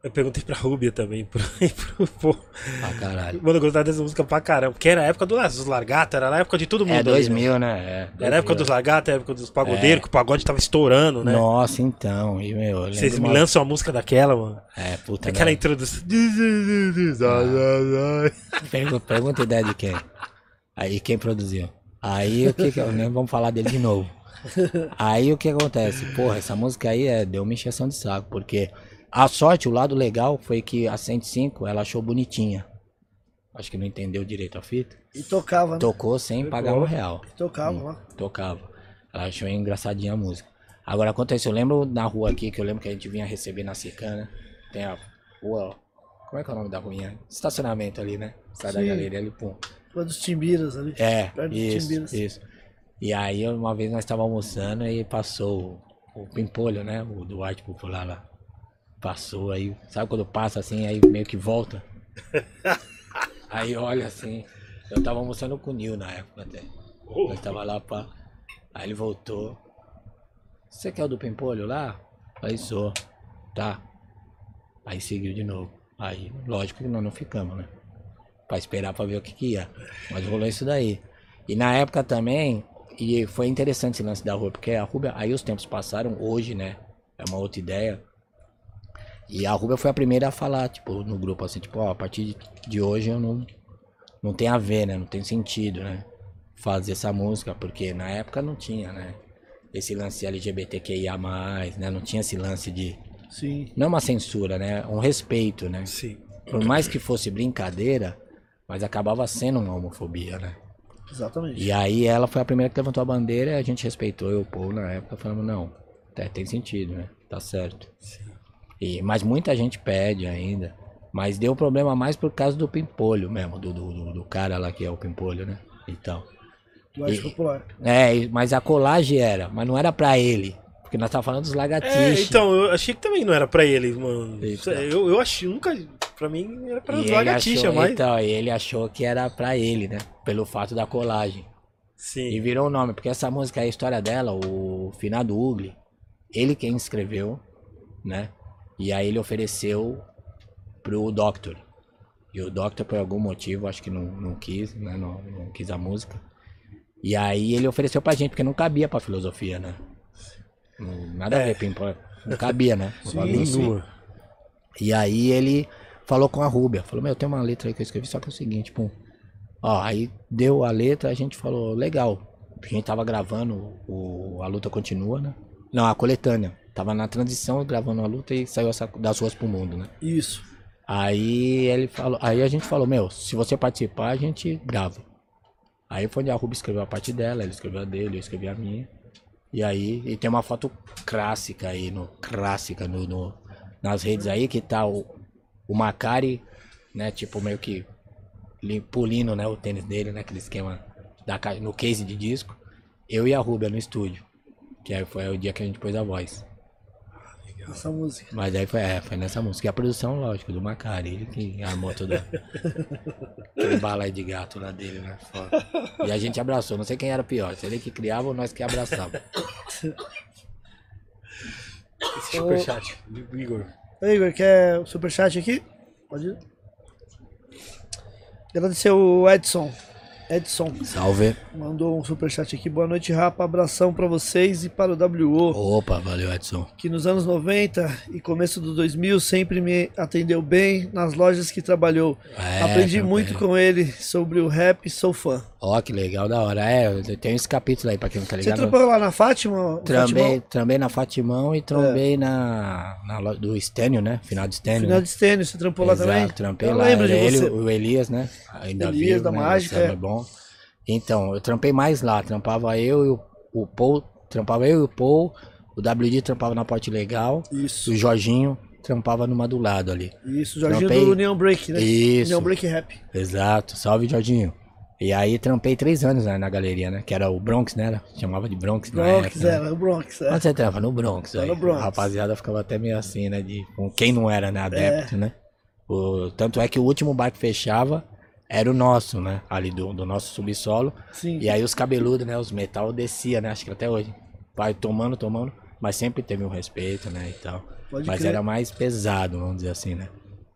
Eu perguntei pra Rubia também. Pro, pro, pro... Pra caralho. Mano, eu gostava dessa música pra caramba. Porque era a época do- dos Largata, era na época de todo mundo. É ali, né? 2000, né? É, Era a época 2000. dos Largata, a época dos pagodeiros, É. que o pagode tava estourando, né? Nossa, então. E, meu, Vocês me uma- lançam a música daquela, mano. É, puta. Aquela né? introdução. Pergunta, pergunta a ideia de quem. Aí quem produziu. Aí o que que eu nem vamos falar dele de novo. Aí o que acontece? Porra, essa música aí é, deu uma encheção de saco, porque a sorte, o lado legal foi que a 105 ela achou bonitinha. Acho que não entendeu direito a fita. E tocava, né? Tocou sem pagar um real. Tocava lá. Tocava. Ela achou engraçadinha a música. Agora acontece, eu lembro na rua aqui, que eu lembro que a gente vinha receber na Secana. Tem a rua. Como é que é o nome da ruinha? Estacionamento ali, né? Sai da Sim. galeria ali, pum. Foi dos Timbiras ali. É, Perto dos isso, isso. E aí uma vez nós estávamos almoçando e passou o, o Pimpolho, né? O do Arte Popular lá. Passou aí, sabe quando passa assim, aí meio que volta? aí olha assim, eu tava almoçando com o Nil na época até. Nós tava lá pra. Aí ele voltou. Você quer o do Pimpolho lá? Aí sou. Tá. Aí seguiu de novo. Aí, lógico que nós não ficamos, né? Pra esperar pra ver o que, que ia. Mas rolou isso daí. E na época também, e foi interessante esse lance da rua, porque a Rubia, aí os tempos passaram, hoje, né? É uma outra ideia. E a Rubia foi a primeira a falar, tipo, no grupo, assim, tipo, ó, a partir de, de hoje eu não, não tem a ver, né? Não tem sentido, né? Fazer essa música, porque na época não tinha, né? Esse lance LGBTQIA, né? Não tinha esse lance de Sim. Não uma censura, né? Um respeito, né? Sim. Por mais que fosse brincadeira, mas acabava sendo uma homofobia, né? Exatamente. E aí ela foi a primeira que levantou a bandeira e a gente respeitou eu, o Paul, na época, falando, não, é, tem sentido, né? Tá certo. E, mas muita gente pede ainda. Mas deu problema mais por causa do pimpolho mesmo, do, do, do- do cara lá que é o pimpolho, né? Então. Do arte E- popular. É, mas a colagem era, mas não era pra ele. Porque nós tava falando dos É, lagartixas. então, eu achei que também não era pra ele, mano. Então. Eu, eu achei, nunca. Pra mim era pra E os ele lagartixa, achou, mas. Então, e ele achou que era pra ele, né? Pelo fato da colagem. E Sim. virou o nome, porque essa música, a história dela, o finado Ugly, ele quem escreveu, né? E aí ele ofereceu pro Doctor. E o Doctor, por algum motivo, acho que não, não quis, né? Não, não quis a música. E aí ele ofereceu pra gente, porque não cabia pra filosofia, né? Nada a ver, Pimpo. Não cabia, né? Nem nua. E aí ele falou com a Rúbia, falou, meu, tem uma letra aí que eu escrevi, só que é o seguinte, pum. Ó, aí deu a letra, a gente falou, legal. A gente tava gravando o A Luta Continua, né? Não, a coletânea. Tava na transição gravando a luta e saiu essa das ruas pro mundo, né? Isso. Aí ele falou, aí a gente falou, meu, se você participar, a gente grava. Aí foi onde a Ruby escreveu a parte dela, ele escreveu a dele, eu escrevi a minha. E aí, e tem uma foto clássica aí, no, clássica no, no- nas redes aí, que tá o, o Macari, né, tipo meio que pulindo, né, o tênis dele, né, aquele esquema da, ca- no case de disco. Eu e a Rubia no estúdio, que aí foi o dia que a gente pôs a voz. Essa música. Mas aí foi, é, foi nessa música. E a produção, lógico, do Macari, ele que armou toda. Aquele balai de gato lá dele, né? Foda. E a gente abraçou, não sei quem era pior, se ele que criava ou nós que abraçava. Esse superchat. do Igor. Ô, Igor, quer o superchat aqui? Pode ir. Agradecer o Edson. Edson Salve. mandou um superchat aqui. Boa noite, Rapa. Abração pra vocês e para o WO. Opa, valeu, Edson. que nos anos 90 e começo do 2000 sempre me atendeu bem nas lojas que trabalhou. É, Aprendi também. muito com ele sobre o rap e sou fã. Ó, que legal, da hora. É, eu tenho esse capítulo aí pra quem não tá Você ligado. trampou lá na Fátima? Trambei, trambei na Fatimão e trombei na, na loja do Stênio, né? Final de Stênio. Final né? de Stênio, você trampou lá Exato, também? trampei eu lá. lembro de Era ele, você. o Elias, né? Ainda Elias vivo, da né? Mágica, é. é bom. Então, eu trampei mais lá. Trampava eu e o, o Paul. Trampava eu e o Paul. O WD trampava na parte legal. Isso, O Jorginho trampava numa do lado ali. isso. Jorginho Trampei- do União Break, né? Isso. União Break Rap. Exato. Salve, Jorginho. E aí trampei três anos né, na galeria, né? Que era o Bronx, né? Chamava de Bronx na Bronx, época, né? era, o Bronx. É. Onde você trampa? No Bronx. Tá aí. no Bronx. A rapaziada ficava até meio assim, né? De, com quem não era, né? Adepto, É. né? O, tanto é que o último bar que fechava era o nosso, né? Ali do, do nosso subsolo. Sim. E aí os cabeludos, né? Os metal descia, né? Acho que até hoje. Vai tomando, tomando. Mas sempre teve um respeito, né? E tal. Pode mas crer. era mais pesado, vamos dizer assim, né?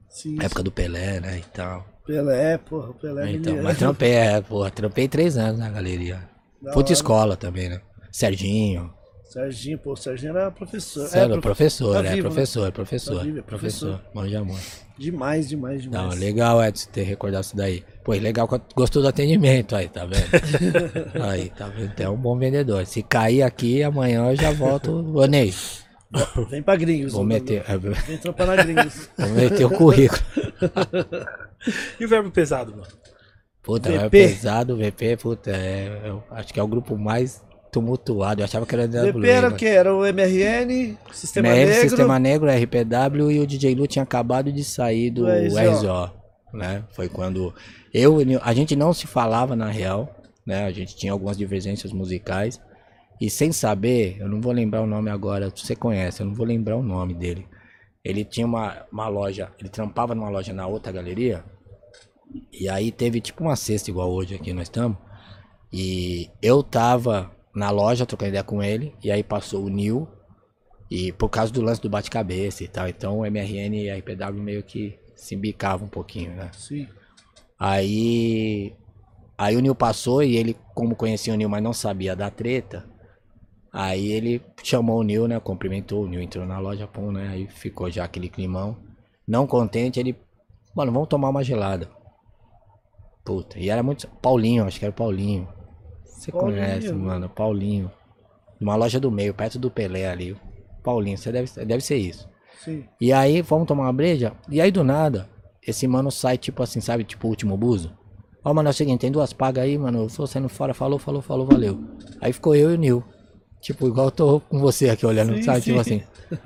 Sim, Época do Pelé, né? E tal. Pelé, porra, o Pelé. Então, ele- mas trampei, é, porra, trampei três anos na galeria. Da Puta hora. escola também, né? Serginho. Serginho, pô, o Serginho era professor. Sério, profe- professor, tá é, vivo, né? professor, professor, Tá vivo, é professor, professor. manja muito. Demais, demais, Não, demais. legal, Edson, ter recordado isso daí. Pô, legal, gostou do atendimento aí, tá vendo? aí, tá vendo? É um bom vendedor. Se cair aqui, amanhã eu já volto. Ô, Ney, Vem pra gringos. vou ô, meter, é, Vem trampar na gringos. vou meter o currículo. E o verbo pesado, mano? Puta, VP. é pesado, VP, puta, é, eu acho que é o grupo mais tumultuado. Eu achava que era da DP era o quê? Era o MRN, Sistema MR, Negro. Sistema Negro, RPW e o DJ Lu tinha acabado de sair do Do RZO. RZO, né? Foi quando eu o a gente não se falava na real, né? A gente tinha algumas divergências musicais e sem saber, eu não vou lembrar o nome agora, você conhece, eu não vou lembrar o nome dele. Ele tinha uma, uma loja, ele trampava numa loja na outra galeria e aí teve tipo uma cesta igual hoje aqui nós estamos. E eu tava na loja trocando ideia com ele e aí passou o Nil e por causa do lance do bate-cabeça e tal, então o MRN e a RPW meio que se bicavam um pouquinho, né? Sim. Aí. Aí o Nil passou e ele, como conhecia o Nil, mas não sabia da treta. Aí ele chamou o Nil, né? Cumprimentou, o Nil entrou na loja, pum, né? Aí ficou já aquele climão. Não contente, ele. Mano, vamos tomar uma gelada. Puta, e era muito. Paulinho, acho que era o Paulinho. Você Paulinho. conhece, mano, Paulinho. Numa loja do meio, perto do Pelé ali. Paulinho, você deve, deve ser isso. Sim. E aí, vamos tomar uma breja? E aí, do nada, esse mano sai, tipo assim, sabe? Tipo o último buzo. Ó, mano, é o seguinte, tem duas pagas aí, mano. Eu tô saindo fora, falou, falou, falou, valeu. Aí ficou eu e o Nil. Tipo, igual eu tô com você aqui olhando, Sim, sabe? Tipo sim. assim.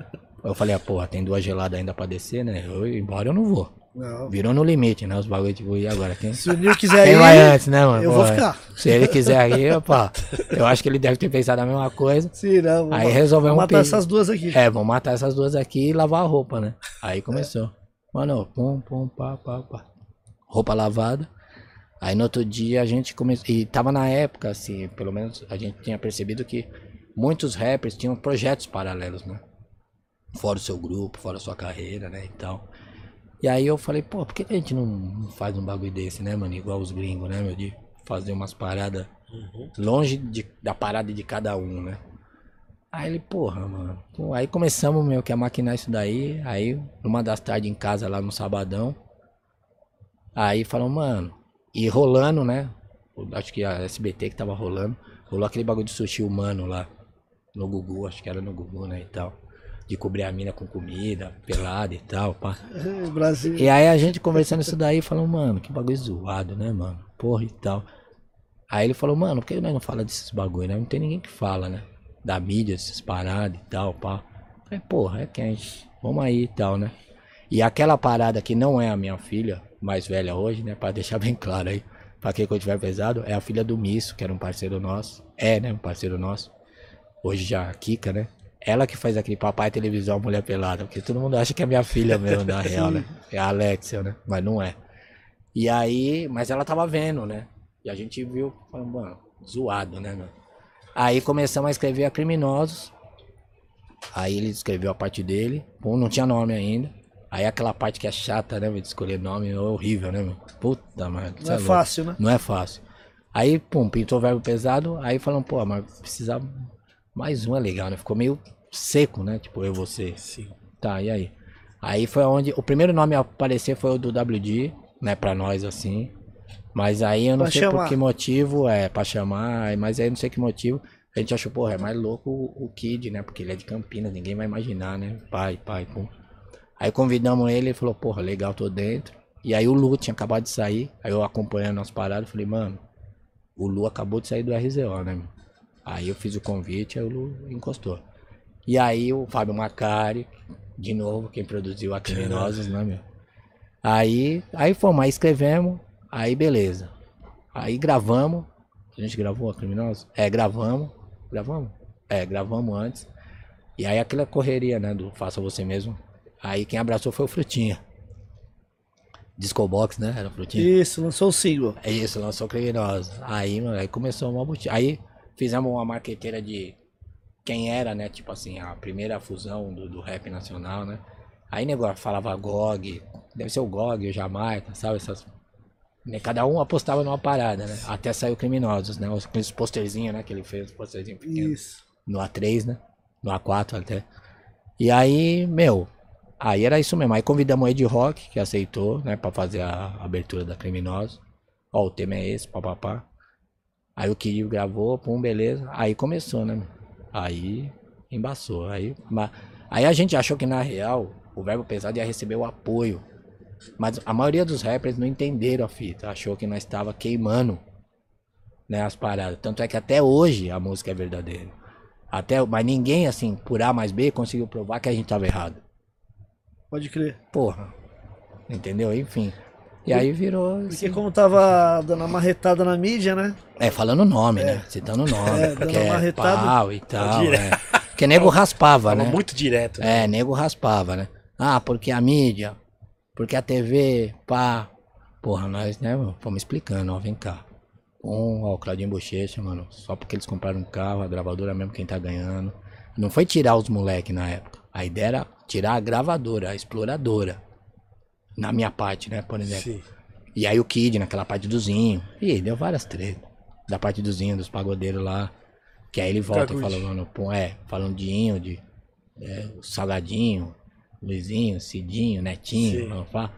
Eu falei, ah, porra, tem duas geladas ainda pra descer, né? Eu embora eu não vou. Não. Virou no limite, né? Os bagulho, tipo, e agora? Quem, Se o Nil quiser quem ir, vai antes, né, mano? eu Pô, vou é. ficar. Se ele quiser ir, opa. Eu acho que ele deve ter pensado a mesma coisa. Sim, não. Aí resolvemos vamos matar essas duas aqui. É, vamos matar essas duas aqui e lavar a roupa, né? Aí começou. Mano, pum, pum, pá, pá, pá. Roupa lavada. Aí no outro dia a gente começou. E tava na época, assim, pelo menos a gente tinha percebido que muitos rappers tinham projetos paralelos, né? Fora o seu grupo, fora a sua carreira, né? E tal. E aí eu falei, pô, por que a gente não faz um bagulho desse, né, mano? Igual os gringos, né, meu? De fazer umas paradas longe de- da parada de cada um, né? Aí ele, porra, mano. Aí começamos meio que a maquinar isso daí. Aí, numa das tardes em casa lá no sabadão. Aí falou, mano. E rolando, né? Acho que a SBT que tava rolando. Rolou aquele bagulho de sushi humano lá. No Gugu, acho que era no Gugu, né? E tal. De cobrir a mina com comida, pelada e tal, pá. É, Brasil. E aí a gente conversando isso daí, falou, mano, que bagulho zoado, né, mano? Porra e tal. Aí ele falou, mano, por que nós não fala desses bagulho, né? Não tem ninguém que fala, né? Da mídia, essas paradas e tal, pá. Falei, porra, é quente. Vamos aí e tal, né? E aquela parada que não é a minha filha, mais velha hoje, né? Pra deixar bem claro aí, pra quem que tiver pesado, é a filha do Misso, que era um parceiro nosso. É, né? Um parceiro nosso. Hoje já a Kika, né? Ela que faz aquele papai televisão mulher pelada, porque todo mundo acha que é minha filha mesmo, na real, né? É a Alexia, né? Mas não é. E aí, mas ela tava vendo, né? E a gente viu, falando, mano, zoado, né, mano? Aí começamos a escrever a Criminosos. Aí ele escreveu a parte dele. Pô, não tinha nome ainda. Aí aquela parte que é chata, né, meu, de escolher nome é horrível, né, meu? Puta, mano. Não é louco. fácil, né? Não é fácil. Aí, pum, pintou o verbo pesado. Aí falando, pô, mas precisa mais um é legal, né? Ficou meio seco, né? Tipo, eu e você. Sim. Tá, e aí? Aí foi onde. O primeiro nome a aparecer foi o do WD, né? Pra nós, assim. Mas aí eu não Pra sei por chamar. que motivo, é, pra chamar, mas aí eu não sei que motivo. A gente achou, porra, é mais louco o, o Kid, né? Porque ele é de Campinas, ninguém vai imaginar, né? Pai, pai, pum. Aí convidamos ele, ele falou, porra, legal, tô dentro. E aí o Lu tinha acabado de sair, aí eu acompanhando as paradas, falei, mano, o Lu acabou de sair do RZO, né, meu? Aí eu fiz o convite, aí o Lu encostou. E aí o Fábio Macari, de novo, quem produziu a Criminosos, né, meu? Aí, aí fomos, aí escrevemos, aí beleza. Aí gravamos, a gente gravou a Criminosos? É, gravamos, gravamos? É, gravamos antes. E aí aquela correria, né, do Faça Você Mesmo. Aí quem abraçou foi o Frutinha. Disco Box, né, era o Frutinha. Isso, lançou o single. É isso, lançou Criminosos. Aí, mano, aí começou uma buti- Aí fizemos uma marqueteira de quem era, né? Tipo assim, a primeira fusão do, do rap nacional, né? Aí negócio falava GOG, deve ser o GOG, o Jamaica, sabe? Essas. né, Cada um apostava numa parada, né? Até saiu Criminosos, né? Os- Aqueles posterzinhos, né? Que ele fez, posterzinho pequeno Isso. no A3, né? No A4 até. E aí, meu, aí era isso mesmo. Aí convidamos o Ed Rock, que aceitou, né, pra fazer a abertura da Criminosa. Ó, o tema é esse, papapá. Aí o Kid gravou, pum, beleza. Aí começou, né? Aí embaçou. Aí, ma- aí a gente achou que na real o verbo pesado ia receber o apoio. Mas a maioria dos rappers não entenderam a fita. Achou que nós estava queimando né, as paradas. Tanto é que até hoje a música é verdadeira. Até, mas ninguém, assim, por A mais B, conseguiu provar que a gente tava errado. Pode crer. Porra. Entendeu? Enfim. E aí virou. Porque assim, como tava dando uma marretada na mídia, né? É, falando o nome, né? Citando o nome. É, dando porque uma é pau e tal. É. Porque nego raspava, né? muito direto. né? É, nego raspava, né? Ah, porque a mídia, porque a TV, pá. Porra, nós, né, fomos explicando, ó, vem cá. Um, ó, o Claudinho Bochecha, mano, só porque eles compraram um carro, a gravadora mesmo quem tá ganhando. Não foi tirar os moleque na época. A ideia era tirar a gravadora, a exploradora. Na minha parte, né, por exemplo. Sim. E aí o Kid naquela parte do Zinho. Ih, deu várias tretas. Da parte do Zinho, dos pagodeiros lá. Que aí ele volta e Cagude. fala, mano, pô, é, falando de Inho, de é, Salgadinho, Luizinho, Cidinho, Netinho, vamos falar.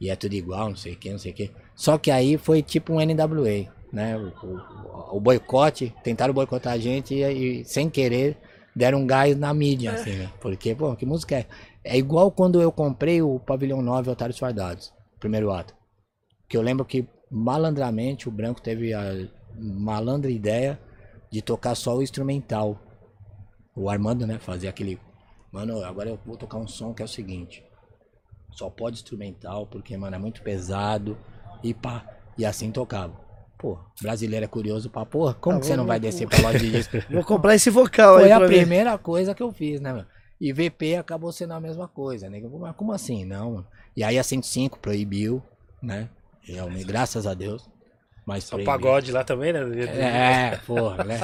E é tudo igual, não sei o que, não sei o que. Só que aí foi tipo um NWA, né? O, o- o boicote, tentaram boicotar a gente e, e sem querer deram um gás na mídia, assim, né? Porque, pô, que música é? É igual quando eu comprei o Pavilhão 9 Otários Fardados, primeiro ato. Que eu lembro que malandramente o Branco teve a malandra ideia de tocar só o instrumental. O Armando, né, fazia aquele. Mano, agora eu vou tocar um som que é o seguinte. Só pode instrumental, porque, mano, é muito pesado. E pá. E assim tocava. Pô, brasileiro é curioso pra porra. Como Ah, que você não vai descer pra loja de disco? Vou comprar esse vocal Foi aí a pra ver. primeira coisa que eu fiz, né, meu? E VP acabou sendo a mesma coisa, né? Mas como assim? Não, mano. E aí a 105 proibiu, né? Realmente, graças a Deus. Mas Só proibiu. pagode lá também, né? É, porra, né?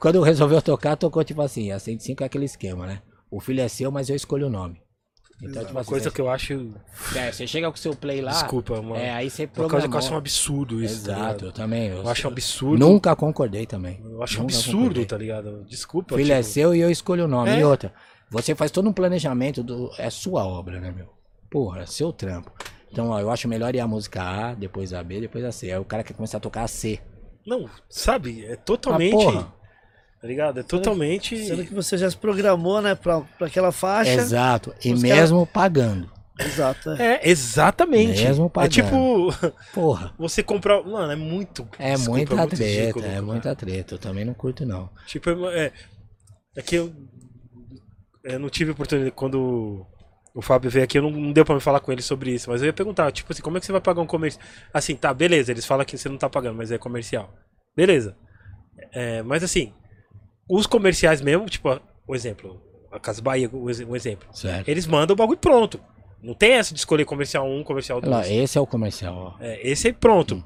Quando resolveu tocar, tocou tipo assim, a 105 é aquele esquema, né? O filho é seu, mas eu escolho o nome. Então, tipo Uma assim, coisa você, que eu acho. é, você chega com o seu play lá. Desculpa, mano. É, aí você Uma coisa que eu programou. acho um absurdo isso. tá Exato, eu ligado? também. eu acho um absurdo. Nunca concordei também. Eu acho um absurdo, concordei. tá ligado? Desculpa. Filho é tipo, seu e eu escolho o nome. É. E outra, você faz todo um planejamento, do, é sua obra, né, meu? Porra, é seu trampo. Então, ó, eu acho melhor ir a música A, depois a B, depois a C. Aí o cara quer começar a tocar a C. Não, sabe? É Ah, totalmente. porra. tá ligado? É totalmente. Sendo que você já se programou, né, pra, pra aquela faixa. Exato. E mesmo pagando. Exato. é. É, exatamente. Mesmo é pagando. tipo, Porra. você comprar. Mano, é muito. É desculpa, muita muito treta, ridículo, é cara. muita treta. Eu também não curto, não. Tipo, é, é que eu, eu não tive oportunidade. Quando o Fábio veio aqui, eu não, não deu pra me falar com ele sobre isso. Mas eu ia perguntar, tipo assim, como é que você vai pagar um comercial? Assim, tá, beleza, eles falam que você não tá pagando, mas é comercial. Beleza. É, mas assim, os comerciais mesmo, tipo, o exemplo, a Casa Bahia, um exemplo. Certo. Eles mandam o bagulho pronto. Não tem essa de escolher comercial 1, comercial 2. Olha lá, esse é o comercial, ó. É, esse aí pronto.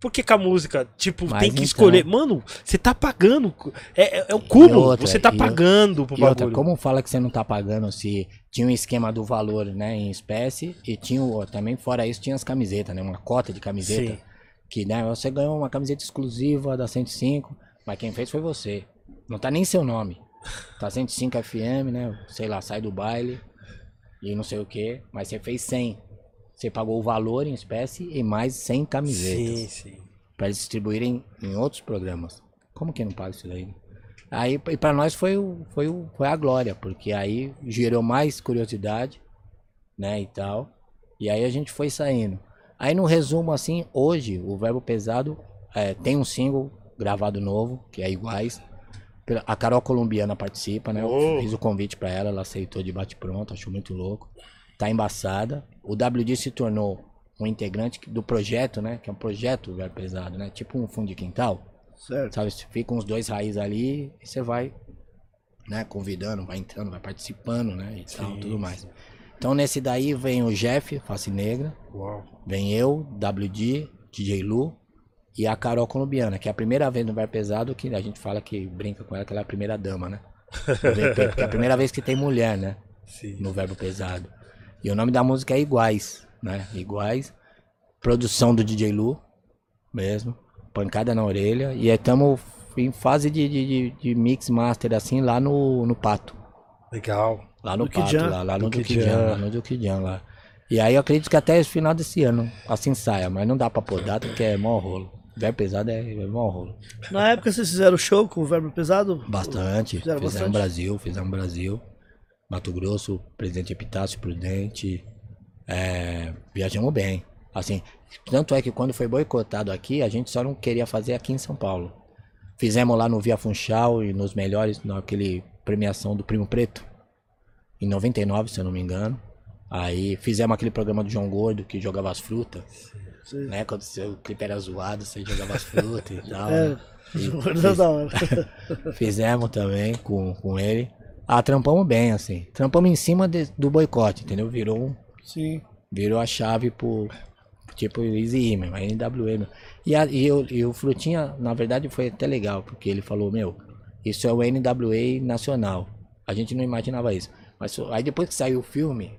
Por que com a música, tipo, Mas tem que então- escolher? Mano, você tá pagando. É, é, é o cúmulo. outra, você tá pagando pro E outra, bagulho. como fala que você não tá pagando se tinha um esquema do valor, né, em espécie e tinha o- também fora isso tinha as camisetas, né, uma cota de camiseta Sim. que, né, você ganhou uma camiseta exclusiva da 105, mas quem fez foi você. Não tá nem seu nome. Tá 105 FM, né, sei lá, sai do baile e não sei o que, mas você fez 100. Você pagou o valor em espécie e mais 100 camisetas Sim, sim. para eles distribuírem em outros programas. Como que não paga isso daí? Aí e para nós foi o, foi o, foi a glória, porque aí gerou mais curiosidade, né, e tal. E aí a gente foi saindo. Aí no resumo assim, hoje o Verbo Pesado é, tem um single gravado novo, que é iguais. A Carol Colombiana participa, né? Eu Oh. fiz o convite para ela, ela aceitou de bate pronto, achou muito louco. Tá embaçada. O WD se tornou um integrante do projeto, né? Que é um projeto Verbo Pesado, né? Tipo um fundo de quintal. Certo. Sabe, fica uns dois raízes ali e você vai, né, convidando, vai entrando, vai participando, né, e tal, tudo mais. Então nesse daí vem o Jeff, Face Negra, Uau. vem eu, WD, DJ Lu e a Carol Colombiana, que é a primeira vez no Ver Pesado que a gente fala que brinca com ela que ela é a primeira dama, né? VP, porque é a primeira vez que tem mulher, né? Sim. no verbo pesado. E o nome da música é Iguais, né? Iguais. Produção do DJ Lu, mesmo. Pancada na orelha. E estamos em fase de, de, de- de mix master, assim, lá no, no Pato. Legal. Lá no Duque Pato, Jan. lá, lá no Duque Duque Jan. Jan, lá no Duque Jan, lá. E aí eu acredito que até o final desse ano, assim saia, mas não dá pra pôr data porque é mó rolo. Verbo pesado é, é mó rolo. Na época vocês fizeram show com o Verbo Pesado? Bastante. Fizeram Fizemos bastante? Brasil, fizemos Brasil. Mato Grosso, Presidente Epitácio Prudente. É, viajamos bem. Assim, tanto é que quando foi boicotado aqui, a gente só não queria fazer aqui em São Paulo. Fizemos lá no Via Funchal e nos melhores, naquele premiação do Primo Preto. Em 99, se eu não me engano. Aí fizemos aquele programa do João Gordo que jogava as frutas. Sim. Né? Quando seu clipe era zoado, você jogava as frutas e tal. É, né? Verdade da hora. Fizemos também com, com ele. Ah, trampamos bem, assim. Trampamos em cima de- do boicote, entendeu? Virou, um- Sim. virou a chave pro, tipo Easy Imer, a NWM. E, a, e, o, e o Frutinha, na verdade, foi até legal, porque ele falou, meu, isso é o NWA nacional. A gente não imaginava isso. Mas aí depois que saiu o filme,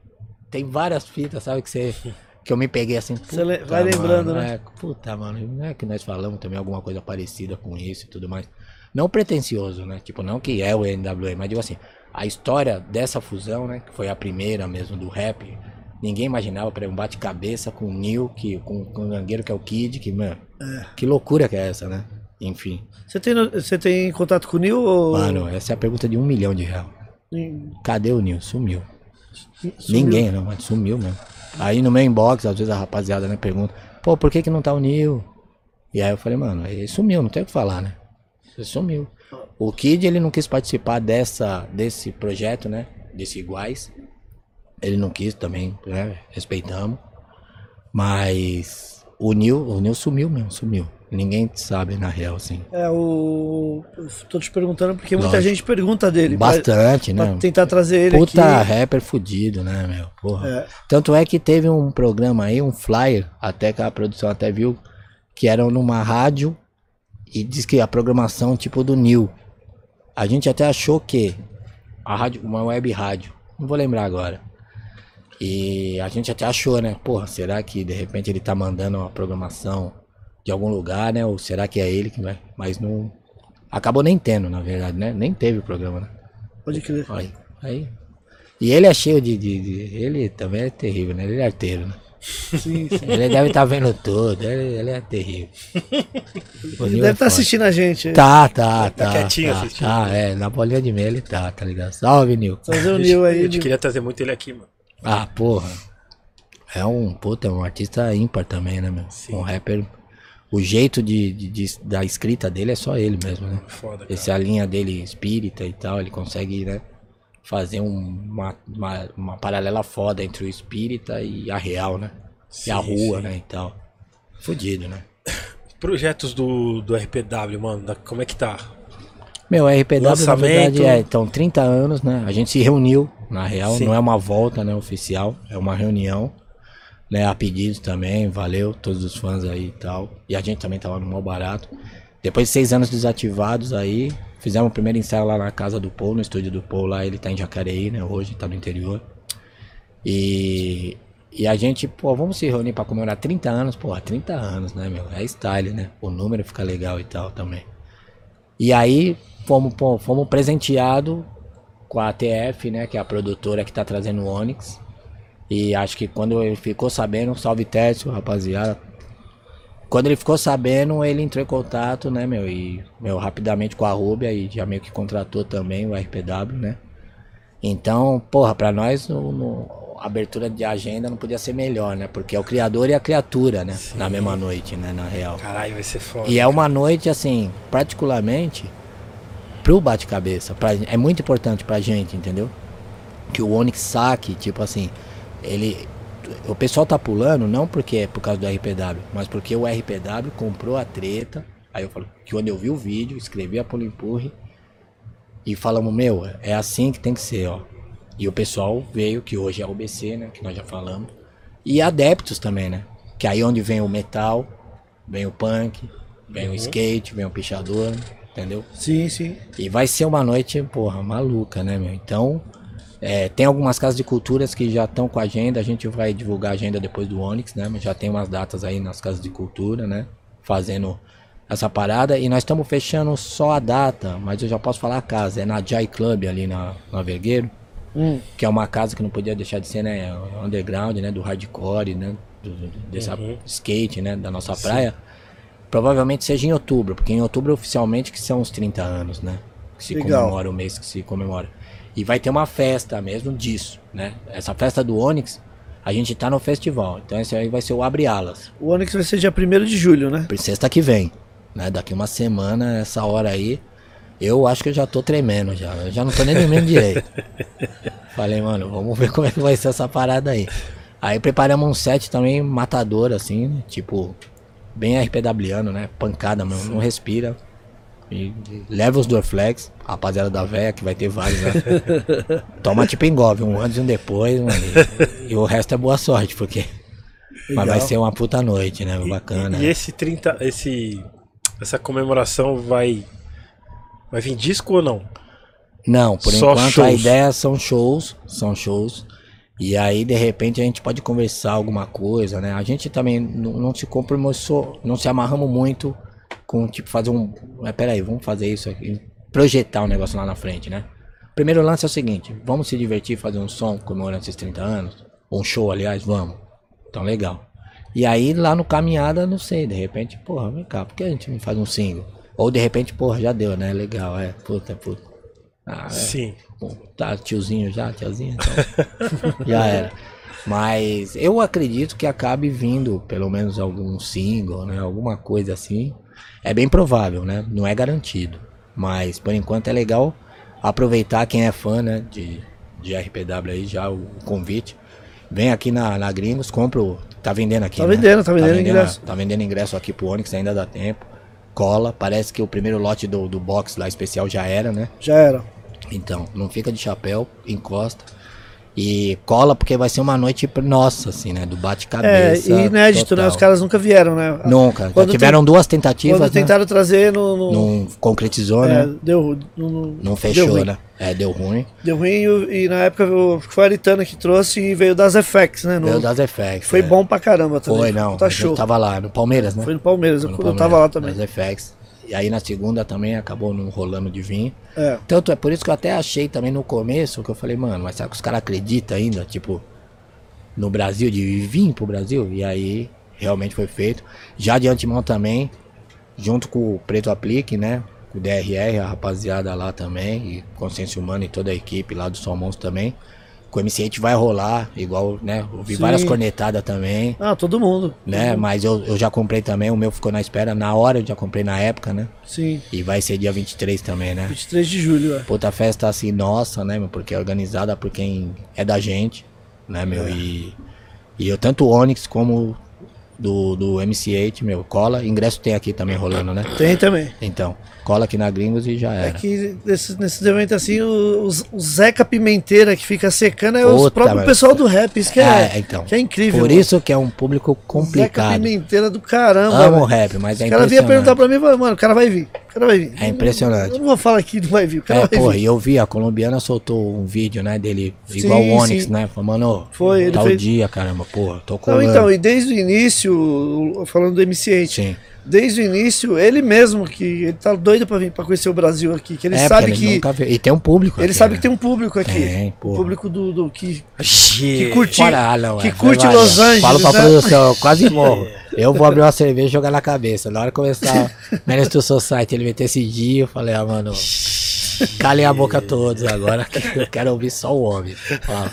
tem várias fitas, sabe, que você... Que eu me peguei assim, Você vai lembrando, mano, né? é, puta, mano, não é que nós falamos também alguma coisa parecida com isso e tudo mais. Não pretencioso, né? Tipo, não que é o NWA, mas digo assim, a história dessa fusão, né? Que foi a primeira mesmo do rap. Ninguém imaginava, para um bate-cabeça com o Neil, que, com, com o Gangueiro, que é o Kid, que, mano, que loucura que é essa, né? enfim. Você tem, você tem contato com o Nil? Ou... Mano, essa é a pergunta de um milhão de real. Hum, Cadê o Nil? Sumiu. sumiu. Ninguém, não, mas sumiu mesmo. Aí no meu inbox, às vezes a rapaziada né, pergunta, pô, por que que não tá o Nil? E aí eu falei, mano, ele sumiu, não tem o que falar, né? Ele sumiu. O Kid, ele não quis participar dessa, desse projeto, né? Desse Iguais. Ele não quis também, né? Respeitamos. Mas o Nil, o Nil sumiu mesmo, sumiu. Ninguém sabe, na real, assim. É, o. eu Tô te perguntando porque muita Lógico. gente pergunta dele. pra- Bastante, Pra né? tentar trazer ele Puta aqui. rapper fudido, né, meu? Porra. É. Tanto é que teve um programa aí, um flyer, até que a produção até viu, que era numa rádio e diz que a programação tipo do Nil. A gente até achou que a rádio, uma web rádio, não vou lembrar agora. E a gente até achou, né? Porra, será que de repente ele tá mandando uma programação de algum lugar, né? Ou será que é ele que vai? Mas não. Acabou nem tendo, na verdade, né? Nem teve o programa, né? Pode crer. Aí, aí. E ele é cheio de, de- de- Ele também é terrível, né? Ele é arteiro, né? Sim, sim. Ele deve estar vendo tudo, ele, ele é terrível. O Ele Nil deve estar foda. assistindo a gente. Tá, tá, tá. quietinho tá, assistindo. Tá, é, na bolinha de meia ele tá, tá ligado? Salve, Nil. Trazer o Nil aí. A gente queria trazer muito ele aqui, mano. Ah, porra. É um, puta, é um artista ímpar também, né, meu? Sim. Um rapper. O jeito de, de- de- da escrita dele é só ele mesmo, né? Foda, cara. Essa linha dele espírita e tal, ele consegue, né? Fazer um- uma, uma, uma paralela foda entre o espírita e a real, né? e a Sim, rua, sim. né? E tal. Fudido, né? Projetos do, do RPW, mano, da- como é que tá? Meu, RPW na Lançamento. verdade é, então, 30 anos, né? A gente se reuniu, na real, Sim. não é uma volta, né, oficial, é uma reunião, né, a pedidos também, valeu todos os fãs aí e tal. E a gente também tava no mal barato. Depois de seis anos desativados aí, fizemos o primeiro ensaio lá na casa do Paul, no estúdio do Paul lá, ele tá em Jacareí, né, hoje, tá no interior. E, e a gente, pô, vamos se reunir pra comemorar 30 anos, pô, 30 anos, né, meu? É style, né? O número fica legal e tal também. E aí fomos, pô, fomos presenteados com a ATF, né? Que é a produtora que tá trazendo o Onix. E acho que quando ele ficou sabendo, salve Tércio, rapaziada. Quando ele ficou sabendo, ele entrou em contato, né, meu? E, meu, rapidamente com a Rubia e já meio que contratou também o RPW, né? Então, porra, pra nós no, no- a abertura de agenda não podia ser melhor, né? Porque é o criador e a criatura, né? Na mesma noite, né? Na real. Caralho, vai ser foda. E é uma noite, assim, particularmente pro bate-cabeça. É muito importante pra gente, entendeu? Que o Onix saque, tipo assim, ele. O pessoal tá pulando não porque é por causa do RPW, mas porque o RPW comprou a treta. Aí eu falo que quando eu vi o vídeo, escrevi a Polo Empurre e falamos, meu, é assim que tem que ser, ó. E o pessoal veio, que hoje é o BC, né? Que nós já falamos. E adeptos também, né? Que aí onde vem o metal, vem o punk, vem o skate, vem o pichador, entendeu? Sim, sim. E vai ser uma noite, porra, maluca, né, meu? Então, é, tem algumas casas de culturas que já estão com a agenda, a gente vai divulgar a agenda depois do Onix, né? Mas já tem umas datas aí nas casas de cultura, né? Fazendo essa parada. E nós estamos fechando só a data, mas eu já posso falar a casa. É na Jai Club ali na, na Vergueiro. Hum. Que é uma casa que não podia deixar de ser, né? Underground, né? Do hardcore, né? Do, do- dessa skate, né? Da nossa praia. Provavelmente seja em outubro, porque em outubro oficialmente que são os 30 anos, né? Que se Legal. comemora, o mês que se comemora. E vai ter uma festa mesmo disso, né? Essa festa do Onix, a gente tá no festival. Então esse aí vai ser o Abre Alas. O Onix vai ser dia 1 de julho, né? Sexta que vem, né? Daqui uma semana, essa hora aí, eu acho que eu já tô tremendo já. Eu já não tô nem dormindo direito. Falei, mano, vamos ver como é que vai ser essa parada aí. Aí preparamos um set também matador, assim, né? tipo, bem RPWano, né? Pancada, mano, não respira. E e leva os Dorflex, a rapaziada da véia, que vai ter vários, né? Toma tipo engove, um antes e um depois, mano. E, e o resto é boa sorte, porque. Mas vai Legal. ser uma puta noite, né? Bacana. E esse 30, esse essa comemoração vai vai vir disco ou não? Não, por Só enquanto a shows. ideia são shows, são shows. E aí, de repente, a gente pode conversar alguma coisa, né? A gente também não, não se compromissou, não se amarramos muito com, tipo, fazer um... Mas peraí, vamos fazer isso aqui, projetar o negócio lá na frente, né? Primeiro lance é o seguinte, vamos se divertir, fazer um som comemorando esses 30 anos? Um show, aliás, vamos. Então, legal. E aí, lá no Caminhada, não sei, de repente, porra, vem cá, por que a gente não faz um single? Ou de repente, porra, já deu, né? Legal, é. Puta, puta. Ah, é. Sim. Bom, tá tiozinho já, tiazinha, então. já era. Mas eu acredito que acabe vindo pelo menos algum single, né? Alguma coisa assim. É bem provável, né? Não é garantido. Mas por enquanto é legal aproveitar quem é fã, né? De, de RPW aí, já o convite. Vem aqui na, na Gringos, compra o. Tá vendendo aqui. Tá né? vendendo, tá vendendo ingresso. Tá vendendo ingresso aqui pro Onix, ainda dá tempo. Cola. Parece que o primeiro lote do, do box lá especial já era, né? Já era. Então, não fica de chapéu, encosta. E cola porque vai ser uma noite nossa, assim, né? Do É, bate-cabeça. e inédito, né? total. Os caras nunca vieram, né? Nunca. Quando tiveram tem- duas tentativas, Quando né? tentaram trazer, no, no- Não concretizou, é, né? deu, não, não- Não deu fechou, ruim. né? É, deu ruim. Deu ruim e, e na época o- foi a Aritana que trouxe e veio das FX, né? No- Veio das FX. foi é. bom pra caramba também. Foi, não. Tá Eu show. tava lá, no Palmeiras, né? Foi no Palmeiras, eu, Foi no eu Palmeiras, tava lá também. Das FX. E aí na segunda também acabou não rolando de vir. É. Tanto é por isso que eu até achei também no começo, que eu falei, mano, mas será que os caras acreditam ainda, tipo, no Brasil, de vir pro Brasil? E aí, realmente foi feito. Já de antemão também, junto com o Preto Aplique, né? Com o DRR, a rapaziada lá também, e Consciência Humana e toda a equipe lá do Salmões também. Com o MC8 vai rolar, igual, né? Ouvi Sim. várias cornetadas também, Ah, todo mundo. né? Mas eu, eu já comprei também, o meu ficou na espera na hora, eu já comprei na época, né? Sim. E vai ser dia 23 também, né? 23 de julho, é. Puta festa assim, nossa, né, meu? Porque é organizada por quem é da gente, né, meu? E, e eu, tanto o Onyx como do, do MC8, meu, cola. Ingresso tem aqui também rolando, né? Tem também. Então, cola aqui na Gringos e já É era. que nesses, nesses eventos assim, o, o Zeca Pimenteira que fica secando é o próprio pessoal do rap. Isso que é, É, então. que é incrível. Por mano. isso que é um público Zeca complicado. Pimenteira do caramba. Amo rap, mas é O cara vinha perguntar impressionante. pra mim, falou, mano, o cara vai vir. O cara vai vir. É impressionante. Eu não vou falar aqui, não vai vir. O cara É, vai pô, vir. e eu vi, a colombiana soltou um vídeo, né, dele, igual o Onyx, sim. né? Falou, mano, Foi, ele tal fez- dia, caramba, porra, tô Não, colando. então, e desde o início, falando do MC8, Sim. Desde o início, ele mesmo, que ele tá doido pra vir pra conhecer o Brasil aqui, que ele é, sabe porque que. E tem um público Ele aqui, sabe né? que tem um público aqui. Tem, um público do, do que, Que curte, que é, curte vai, Los. Angeles. Falo pra né? produção, eu quase morro. Eu vou abrir uma cerveja e jogar na cabeça. Na hora que começar Menace to Society, ele meter esse dia, eu falei, ah, mano, calem a boca todos agora, que eu quero ouvir só o homem. Fala.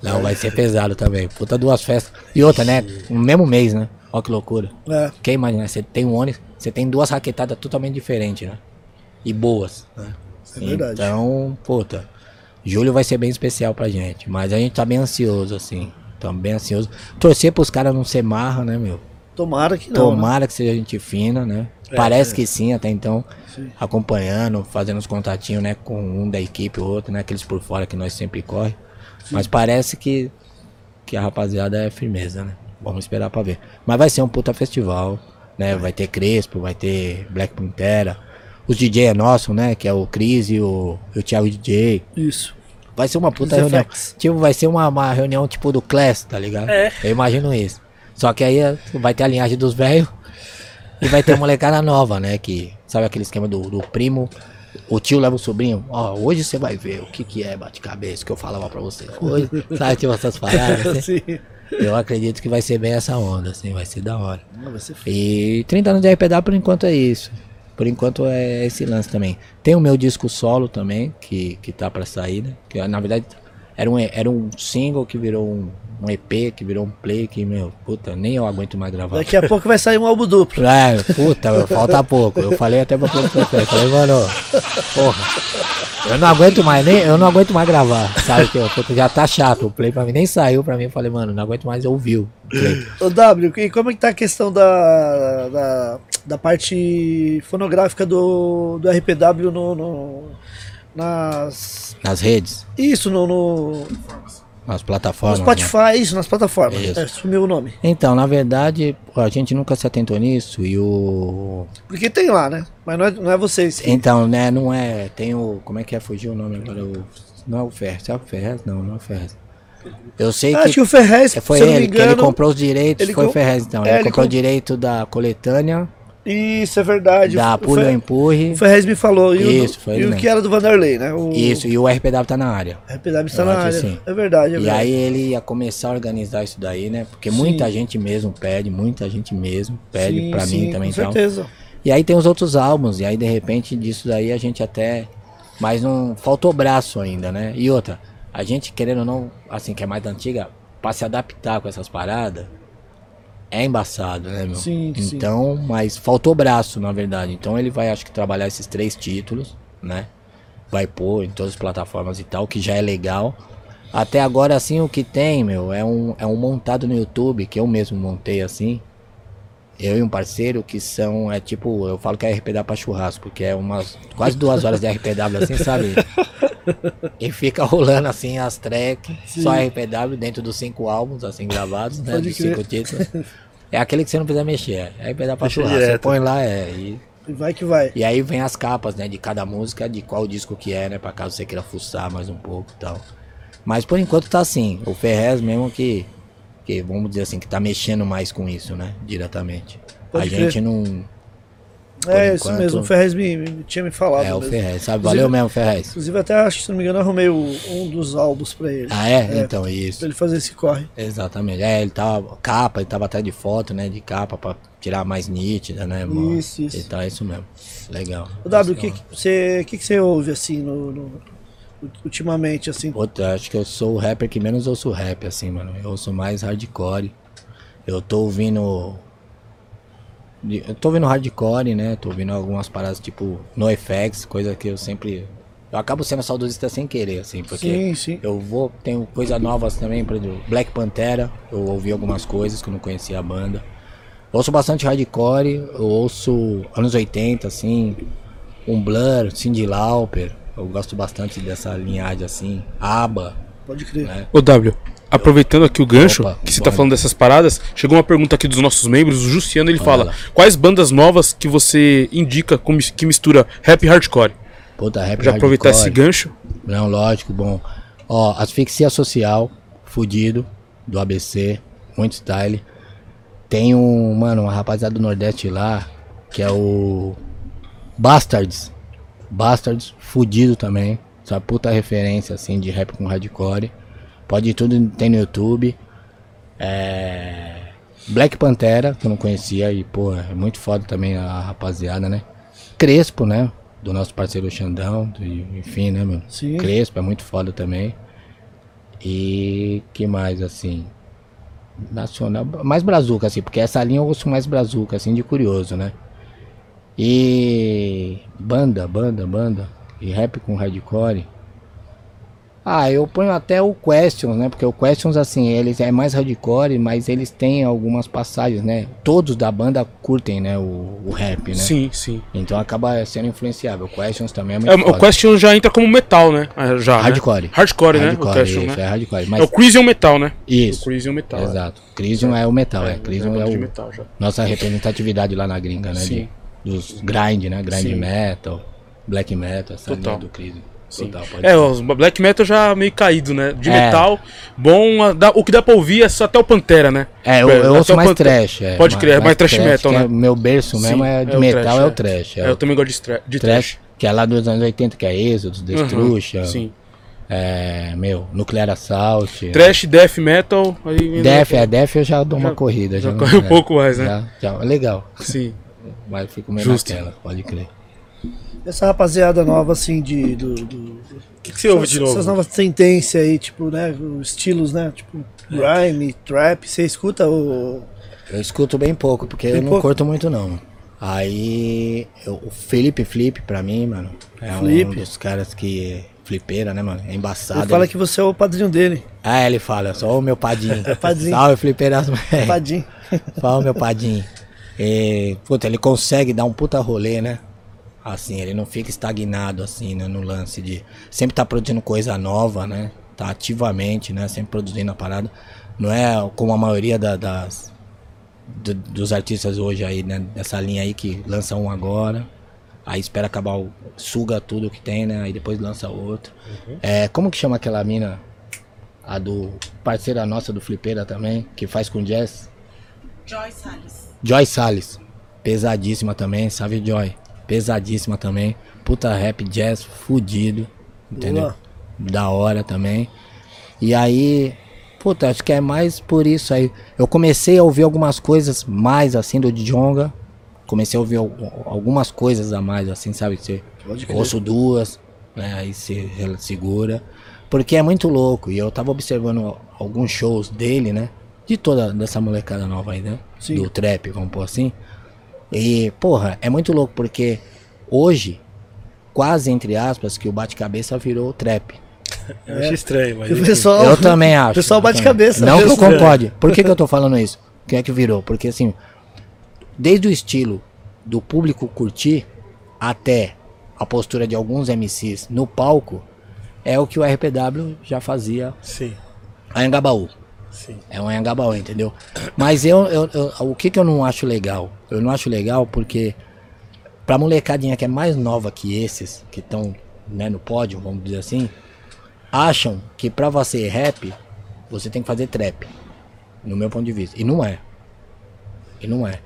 Não, vai ser pesado também. Puta duas festas. E outra, né? No mesmo mês, né? Olha que loucura. É, Quem imagina, você tem um Onix, você tem duas raquetadas totalmente diferentes, né? E boas. Né? é verdade. Então, puta, julho vai ser bem especial pra gente. Mas a gente tá bem ansioso, assim. Tamo bem ansioso. Torcer pros caras não ser marra, né, meu? Tomara que não. né? Tomara que seja gente fina, né? Parece que sim, até então. Acompanhando, fazendo os contatinhos, né? Com um da equipe, o outro, né? Aqueles por fora que nós sempre corre. Mas parece que, que a rapaziada é firmeza, né? Vamos esperar pra ver. Mas vai ser um puta festival, né? Vai ter Crespo, vai ter Black Pantera. Os DJ é nosso, né? Que é o Cris e o, o Thiago DJ. Isso. Vai ser uma puta Os reunião. effects. Tipo, vai ser uma, uma reunião tipo do Class, tá ligado? É. Eu imagino isso. Só que aí é, vai ter a linhagem dos velhos e vai ter molecada nova, né? Que sabe aquele esquema do, do primo. O tio leva o sobrinho. Ó, hoje você vai ver o que, que é bate-cabeça que eu falava pra você. Hoje, sabe, tipo essas paradas. assim? Sim. Eu acredito que vai ser bem essa onda, assim, vai ser da hora. Não, vai ser E 30 anos de RPW por enquanto é isso. Por enquanto é esse lance também. Tem o meu disco solo também, que, que tá pra sair, né? Que na verdade era um, era um single que virou um, um EP, que virou um play, que, meu, puta, nem eu aguento mais gravar. Daqui a pouco vai sair um álbum duplo. É, puta, meu, falta pouco. Eu falei até pra produção, eu falei, mano, porra, eu não aguento mais, nem, eu não aguento mais gravar, sabe? Que, puta, já tá chato, o play pra mim nem saiu pra mim, eu falei, mano, não aguento mais ouvir o play. Ô W, e como é que tá a questão da, da, da parte fonográfica do, do RPW no, no- nas. Nas redes, Isso, no, no, nas plataformas. né? Spotify, isso, nas plataformas. Isso. É, sumiu o nome. Então, na verdade, a gente nunca se atentou nisso e o. Porque tem lá, né? Mas não é, não é vocês. Então, né, não é. Tem o. Como é que é? Fugiu o nome agora? O, não é o Ferrez. É o Ferrez? Não, não é o Ferrez. Eu sei Acho que. que o Ferrez, Foi ele, que ele engano. comprou os direitos, ele foi o com- Ferrez, então. é, ele ele comprou com- o direito da coletânea, Isso, é verdade. da O Pulha Fer- Empurre. O Ferrez me falou. E o, Isso, foi e o mesmo. que era do Vanderlei, né? O, Isso, e o RPW tá na área. O RPW está Eu na área. sim. É verdade, é E verdade. aí ele ia começar a organizar isso daí, né? Porque Sim. muita gente mesmo pede, muita gente mesmo pede sim, mim também Com e tal. certeza. E aí tem os outros álbuns, e aí de repente disso daí a gente até. Mas não. Faltou braço ainda, né? E outra, a gente querendo ou não, assim, que é mais da antiga, pra se adaptar com essas paradas, é embaçado, né, meu? Sim, sim. Então, mas faltou braço, na verdade. Então ele vai, acho que, trabalhar esses três títulos, né? Vai pôr em todas as plataformas e tal, que já é legal. Até agora, assim, o que tem, meu, é um, é um montado no YouTube, que eu mesmo montei assim. Eu e um parceiro que são, é tipo, eu falo que é RPW pra churrasco, porque é umas quase duas horas de RPW assim, sabe? E fica rolando assim as tracks, só RPW dentro dos cinco álbuns, assim, gravados, né? Pode Dos crer. cinco títulos. É aquele que você não precisa mexer, é RPW pra Deixa churrasco. Você põe lá, é. E, E vai que vai. e aí vem as capas, né, de cada música, de qual disco que é, né? Pra caso você queira fuçar mais um pouco e tal. Mas por enquanto tá assim. O Ferrez mesmo que, que, vamos dizer assim, que tá mexendo mais com isso, né? Diretamente. Pode a crer. gente não. É isso enquanto- mesmo, o Ferrez me, me- tinha me falado. É o mesmo. Ferrez, sabe? Inclusive- Valeu mesmo, Ferrez. Inclusive, até acho que, se não me engano, eu arrumei o- um dos álbuns pra ele. Ah, é? É. Então, isso. Pra ele fazer esse corre. Exatamente. É, ele tava. Capa, ele tava atrás de foto, né? De capa pra tirar mais nítida, né? mano? Isso, isso. Então é isso mesmo. Legal. O W, o Isso, que, que você, que, que você ouve assim no, no- ultimamente assim? Puta, acho que eu sou o rapper que menos ouço rap, assim, mano. Eu ouço mais hardcore. Eu tô ouvindo. Eu tô ouvindo hardcore, né? Tô ouvindo algumas paradas tipo NoFX, coisa que eu sempre. Eu acabo sendo saudosista sem querer, assim, porque Sim, sim. eu vou. Tenho coisas novas também, por exemplo, Black Pantera. Eu ouvi algumas coisas que eu não conhecia a banda. Ouço bastante hardcore, eu ouço anos 80, assim, um Blur, Cyndi Lauper. Eu gosto bastante dessa linhagem assim. ABBA, Pode crer. né? Ô W, aproveitando aqui o gancho, Opa, que você tá pode. falando dessas paradas, chegou uma pergunta aqui dos nossos membros, o Jussiano ele Olha fala: lá. Quais bandas novas que você indica que mistura rap e hardcore? Puta, rap Já aproveitar esse hardcore. gancho. Não, lógico, bom. Ó, Asfixia Social, fudido, do ABC, muito style. Tem um, mano, uma rapaziada do Nordeste lá, que é o Bastards. Bastards, fudido também. Essa puta referência, assim, de rap com hardcore. Pode ir tudo, tem no YouTube. É... Black Pantera, que eu não conhecia, e, pô, é muito foda também a rapaziada, né? Crespo, né? Do nosso parceiro Xandão, do- enfim, né, mano? Sim. Crespo é muito foda também. E que mais, assim? Nacional. Mais brazuca, assim, porque essa linha eu ouço mais brazuca, assim, de curioso, né? E. Banda, banda, banda. E rap com hardcore. Ah, eu ponho até o Questions, né? Porque o Questions, assim, eles é mais hardcore, mas eles têm algumas passagens, né? Todos da banda curtem, né? O, o rap, né? Sim, sim. Então acaba sendo influenciável. O Questions também é muito É, o foda. Question já entra como metal, né? Ah, Já, né? Hardcore. Hardcore, né? O Hardcore, Question, isso, né? é hardcore. É Mas o Crisium Metal, né? O isso, Crisium Metal. é. exato. Crisium é o metal, é. É, Crisium é é o metal nossa representatividade lá na gringa, né? Sim. De, dos grind, né? Grind Sim. metal, black metal, essa Total. do. Sim. Total, É, os Black Metal já meio caído, né? De É. metal, bom. a- dá- o que dá pra ouvir é só até o Pantera, né? É, eu, É, eu ouço mais Pantera- trash. É, Pode crer, é mais trash metal, que né? É, meu berço mesmo Sim, é de é o metal, trash, é é. o trash. É, É, o eu também gosto de, de trash, trash. que é lá dos anos 80, que é Exodus, Destruction, Uhum, Sim. é, meu, Nuclear Assault. Trash, death metal. Aí Def, é Def eu já dou uma Já- corrida. já não- corre um é, pouco mais, né? Já, já, é legal. Sim. Mas eu fico meio Justo. naquela, pode crer. Essa rapaziada nova, assim, de. Do, do- O que, que você ouve de essas- Essas novo? novas tendências aí, tipo, né? Os estilos, né? Tipo, grime, trap. Você escuta o. Eu escuto bem pouco, porque Bem eu não pouco? curto muito não. Aí, eu- o Felipe Flip, pra mim, mano, é um Flip? dos caras que... Flipeira, né, mano? É embaçado. Ele fala ele- que você é o padrinho dele. Ah, ele fala, só o meu padinho. Padinho. Salve, Flipeira. É. Padinho. Fala, meu padinho. E, puta, ele consegue dar um puta rolê, né? Assim, ele não fica estagnado, assim, né? No lance de... Sempre tá produzindo coisa nova, né? Tá ativamente, né? Sempre produzindo a parada. Não é como a maioria da- das... do- dos artistas hoje aí, né? Dessa linha aí que lança um agora. Aí espera acabar o... Suga tudo que tem, né? Aí depois lança outro. É, como que chama aquela mina? A do... Parceira nossa do Flipeira também, que faz com jazz. Joy Salles. Joy Salles, pesadíssima também, salve Joy, pesadíssima também, puta rap, jazz, fudido, entendeu? Da hora também. E aí, puta, acho que é mais por isso aí. Eu comecei a ouvir algumas coisas mais assim do Djonga, comecei a ouvir al- algumas coisas a mais, assim, sabe? Você ouço duas, né? Aí você re- segura. Porque é muito louco. E eu tava observando alguns shows dele, né? De toda dessa molecada nova aí, né? Sim. Do trap, vamos pôr assim. E, porra, é muito louco porque hoje, quase entre aspas, que o bate-cabeça virou trap. Eu acho estranho, mas. O pessoal, Eu também acho. O pessoal bate cabeça. Não que eu concorde. Por que, que eu tô falando isso? O que é que virou? Porque assim, desde o estilo do público curtir até a postura de alguns MCs no palco, é o que o RPW já fazia Sim, a Angabaú. Sim. É um Angabaú, entendeu? Mas eu, eu- eu- o que, que eu não acho legal? Eu não acho legal porque pra molecadinha que é mais nova que esses, que estão né, no pódio, vamos dizer assim, acham que pra você rap, você tem que fazer trap. No meu ponto de vista. E não é. E não é.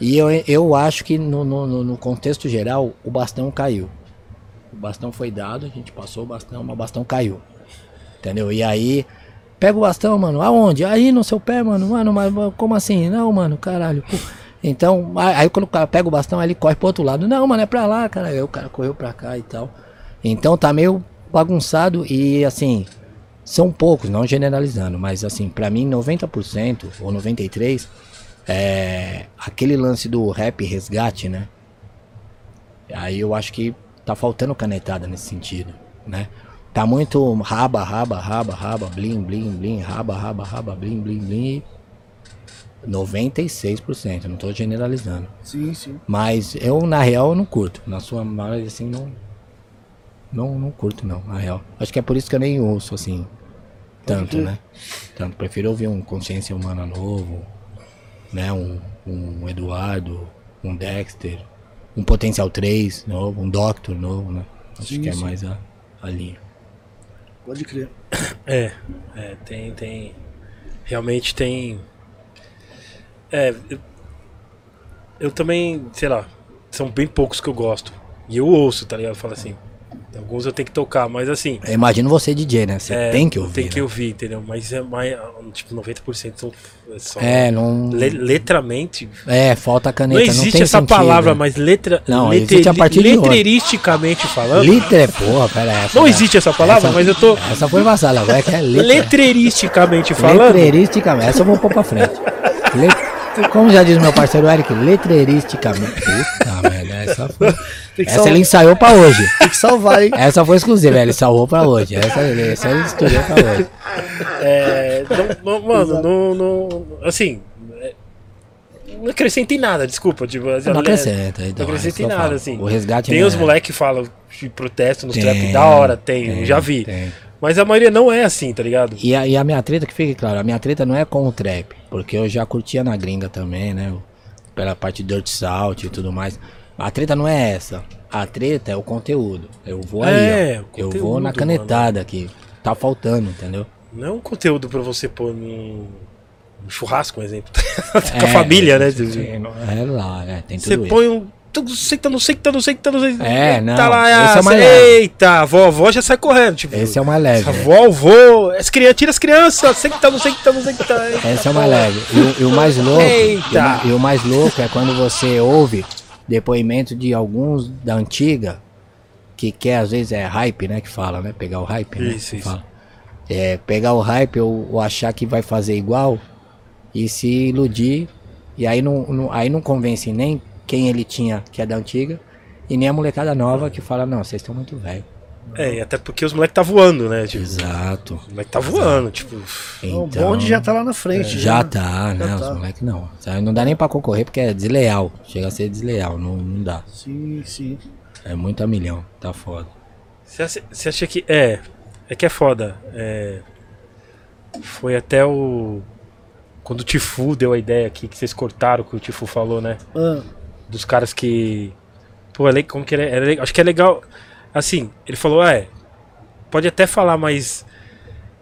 E eu, eu acho que no, no- no contexto geral, o bastão caiu. O bastão foi dado, a gente passou o bastão, mas o bastão caiu. Entendeu? E aí, pega o bastão, mano, aonde? Aí no seu pé, mano, mano, mas como assim? Não, mano, caralho. pô. Então, aí quando o cara pega o bastão, ele corre pro outro lado. Não, mano, é pra lá, cara. Aí o cara correu pra cá e tal. Então tá meio bagunçado e assim, são poucos, não generalizando, mas assim, pra mim 90% ou 93% é aquele lance do rap resgate, né? Aí eu acho que tá faltando canetada nesse sentido, né? Tá muito raba, raba, raba, raba, blim, blim, blim, raba, raba, raba, blim, blim, blim. 96%, não tô generalizando. Sim, sim. Mas eu, na real, eu não curto. Na sua maioria, assim, não. Não, não curto, não, na real. Acho que é por isso que eu nem ouço, assim. Tanto, né? Tanto. Prefiro ouvir um Consciência Humana novo, né? Um, um Eduardo, um Dexter, um Potencial 3 novo, um Doctor novo, né? Acho Sim, que é sim. mais a, a linha. Pode crer. É, é, tem, tem. Realmente tem. É, eu, eu também, sei lá, são bem poucos que eu gosto. E eu ouço, tá ligado? Eu falo assim. Alguns eu tenho que tocar, mas assim. Eu imagino você DJ, né? Você é, tem que ouvir. Tem que né? ouvir, entendeu? Mas é mais. Tipo, 90% são. É, só, É, não. le- letramente. É, falta Não caneta. Não, existe tem essa sentido. palavra, mas letra. Não, letre- existe a partir de hoje. letreiristicamente falando. Litre, porra, pera essa. Não né? existe essa palavra, Essa- mas eu tô. Essa foi vacilada, agora é que é litre. Letreiristicamente falando. Letreiristicamente, essa eu vou pôr pra frente. Let- Como já diz meu parceiro Eric, letreiristicamente. Puta merda, essa foi. Essa sal- ele ensaiou pra hoje. tem que salvar, hein? Essa foi exclusiva, ele salvou pra hoje. Essa, essa ele estudou pra hoje. É, não- não- mano, não, não- Assim. é, não acrescenta em nada, desculpa. Tipo, Não acrescenta, Não então, é acrescenta isso que em nada, assim. O resgate Tem não os é- moleques que falam de protesto nos Tem, trap da hora, tem, tem, já vi. tem. Mas a maioria não é assim, tá ligado? E a, e a minha treta, que fique claro, a minha treta não é com o trap, porque eu já curtia na gringa também, né? Pela parte de Dirt Salt e tudo mais. A treta não é essa. A treta é o conteúdo. Eu vou ali, É, ó. o Eu vou conteúdo, na canetada aqui. Tá faltando, entendeu? Não é um conteúdo pra você pôr num, num churrasco, um exemplo. Com a É, família, né? sim, não- É lá, é, tem tudo Você põe um. Senta, não senta, não senta, não senta. É, não, Tá lá, esse é ah, mais leve. Eita, a vó, a vó já sai correndo. Tipo, Esse é o mais leve. A né? vó, vô, as crianças, tira as crianças, senta, não senta, não senta. Esse é o mais leve. E, o- e o mais louco. Eita! E o mais louco é quando você ouve depoimento de alguns da antiga, que quer, às vezes é hype, né? Que fala, né? Pegar o hype, né? Isso, isso. É, pegar o hype ou, ou achar que vai fazer igual e se iludir. E aí não, não- aí não convence nem quem ele tinha, que é da antiga, e nem a molecada nova que fala, não, vocês estão muito velhos. É, e até porque os moleques tá voando, né? Tipo, Exato. o moleque tá voando, tipo. o bonde já tá lá na frente. Já né? tá, né? Já Os tá. moleques não. Não dá nem pra concorrer porque é desleal. Chega a ser desleal, não, não dá. Sim, sim. É muito a milhão, tá foda. Você acha, você acha que. É. É que é foda. É, foi até o. Quando o Tifu deu a ideia aqui, que vocês cortaram o que o Tifu falou, né? Ah, Dos caras que. Pô, é como que ele é? é le- Acho que é legal. Assim, ele falou, é. Pode até falar, mas.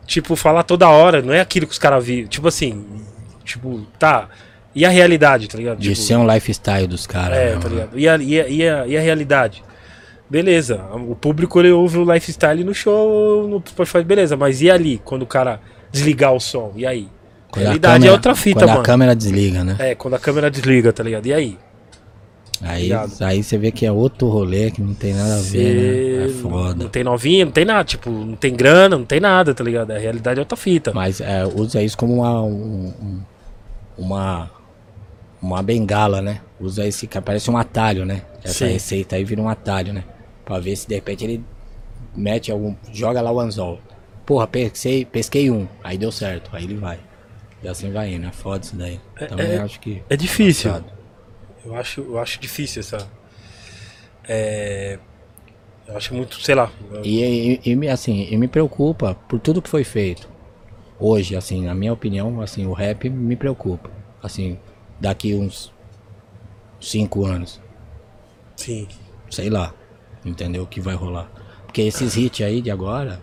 Tipo, falar toda hora, não é aquilo que os caras viram. Tipo assim. Tipo, tá. E a realidade, tá ligado? De Tipo, ser um lifestyle dos caras. É, mesmo, tá né? ligado? E a, e, a, e, a, e a realidade? Beleza, o público ele ouve o lifestyle no show, no Spotify, beleza, mas e ali, quando o cara desligar o som? E aí? Quando a realidade câmera- é outra fita, quando mano. a câmera desliga, né? É, quando a câmera desliga, tá ligado? E aí? Aí, Ligado. aí você vê que é outro rolê que não tem nada a ver, né? É foda. Não tem novinha, não tem nada. Tipo, não tem grana, não tem nada, tá ligado? A realidade é outra fita. Mas é, usa isso como uma, um- um- uma, uma bengala, né? Usa esse que parece um atalho, né? Essa Sim. receita aí vira um atalho, né? Pra ver se de repente ele mete algum. joga lá o anzol. Porra, pesquei, pesquei um, aí deu certo, aí ele vai. E assim vai indo, é foda isso daí. Também é- acho que. É difícil. Complicado. Eu acho, eu acho difícil essa. É. Eu acho muito, sei lá. E, e, e me- assim, e me preocupa por tudo que foi feito. Hoje, assim, na minha opinião, assim, o rap me preocupa. Assim, daqui uns cinco anos, Sim. sei lá, entendeu o que vai rolar. Porque esses hits aí de agora,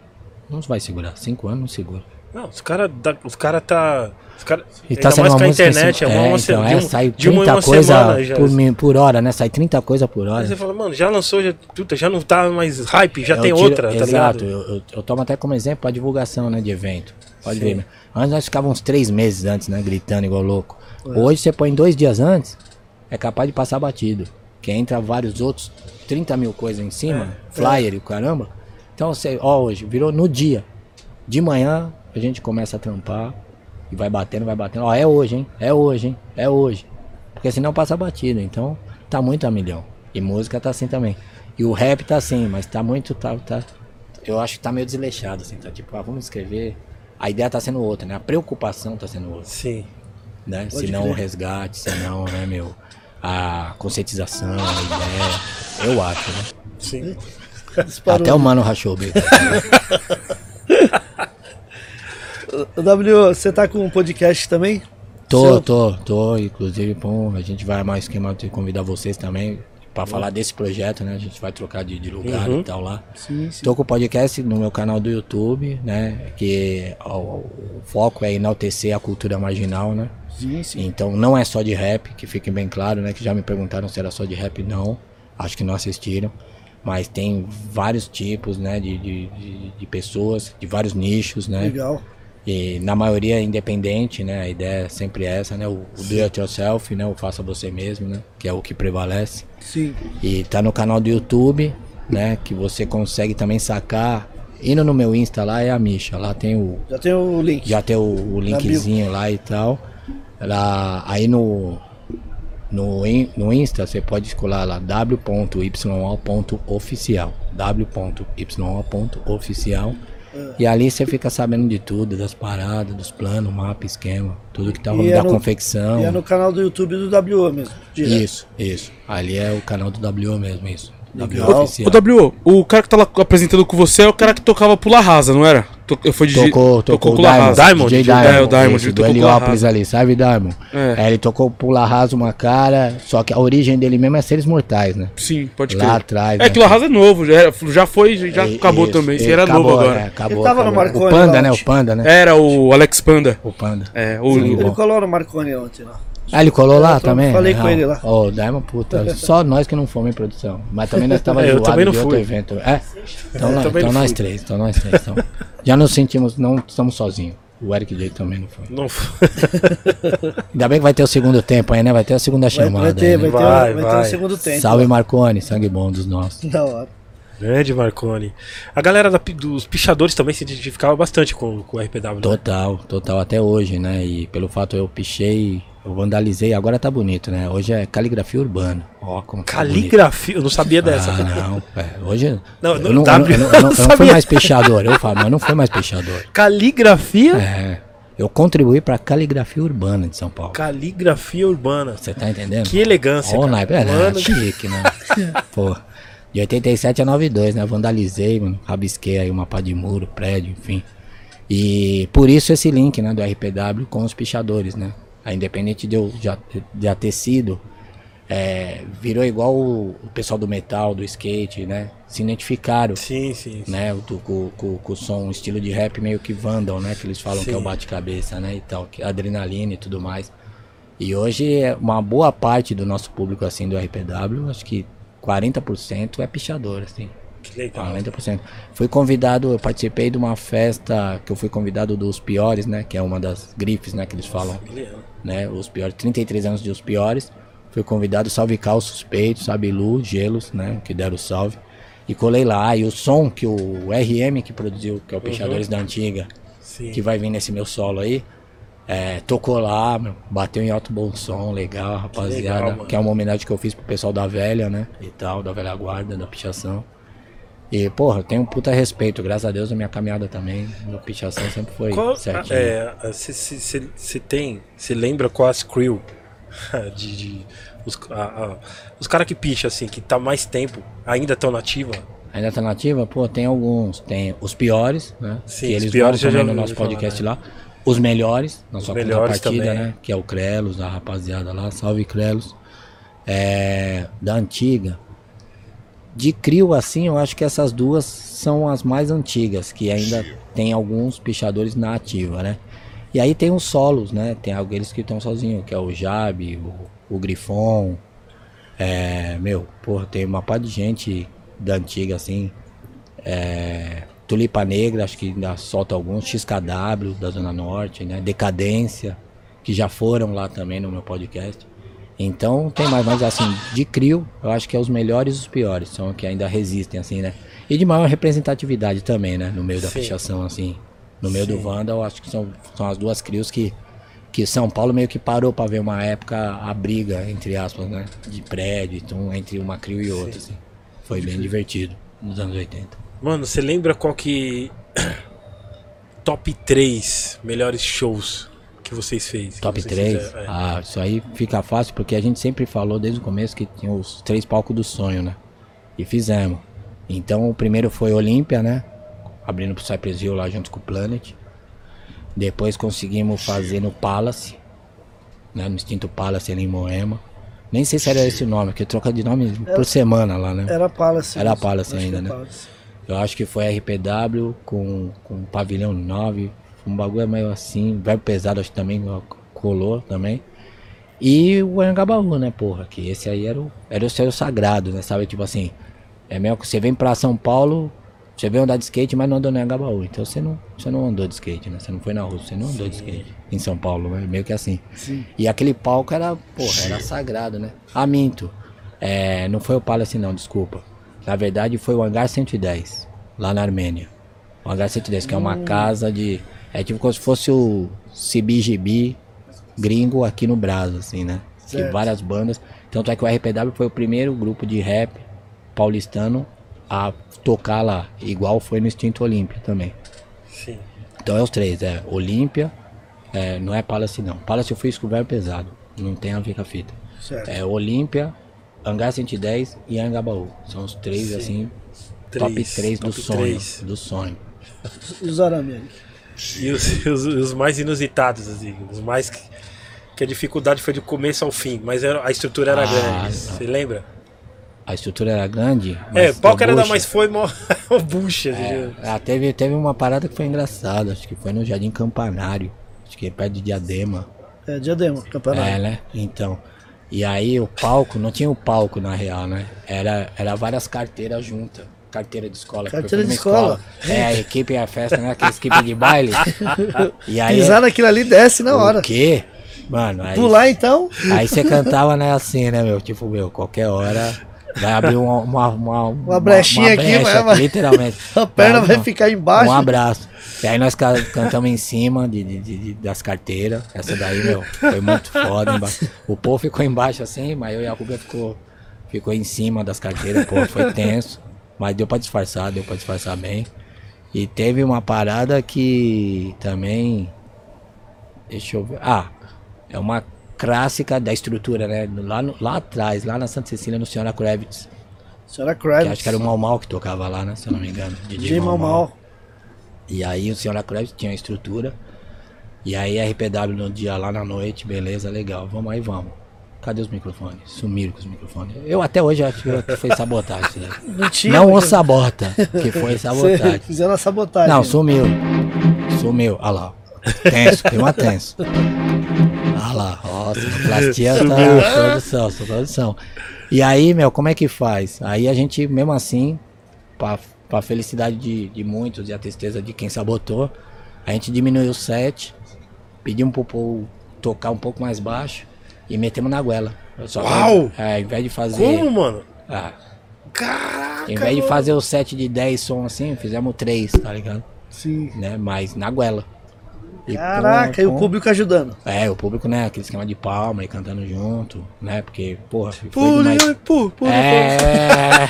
não vai segurar. Cinco anos não segura. Não, os caras os cara tá. Os cara, E tá mais uma música internet, assim, é uma, é, então, de, é, sai de uma em 30 uma coisa semana já. por, por hora, né? Sai 30 coisa por hora. Aí você fala, mano, já lançou, já, já não tá mais hype, já Eu tem tiro- outra, tá Exato, ligado? eu, eu, eu tomo até como exemplo a divulgação, né, de evento. Pode Sim. ver, né? Antes nós ficávamos três meses antes, né, gritando igual louco. Hoje você põe dois dias antes, é capaz de passar batido. Que entra vários outros, 30 mil coisas em cima, flyer e o caramba. Então você, ó, hoje, virou no dia. De manhã a gente começa a trampar e vai batendo, vai batendo. Ó, é hoje, hein? É hoje, hein? É hoje. Porque senão passa batido. Então tá muito a milhão. E música tá assim também. E o rap tá assim, mas tá muito. Tá, tá, eu acho que tá meio desleixado, assim. Tá tipo, ah, vamos escrever. A ideia tá sendo outra, né? A preocupação tá sendo outra, Sim. né? Pode Se não o resgate, se não, né, meu? A conscientização, a ideia. Eu acho, né? Sim. Até o mano rachou o bico. W, você tá com um podcast também? Tô, Seu? tô, tô. Inclusive, bom, a gente vai um esquema de convidar vocês também pra falar desse projeto, né? A gente vai trocar de, de lugar Uhum. e tal lá. Sim, sim. Tô com o podcast no meu canal do YouTube, né? Que o, o foco é enaltecer a cultura marginal, né? Sim, sim. Então não é só de rap, que fique bem claro, né? Que já me perguntaram se era só de rap, não. Acho que não assistiram. Mas tem vários tipos, né? De, de, de, de pessoas, de vários nichos, né? Legal. E na maioria é independente, né? A ideia é sempre essa, né? O, o do it yourself, né? O faça você mesmo, né? Que é o que prevalece. Sim. E tá no canal do YouTube, né? Que você consegue também sacar. Indo no meu Insta lá é a Misha. Lá tem o. Já tem o link. Já tem o, o linkzinho lá e tal. Lá, aí no. No, in- no Insta você pode escolar lá w.yo.oficial. w.yo.oficial. E ali você fica sabendo de tudo, das paradas, dos planos, mapa, esquema, tudo que tá rolando, é da no- confecção. E é no canal do YouTube do WO mesmo. direto. Isso, isso. Ali é o canal do WO mesmo, isso. Legal. WO oficial. Ô, W, o cara que tá lá apresentando com você é o cara que tocava Pula Rasa, não era? To- Foi de Tocou, tocou, o Pula Diamond. Diamond, DJ Diamond, é, o Diamond, esse, ele do tocou Heliópolis ali, sabe, Diamond? É. É, ele tocou Pula Raso uma cara, só que a origem dele mesmo é Seres Mortais, né? Sim, pode Lá crer. atrás, É né? que o Rasa é novo, já, já foi, já É, acabou isso, também. Ele era acabou, novo agora. é, acabou, Ele tava no acabou. Marconi O Panda, lá né? O. Panda, né? Era o Alex Panda. O Panda. É, o. Sim, Ele colou no Marconi ontem lá. Ah, ele colou lá Eu também? falei com Não. ele lá. Ô, o Diamond, puta, só nós que não fomos em produção. Mas também nós tava É, eu também não de outro fui. evento. É? Então, nós, então nós fui. três, então nós três. Então, já nos sentimos, não estamos sozinhos. O Eric J também não foi. Não Ainda bem que vai ter o segundo tempo aí, né? Vai ter a segunda chamada. vai ter, aí, né? vai, ter, Vai, vai ter vai. um segundo tempo. Salve Marconi, sangue bom dos nossos. Da hora. Grande Marconi. A galera da dos pichadores também se identificava bastante com, com o RPW. né? Total, total, até hoje, né? E pelo fato eu pichei, eu vandalizei, agora tá bonito, né? Hoje é caligrafia urbana. Ó, como tá. Caligrafia, eu não sabia dessa. Ah, não, é, hoje Não, eu não, não, W, eu não, eu não- eu não fui mais pichador, eu falo, mas eu não fui mais pichador. Caligrafia? É, eu contribuí pra caligrafia urbana de São Paulo. Caligrafia urbana. Você tá entendendo? Que elegância. Ó, o cara. é, né? Chique, né? Pô, de 87 a 92, né? Vandalizei, mano. Rabisquei aí uma pá de muro, prédio, enfim. E por isso esse link, né, do RPW com os pichadores, né? A independente de eu já, já ter sido, é, virou igual o, o pessoal do metal, do skate, né? Se identificaram, Sim, sim. sim. né? O, com, com, com o som, um estilo de rap meio que Vandal, né? Que eles falam que é o Sim. bate-cabeça, né? E tal, que é adrenalina e tudo mais. E hoje, é uma boa parte do nosso público, assim, do RPW, acho que 40% é pichador, assim. Que legal. 40%. Fui convidado, eu participei de uma festa que eu fui convidado dos piores, né? Que é uma das grifes, né? Que eles falam, Miliano. Né? Os piores, 33 anos de os piores. Fui convidado, salve Cal, suspeito, sabe Lu, Gelos, né? Que deram o salve. E colei lá. E o som que o RM que produziu, que é o Peixadores da Antiga, Sim. que vai vir nesse meu solo aí. é, tocou lá, meu, bateu em alto bom som, legal, rapaziada. legal, mano. que é uma homenagem que eu fiz pro pessoal da velha, né? E tal, da velha guarda, da pichação. E, porra, eu tenho um puta respeito, graças a Deus, a minha caminhada também, da pichação sempre foi Qual, certinho. é, você tem, você lembra qual as crew de, de- os, a- a- os caras que picha assim, que tá mais tempo, ainda estão nativa? Ainda tá nativa? Pô, tem alguns. Tem os piores, né? Sim, que os eles piores vão eu já também no nosso falar, podcast né? lá. Os melhores, na sua melhores contrapartida, também. né? Que é o Crelos, a rapaziada lá. Salve Crelos. É, da antiga. De crio, assim, eu acho que essas duas são as mais antigas, que ainda tem alguns pichadores na ativa, né? E aí tem os solos, né? Tem aqueles que estão sozinhos, que é o Jabe, o, o Grifon. É, meu, porra, tem uma par de gente da antiga, assim. É, Tulipa Negra, acho que ainda solta alguns. XKW, da Zona Norte, né? Decadência, que já foram lá também no meu podcast. Então tem mais, mas assim, de crio, eu acho que é os melhores e os piores, são os que ainda resistem, assim, né? E de maior representatividade também, né? No meio da Sim. fichação, assim. No meio do Wanda, eu acho que são, são as duas crios que, que São Paulo meio que parou pra ver uma época a briga, entre aspas, né? De prédio, então, entre uma crio e outra, assim. Foi bem divertido nos anos 80. Mano, você lembra qual que top 3 melhores shows que vocês fez? que Top vocês 3? fizeram? É. Ah, isso aí fica fácil porque a gente sempre falou desde o começo que tinha os três palcos do sonho, né? E fizemos. Então o primeiro foi Olímpia, né? Abrindo pro Cypress Hill lá junto com o Planet. Depois conseguimos fazer no Palace, né? No extinto Palace ali em Moema. Nem sei se era esse nome, porque troca de nome por semana lá, né? Era Palace. Era. Palace que ainda, é né? Palace. Eu acho que foi RPW com, com Pavilhão 9. Um bagulho meio assim. Verbo pesado, acho que também colou também. E o Anhangabaú, né, porra? Que esse aí era o, era o seu sagrado, né? Sabe, tipo assim. É mesmo que você vem pra São Paulo, você veio andar de skate, mas não andou no Anhangabaú. Então você não, você não andou de skate, né? Você não foi na rua, você não andou de skate. Em São Paulo, né? meio que assim. E aquele palco era, porra, era sagrado, né? Ah, minto. É, não foi o Palace não, desculpa. Na verdade foi o Hangar 110, lá na Armênia. O Hangar 110, que é uma casa de. É tipo como se fosse o CBGB gringo aqui no Brasil, assim, né? Que Certo. várias bandas. Tanto é que o RPW foi o primeiro grupo de rap paulistano a tocar lá. Igual foi no Instinto Olímpia também. Sim. Então é os três, é Olímpia, é, não é Palace não. Palace eu fui verbo pesado, não tem a ver com a fita. Certo. É Olímpia, Hangar 110 e Angabaú. São os três, assim, top Três, 3 do top sonho. três. Do sonho. E os Arame? E os, os- os mais inusitados, assim, os mais que, que a dificuldade foi do começo ao fim, mas era- a estrutura era Ah, grande. não. Você lembra? A estrutura era grande. É, deu que era da mais foi mó bucha. É, assim. ah, teve, teve uma parada que foi engraçada, acho que foi no Jardim Campanário. Acho que é perto de Diadema. É, Diadema, campeonato. É, né? Então. E aí o palco, não tinha o palco na real, né? Era, era várias carteiras juntas. Carteira de escola. Carteira de numa escola. É, a equipe e a festa, né? Aquela equipe de baile. E aí. Pisar naquilo ali desce na hora. O quê? Mano, aí. Pular então, Aí você cantava, né, assim, né, meu? Tipo, meu, qualquer hora vai abrir uma, uma, uma, uma, brechinha aqui, brecha vai- literalmente. a perna vai Não, ficar embaixo. Um abraço. E aí nós ca- cantamos em cima de, de- de- das carteiras. Essa daí, meu, foi muito foda. embaixo. O povo ficou embaixo assim, mas eu e a Rubia ficou, ficou em cima das carteiras, pô, foi tenso. Mas deu pra disfarçar, deu pra disfarçar bem. E teve uma parada que também. Deixa eu ver. Ah, é uma clássica da estrutura, né? Lá, no- lá atrás, lá na Santa Cecília, no Senhora Kravitz. Senhora Que Kravitz. acho que era o Mal Mal que tocava lá, né? Se eu não me engano. DJ Mal Mal. E aí o Senhora Kravitz tinha a estrutura. E aí RPW no dia lá na noite, beleza, legal. Vamos aí, vamos. Cadê os microfones? Sumiram com os microfones. Eu até hoje acho que foi sabotagem isso daí. Não o sabota, que foi sabotagem. Fizeram a sabotagem. Não, sumiu. Sumiu. Olha lá. Tenso, clima tenso. Olha lá. Nossa, a plastia tá produção, só produção. E aí, meu, como é que faz? Aí a gente, mesmo assim, pra, pra felicidade de, de muitos e a tristeza de quem sabotou, a gente diminuiu o set, pedimos pro povo tocar um pouco mais baixo. E metemos na goela. Só que, Uau! É, ao invés de fazer. Como, mano? Ah, Caraca! ao invés de fazer o set de 10 som assim, fizemos 3, tá ligado? Sim. Né? Mas na goela. E Caraca, com- e o com- público ajudando. É, o público, né? Aquele esquema de palma e cantando junto, né? Porque, porra, foi demais. Pule, pule, pule. É.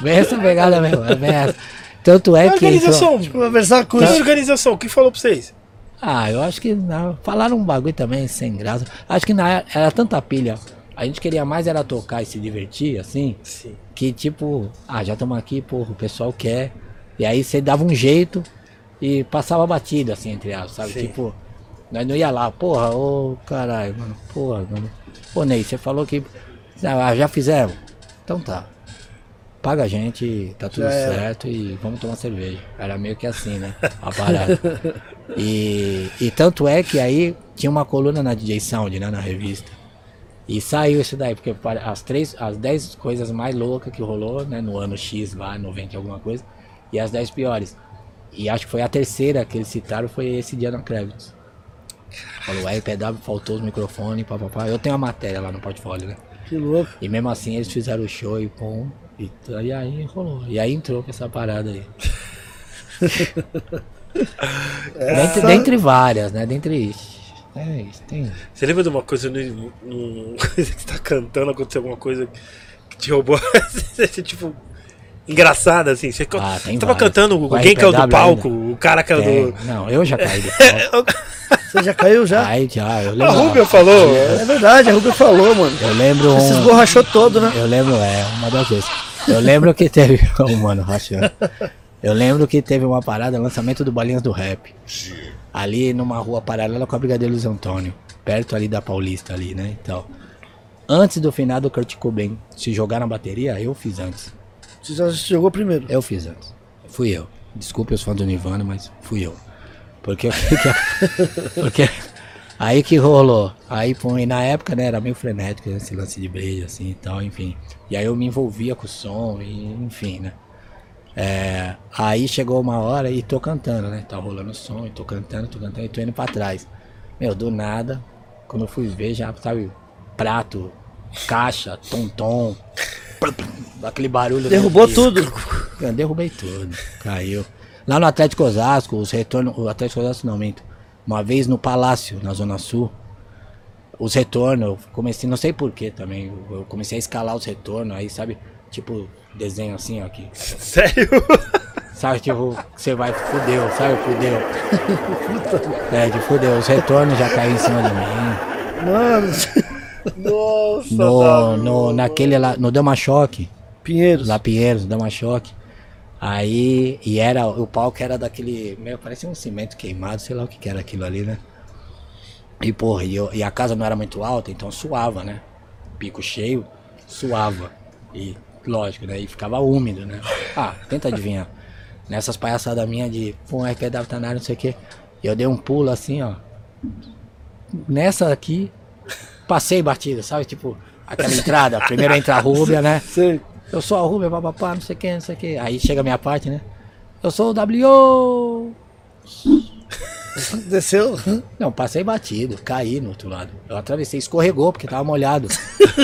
Bem essa pegada mesmo, é essa. Tanto é que. Organização. Tipo, versão Que acústica. organização? O que falou pra vocês? Ah, eu acho que não, falaram um bagulho também sem graça. Acho que na, era tanta pilha. A gente queria mais era tocar e se divertir, assim, Sim. que tipo, ah, já estamos aqui, porra, o pessoal quer. E aí você dava um jeito e passava batido, assim, entre elas, sabe? Sim. Tipo, nós não ia lá, porra, ô caralho, mano, porra, mano. Ô Ney, você falou que. Ah, já fizemos? Então tá. Paga a gente, tá tudo Já era. certo e vamos tomar cerveja. Era meio que assim, né? A parada. E, e tanto é que aí tinha uma coluna na DJ Sound, né? Na revista. E saiu isso daí, porque as três, as 10 coisas mais loucas que rolou, né? No ano X lá, 90 e alguma coisa. E as 10 piores. E acho que foi a terceira que eles citaram, foi esse dia na Kravitz. Falou, aí PW faltou os microfones, papapá. Eu tenho a matéria lá no portfólio, né? Que louco. E mesmo assim eles fizeram o show e pum. E, e aí rolou. E aí entrou com essa parada aí. dentre, dentre várias, né? Dentre. É isso, tem. Você lembra de uma coisa no, você tá cantando, aconteceu alguma coisa que te roubou? Você, tipo. Engraçada, assim. Você, Ah, você tava várias. cantando, Com alguém caiu do RPW palco, o cara caiu tem. do. Não, eu já caí do palco. Você já caiu já? Aí já, eu A lembro. Rubia falou. É verdade, a Ruga falou, mano. Eu lembro Você um. esborrachou todo, né? Eu lembro, é, uma das vezes. Eu lembro que teve. Oh, mano, rachando. Eu lembro que teve uma parada, lançamento do Bolinhas do Rap. Ali numa rua paralela com a Brigadeiro Luiz Antônio. Perto ali da Paulista ali, né? Então. Antes do final do Kurt Cobain se jogar na bateria, eu fiz antes. Você já chegou primeiro. Eu fiz antes. Fui eu. Desculpe os fãs do Nirvana, mas fui eu. Porque que que- Porque aí que rolou. Aí, e na época, né, era meio frenético esse lance de beijo, assim e tal, enfim. E aí eu me envolvia com o som, e, enfim, né. É, aí chegou uma hora e tô cantando, né? Tá rolando som, e tô cantando, tô cantando, e tô indo pra trás. Meu, do nada, quando eu fui ver, já, sabe, prato, caixa, tom-tom, aquele barulho. Derrubou tudo. eu derrubei tudo, caiu. Lá no Atlético Osasco, os retornos, o Atlético Osasco não minto. Uma vez no Palácio, na Zona Sul, os retornos, eu comecei, não sei porquê também, eu comecei a escalar os retornos, aí sabe, tipo, desenho assim, ó, aqui. Sério? Sabe, tipo, você vai, fudeu, sabe, fudeu. É, de fudeu, os retornos já caíram em cima de mim. Mano, Nossa, No, no, naquele lá, no Dama Choque, Pinheiros. lá Pinheiros, Dama Choque. Aí, e era, o palco era daquele, meio, parecia um cimento queimado, sei lá o que que era aquilo ali, né? E porra, e, eu- e a casa não era muito alta, então suava, né? Pico cheio, suava. E, lógico, né? E ficava úmido, né? Ah, tenta adivinhar. Nessas palhaçadas minhas de, pô, RPW tá na área, não sei o quê. E eu dei um pulo assim, ó. Nessa aqui, passei batida, sabe? Tipo, aquela entrada, primeiro entra a Rúbia, né? Sei. Eu sou a Rubia, papapá, não sei o que, não sei o que. Aí chega a minha parte, né? Eu sou o W. Desceu. Não, passei batido, caí no outro lado. Eu atravessei, escorregou porque tava molhado.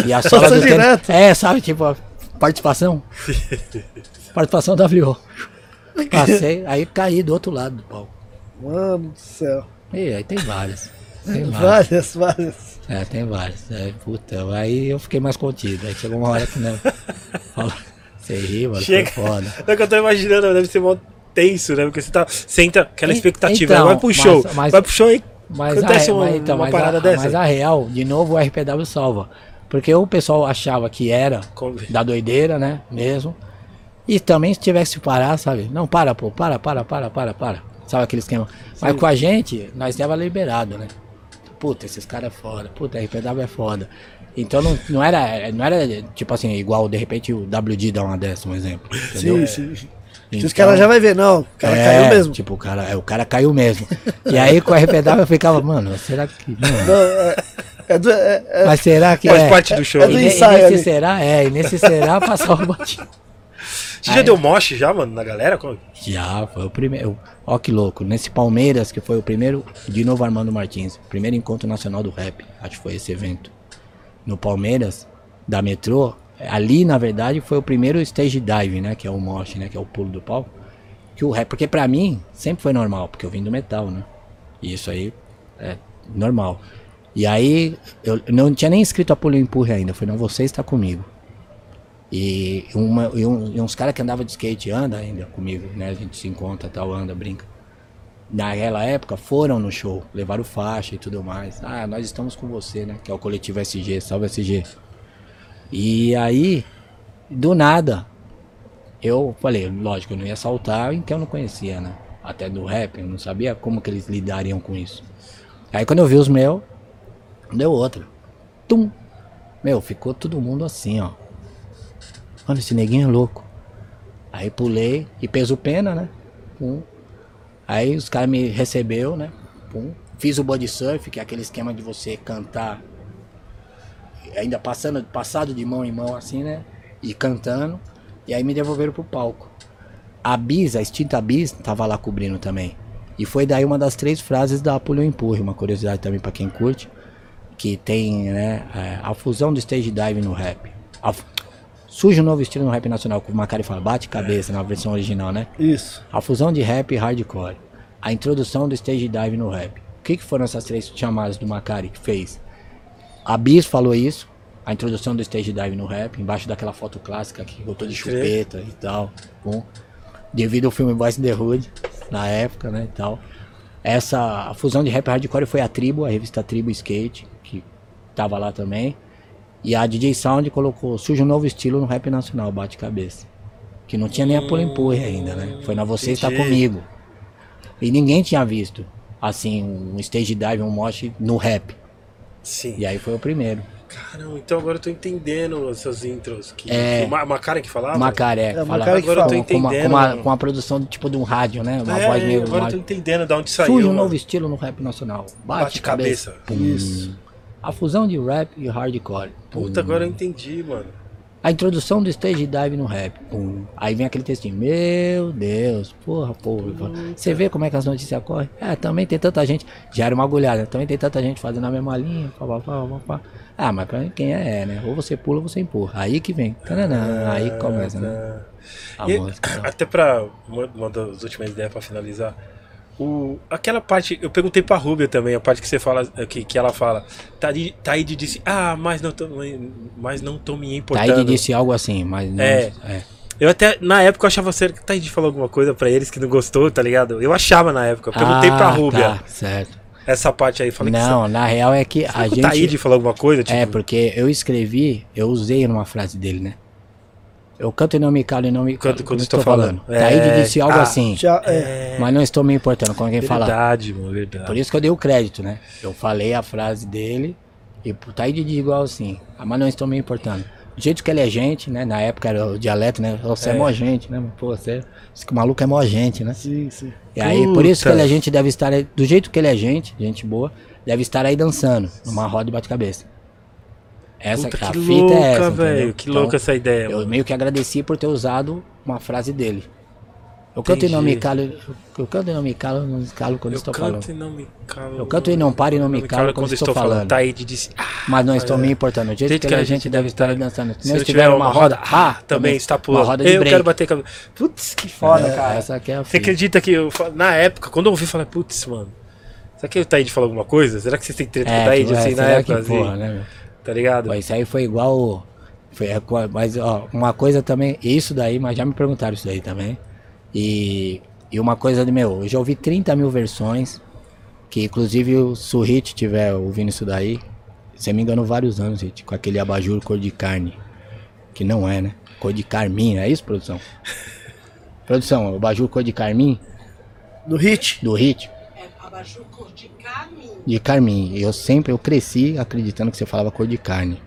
E a sola Passou do tênis. É, sabe, tipo, participação. Participação W. Passei, aí caí do outro lado do palco. Mano do céu. E aí tem várias. Tem várias. Várias, várias. É, tem várias. É, puta, aí eu fiquei mais contido. Aí chegou uma hora que não. Fala, Você ri, mano, Chega. foi foda. É que eu tô imaginando, deve ser mó tenso, né? Porque você tá. Senta aquela expectativa, então, vai pro mas- show. mas- vai pro show e Mas, acontece a, uma, mas, então, uma mas, parada a, dessa. mas a real, de novo, o RPW salva. Porque o pessoal achava que era da doideira, né? Mesmo. E também se tivesse que parar, sabe? Não, para, pô, para, para, para, para, para. Sabe aquele esquema? Mas com a gente, nós tava liberado, né? Puta, esses caras é foda. Puta, RPW é foda. Então não, não, era, não era tipo assim, igual de repente o WD dá uma dessa, um exemplo. Entendeu? Sim, sim. Então, Os caras já vai ver, não. O cara é, caiu mesmo. Tipo, o cara, é, o cara caiu mesmo. e aí com o RPW eu ficava, mano, será que. Não, Não, é, é do- é- é- mas será que Faz é? parte do show. é E, do ne- e ensaio nesse será, é, e nesse será passar o batido. Você já Aí- deu moche já, mano, na galera? Como- Já, foi o primeiro. Ó que louco. Nesse Palmeiras, que foi o primeiro, de novo Armando Martins, primeiro encontro nacional do rap. Acho que foi esse evento. No Palmeiras, da metrô, ali na verdade foi o primeiro stage dive, né? Que é o mosh, né? Que é o pulo do palco. Que o rap, porque pra mim sempre foi normal, porque eu vim do metal, né? E isso aí é normal. E aí, eu não tinha nem escrito a pulo e empurre ainda, foi não, você está comigo. E, uma, e, um- e uns caras que andavam de skate anda ainda comigo, né? A gente se encontra, tal, anda, brinca. Naquela época foram no show, levaram faixa e tudo mais. Ah, nós estamos com você, né? Que é o coletivo SG, salve SG. E aí, do nada, eu falei, lógico, eu não ia saltar, então eu não conhecia, né? Até do rap, eu não sabia como que eles lidariam com isso. Aí quando eu vi os meus, deu outra. Tum! Meu, ficou todo mundo assim, ó. Mano, esse neguinho é louco. Aí pulei e peso pena, né? Pum. Aí os caras me recebeu, né? Pum. Fiz o body surf, que é aquele esquema de você cantar ainda passando, passado de mão em mão assim, né? E cantando. E aí me devolveram pro palco. A Bis, a extinta Bis, tava lá cobrindo também. E foi daí uma das três frases da Pulho Empurre, uma curiosidade também pra quem curte. Que tem, né, é, a fusão do stage dive no rap. A surge um novo estilo no rap nacional, como o Macari fala, bate cabeça na versão original, né? Isso. A fusão de rap e hardcore. A introdução do stage dive no rap. O que, que foram essas três chamadas do Macari que fez? A Bis falou isso. A introdução do stage dive no rap, embaixo daquela foto clássica que eu tô de chupeta e tal. Bom, devido ao filme Boys in the Hood, na época, né, e tal. Essa a fusão de rap e hardcore foi a Tribo, a revista Tribo Skate, tava lá também. E a DJ Sound colocou, surge um novo estilo no rap nacional, bate cabeça. Que não tinha nem a pula empurre ainda, né? Foi na Você Está. Comigo. E ninguém tinha visto, assim, um stage dive, um mosh no rap. Sim. E aí foi o primeiro. Caramba, então agora eu tô entendendo essas intros. Que, É. que uma, uma cara que falava? Macaré, É, fala, Macaré que com, fala. com uma, com, Entendendo, uma, com uma produção de, tipo de um rádio, né? Uma é, voz meio. agora eu tô entendendo de onde saiu. Surge um mano. novo estilo no rap nacional. Bate, Bate cabeça. cabeça. Isso. A fusão de rap e hardcore. Puta, agora eu entendi, mano. A introdução do stage dive no rap. Pum. Aí vem aquele textinho. Meu Deus, porra, porra. Você vê como é que as notícias correm? É, também tem tanta gente. Já era uma agulhada. Também tem tanta gente fazendo a mesma linha. Pá, pá, pá, pá. Ah, mas pra quem é, é, né? Ou você pula ou você empurra. Aí que vem. Tananã, aí começa, né? A E- música. então. Até pra uma, uma das últimas ideias pra finalizar. O, aquela parte, eu perguntei pra Rúbia também, a parte que você fala, que, que ela fala. Taí- Taíde disse, ah, mas não tô, mas não tô me importando. Taíde disse algo assim, mas não. É. é. Eu até, na época, eu achava sério que Taíde falou alguma coisa pra eles que não gostou, tá ligado? Eu achava na época, eu perguntei pra Ah, Rúbia Tá, certo. essa parte aí. Falei Não, na real é que que a o gente. Taíde falou alguma coisa, tipo, É, porque eu escrevi, eu usei numa frase dele, né? Eu canto e não me calo e não me Quando- calo. quando estou estou falando. falando. Taíde É, disse algo ah, assim, Já, é. mas não estou me importando com alguém falar. verdade, mano, verdade. Por isso que eu dei o crédito, né? Eu falei a frase dele e pro Taíde diz igual assim, ah, mas não estou me importando. Do jeito que ele é gente, né? Na época era o dialeto, né? Você é, É. mó gente, né? Pô, você, esse maluco é mó gente, né? Sim, sim. E aí, por isso que Puta. ele, a gente deve estar aí, do jeito que ele é gente, gente boa, deve estar aí dançando, numa roda de bate-cabeça. Essa Puta, a que fita louca, é essa, velho. Que Então, louca essa ideia, Eu mano. meio que agradeci por ter usado uma frase dele. Eu canto e não me Entendi. calo, eu canto e não me calo, não me calo quando Eu estou canto falando. e não me calo. Eu canto e não paro e não me calo quando estou falando. Taíde disse, ah, Mas não estou me importando. Do jeito, que, a gente deve estar aí dançando. Se não tiver uma roda, ah, também está pulando. Uma roda de eu break. quero bater cabelo. Putz, que foda, É, cara. Essa aqui é a Você acredita que eu, na época, quando eu ouvi, eu falei, putz, mano. Será que o Taíde falou alguma coisa? Será que vocês têm treta com o É, Taíde que- assim é, na época? que assim, porra, né, meu? Tá ligado? Pô, isso aí foi igual. Foi, mas, ó, uma coisa também. Isso daí, mas já me perguntaram isso daí também. E, e uma coisa de meu, eu já ouvi 30 mil versões. Que inclusive o se o Hit tiver ouvindo isso daí, você me enganou vários anos, Hit, com aquele abajur cor de carne. Que não é, né? Cor de carmim, é isso, produção? produção, o abajur cor de carmim, No hit. do Hit, É abajur cor de carmim. De carmim. Eu sempre, eu cresci acreditando que você falava cor de carne.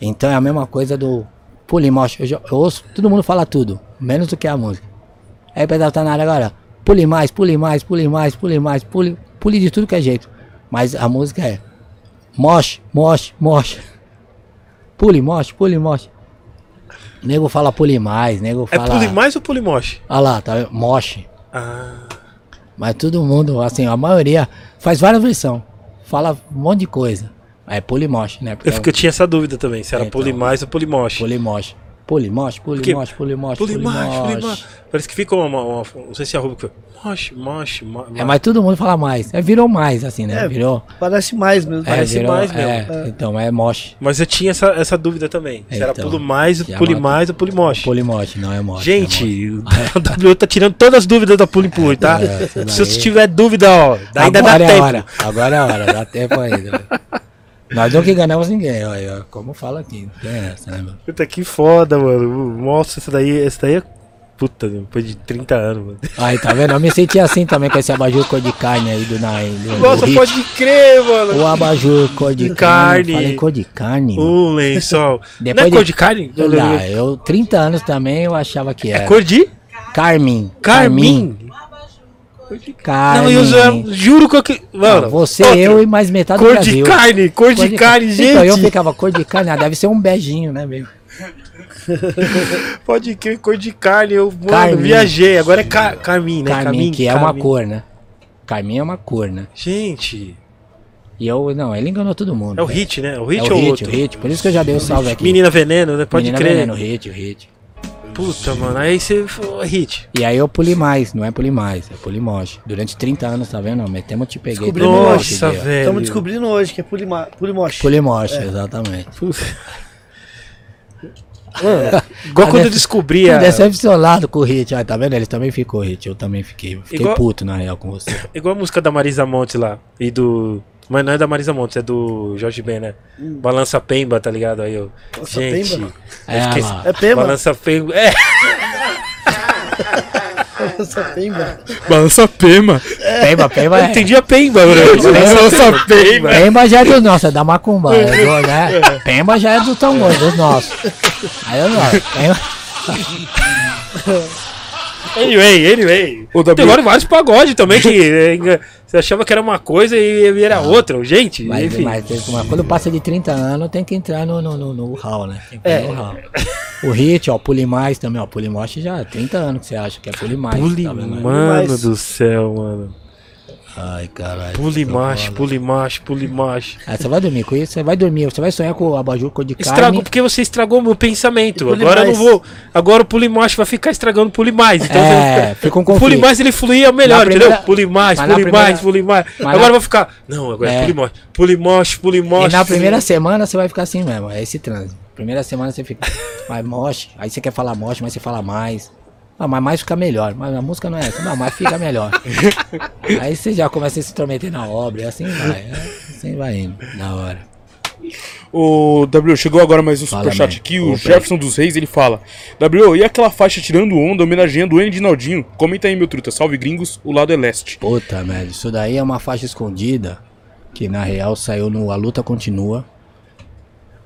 Então é a mesma coisa do Pulimos. Eu, já- eu ouço todo mundo falar tudo, menos do que a música. Aí o pessoal tá na área agora, pule mais, pule mais, pule mais, pule mais, pule, pule de tudo que é jeito. Mas a música é mosh, mosh, mosh. Pule, mosh, pule, mosh. Nego fala polimais, nego É fala. Pulimais ou Pulimoche? Olha lá, tá vendo? Moche. Ah, Mas todo mundo, assim, a maioria faz várias versões. Fala um monte de coisa. É polimoche, né? Porque eu, fico- eu tinha essa dúvida também, se era É, então. Pulimais ou. Polimoche. Polimoche, polimoche, polimoche, Pulimais, polimoche. Pulimais. Parece que fica uma, uma, uma- Não sei se é a roupa que foi. Moche, moche, mo- É, mas todo mundo fala mais. É, virou mais, assim, né? É, virou. Parece mais mesmo. é, parece virou, mais mesmo. é, Então, é moche. Mas eu tinha essa, essa dúvida também. Se era Então, Pulimais, que é Pulimais ou Pulimoche. Polimoche, não é moche. é. Gente, o W tá tirando todas as dúvidas da Pulimpui, tá? É, Se você tiver dúvida, ó, ainda dá Agora é a tempo. hora. Agora é a hora. Dá tempo ainda. Nós nunca enganamos ninguém, olha. Como fala aqui. Não tem essa, né, meu? Puta que foda, mano. Nossa, essa daí, essa daí é. Puta, depois de 30 anos, mano. Aí, tá vendo? Eu me senti assim também com esse abajur cor de carne aí do Nai. do- Nossa, do pode crer, mano. O abajur cor de Carne. carne. Falei cor de carne. Um lençol. Não é Depois cor de- de carne? Lá, eu, 30 anos também, eu achava que É era. cor de Carmin. carmim. Carmin. Não, eu já- juro que eu que. Mano, Não, você, outra. eu e mais metade Cor do de Brasil. carne, cor de carne, gente. Então eu ficava cor de carne, ah, deve ser um beijinho, né, meu? Pode crer, cor de carne. Eu, mano, Carmim. viajei. Agora é ca carmim, né? Carmin, que é uma carmim. cor, né? Carmin é uma cor, né? Gente, E eu, não, ele enganou todo mundo. é o velho. hit, né? O É hit o ou hit, outro? o hit. Por isso que eu já dei o salve aqui. Menina Veneno, né? Pode Menina crer. Veneno, o hit, o hit. Puta, mano. Aí você. é hit. E aí eu puli mais, não é puli mais, é polimoche. Durante 30 anos, tá vendo? Metemos te peguei. Te Nossa, velho. Estamos descobrindo hoje que é Pulima, Pulimoche. Polimoche, exatamente. Mano, igual quando eu descobri a. decepcionado com o hit. Ah, tá vendo? Ele também ficou hit, eu também fiquei. Fiquei Igual- puto, na real, com você. Igual a música da Marisa Montes lá. E do. Mas não é da Marisa Montes, é do Jorge Ben, né? Balança Pemba, tá ligado? Aí eu. Balança gente. Pemba? eu É, fiquei-. É Pema? Balança Pemba. É, Balança Pemba. Balança Pema. Pemba, Pemba eu é. entendi a Pemba, bro. Balança Pemba. Pemba já é do nosso, é da Macumba, é do, né? Pemba já é do tambor, dos nossos. Aí eu não. Pemba, Anyway, anyway. Ô, Tem W, vários pagodes também que é, enga- você achava que era uma coisa e era outra. Gente, mas, enfim. mas, mas quando passa de 30 anos, tem que entrar no, no, no, no hall, né? Tem que entrar no hall. O hit, ó, Pulimais também, ó. Pulimais já é 30 anos que você acha que é Pulimais. Puli, tá vendo? mano Mas- do céu, mano. Ai, caralho. Puli tô macho, puli macho, puli macho. Aí você vai dormir com isso, você vai dormir, você vai sonhar com o abajur cor de carne. Estragou porque você estragou meu pensamento. E Agora eu não mais. vou. Agora o puli macho vai ficar estragando o puli mais. Então É, fica um O puli conflito. mais ele fluía melhor, Na primeira- entendeu? Puli mais, puli primeira- mais, puli mais. mas Agora na- vai ficar. Não, agora é, É. puli macho. Puli macho, puli E macho. na primeira semana você vai ficar assim mesmo, é esse trânsito. Primeira semana você fica, mas moche, aí você quer falar moche, mas você fala mais. Ah, mas mais fica melhor. Mas a música não é essa, não, mas fica melhor. aí você já começa a se intrometer na obra, e assim vai, é, assim vai indo, na hora. O W, chegou agora mais um Fala, superchat man. aqui. O Opa. Jefferson dos Reis, ele fala: W, e aquela faixa tirando onda homenageando o Endinaldinho? Comenta aí, meu truta. Salve gringos, o lado é leste. Puta merda, isso daí é uma faixa escondida que na real saiu no A Luta Continua.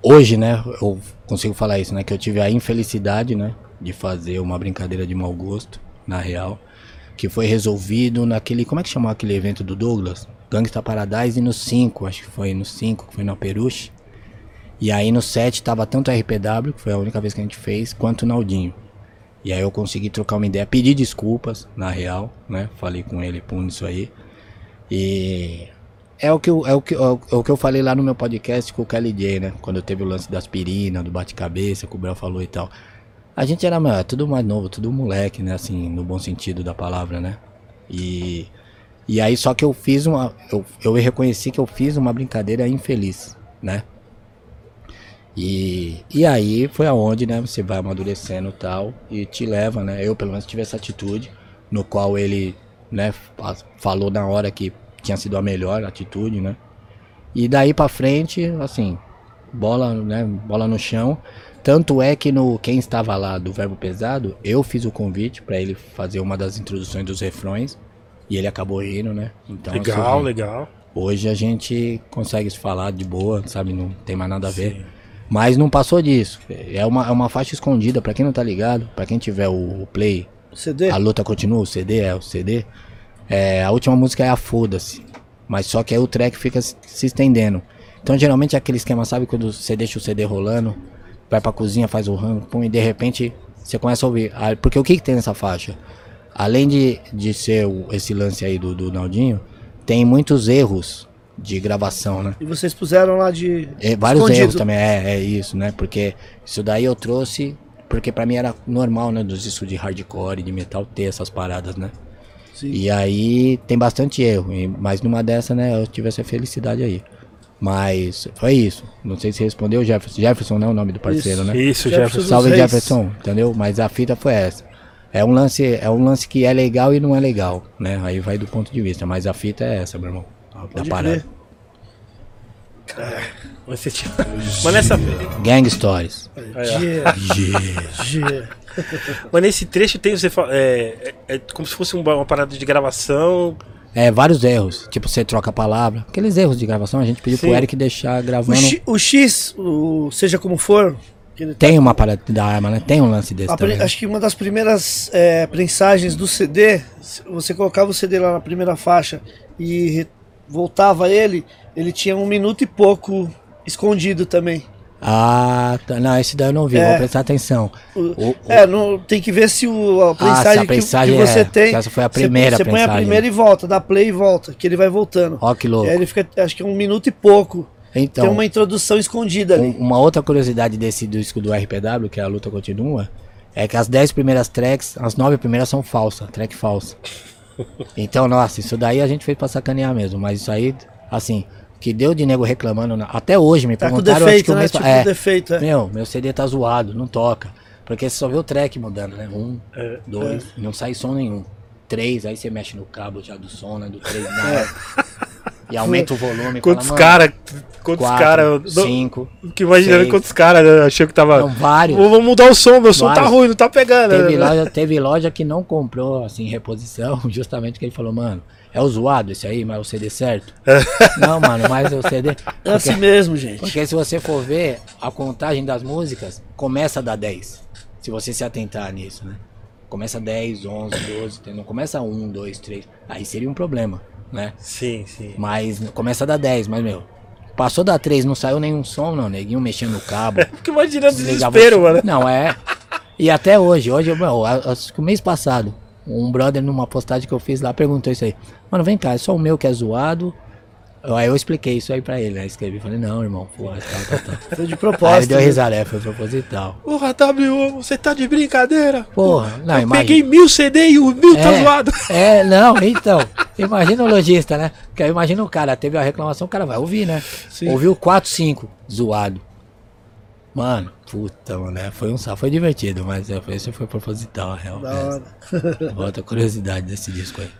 Hoje, né, eu consigo falar isso, né, que eu tive a infelicidade, né, de fazer uma brincadeira de mau gosto, na real, que foi resolvido naquele, como é que chamava aquele evento do Douglas? Gangsta Paradise no 5, acho que foi no 5, que foi na Peruche. E aí no 7 tava tanto a RPW, que foi a única vez que a gente fez, quanto o Naldinho. E aí eu consegui trocar uma ideia, pedir desculpas, na real, né? Falei com ele por isso aí. E é o que eu, é o que, é o é que eu falei lá no meu podcast com o Kelly J, né? Quando teve o lance da aspirina, do bate-cabeça, que o Bel falou e tal. A gente era, tudo mais novo, tudo moleque, né? Assim, no bom sentido da palavra, né? E, e aí só que eu fiz uma. Eu, eu reconheci que eu fiz uma brincadeira infeliz, né? E, e aí foi aonde, né, você vai amadurecendo tal, e te leva, né, eu pelo menos tive essa atitude, no qual ele, né, fa- falou na hora que tinha sido a melhor atitude, né, e daí pra frente, assim, bola, né, bola no chão, tanto é que no quem estava lá do Verbo Pesado, eu fiz o convite pra ele fazer uma das introduções dos refrões, e ele acabou rindo, né, então Legal, assim, legal. Hoje a gente consegue se falar de boa, sabe? Não tem mais nada a ver. Mas não passou disso. É uma, é uma faixa escondida, pra quem não tá ligado, pra quem tiver o, o play, CD? a luta continua, o CD é o CD. É, a última música é a Foda-se. Mas só que aí o track fica se se estendendo. Então geralmente é aquele esquema, sabe? Quando você deixa o CD rolando, vai pra cozinha, faz o rango, e de repente você começa a ouvir. Ah, Porque o que, que tem nessa faixa? Além de, de ser o- esse lance aí do, do Naldinho, tem muitos erros de gravação, né? E vocês puseram lá de. É, vários escondido. erros também, é, é isso, né? Porque isso daí eu trouxe, porque pra mim era normal, né? Dos discos de hardcore, de metal ter essas paradas, né? Sim. E aí tem bastante erro, mas numa dessa, né, eu tive essa felicidade aí. Mas foi isso. Não sei se respondeu Jefferson. Jefferson não é o nome do parceiro, né? Isso, Jefferson Salve. Jefferson, entendeu? Mas a fita foi essa. É um lance, é um lance que é legal e não é legal, né? Aí vai do ponto de vista, mas a fita é essa, meu irmão. Da Pode parada. você tinha- Mas nessa. Gang Stories. Yeah, Yeah. yeah. Mas nesse trecho tem. Você fala, é, é, é como se fosse uma, uma parada de gravação. É, vários erros. Tipo, você troca a palavra. Aqueles erros de gravação, a gente pediu Sim. pro Eric deixar O, gravando. X, o X, o seja como for, ele tá- Tem uma parada da arma, né? Tem um lance desse né? acho que uma das primeiras é, prensagens do CD, você colocava o CD lá na primeira faixa e voltava ele, ele tinha um minuto e pouco escondido também. Ah, tá. Não, esse daí eu não vi, É. vou prestar atenção. O- O- É, não, tem que ver se o, a Ah, se prensagem, a que- que, você é, tem. essa foi a você- primeira Você, põe a primeira e volta, dá play e volta, que ele vai voltando. Ó, que louco. E aí ele fica, acho que é um minuto e pouco. Então, tem uma introdução escondida ali. um- uma outra curiosidade desse disco do RPW, que é a luta continua, é que as 10 primeiras tracks, as 9 primeiras são falsas, track falsa. Então, nossa, isso daí a gente fez pra sacanear mesmo, mas isso aí, assim, que deu de nego reclamando, na- até hoje me Tá com perguntaram, acho que defeito, o né? mês Tipo, é, defeito, é. Meu, meu CD tá zoado, não toca. Porque você só vê o track mudando, né? Um, É. dois, não sai som nenhum. Três, aí você mexe no cabo já do som, né? Do três, É. nada. E aumenta o volume. Quantos caras. Quantos caras. Cinco. Que imaginando seis. quantos caras né, achou que tava. Não, vários. Vou vou mudar o som, meu som tá Vários. ruim, não tá pegando. Teve né? loja, teve loja que não comprou, assim, reposição, justamente que ele falou, mano, é o zoado esse aí, mas o CD certo? não, mano, mas o CD... É assim mesmo, gente. Porque se você for ver, a contagem das músicas começa da 10. Se você se atentar nisso, né? Começa 10, 11, 12, não começa 1, 2, 3. Aí seria um problema, né? Sim, sim. Mas começa da 10, mas meu. Passou da 3, não saiu nenhum som, não. Neguinho mexendo no cabo. Fico imaginando o desespero, mano. Não, é. E até hoje, hoje, meu, a- acho que o mês passado, um brother numa postagem que eu fiz lá perguntou isso aí. Mano, vem cá, é só o meu que é zoado. Aí eu expliquei isso aí pra ele, né? Escrevi, falei, não, irmão, porra, tal, tal, tal. Foi de Aí ele propósito. deu né? risada, é, foi proposital. Porra, W, você tá de brincadeira? Porra, não, Eu imagina. peguei mil CD e o mil tá zoado. É, não, então. Imagina o lojista, né? Porque aí imagina o cara, teve a reclamação, o cara vai ouvir, né? Ouviu 4, 5, zoado. Mano, puta, mano, é, foi um sal, foi divertido, mas é, foi- esse foi proposital, na real. Da É, hora. outra curiosidade desse disco aí.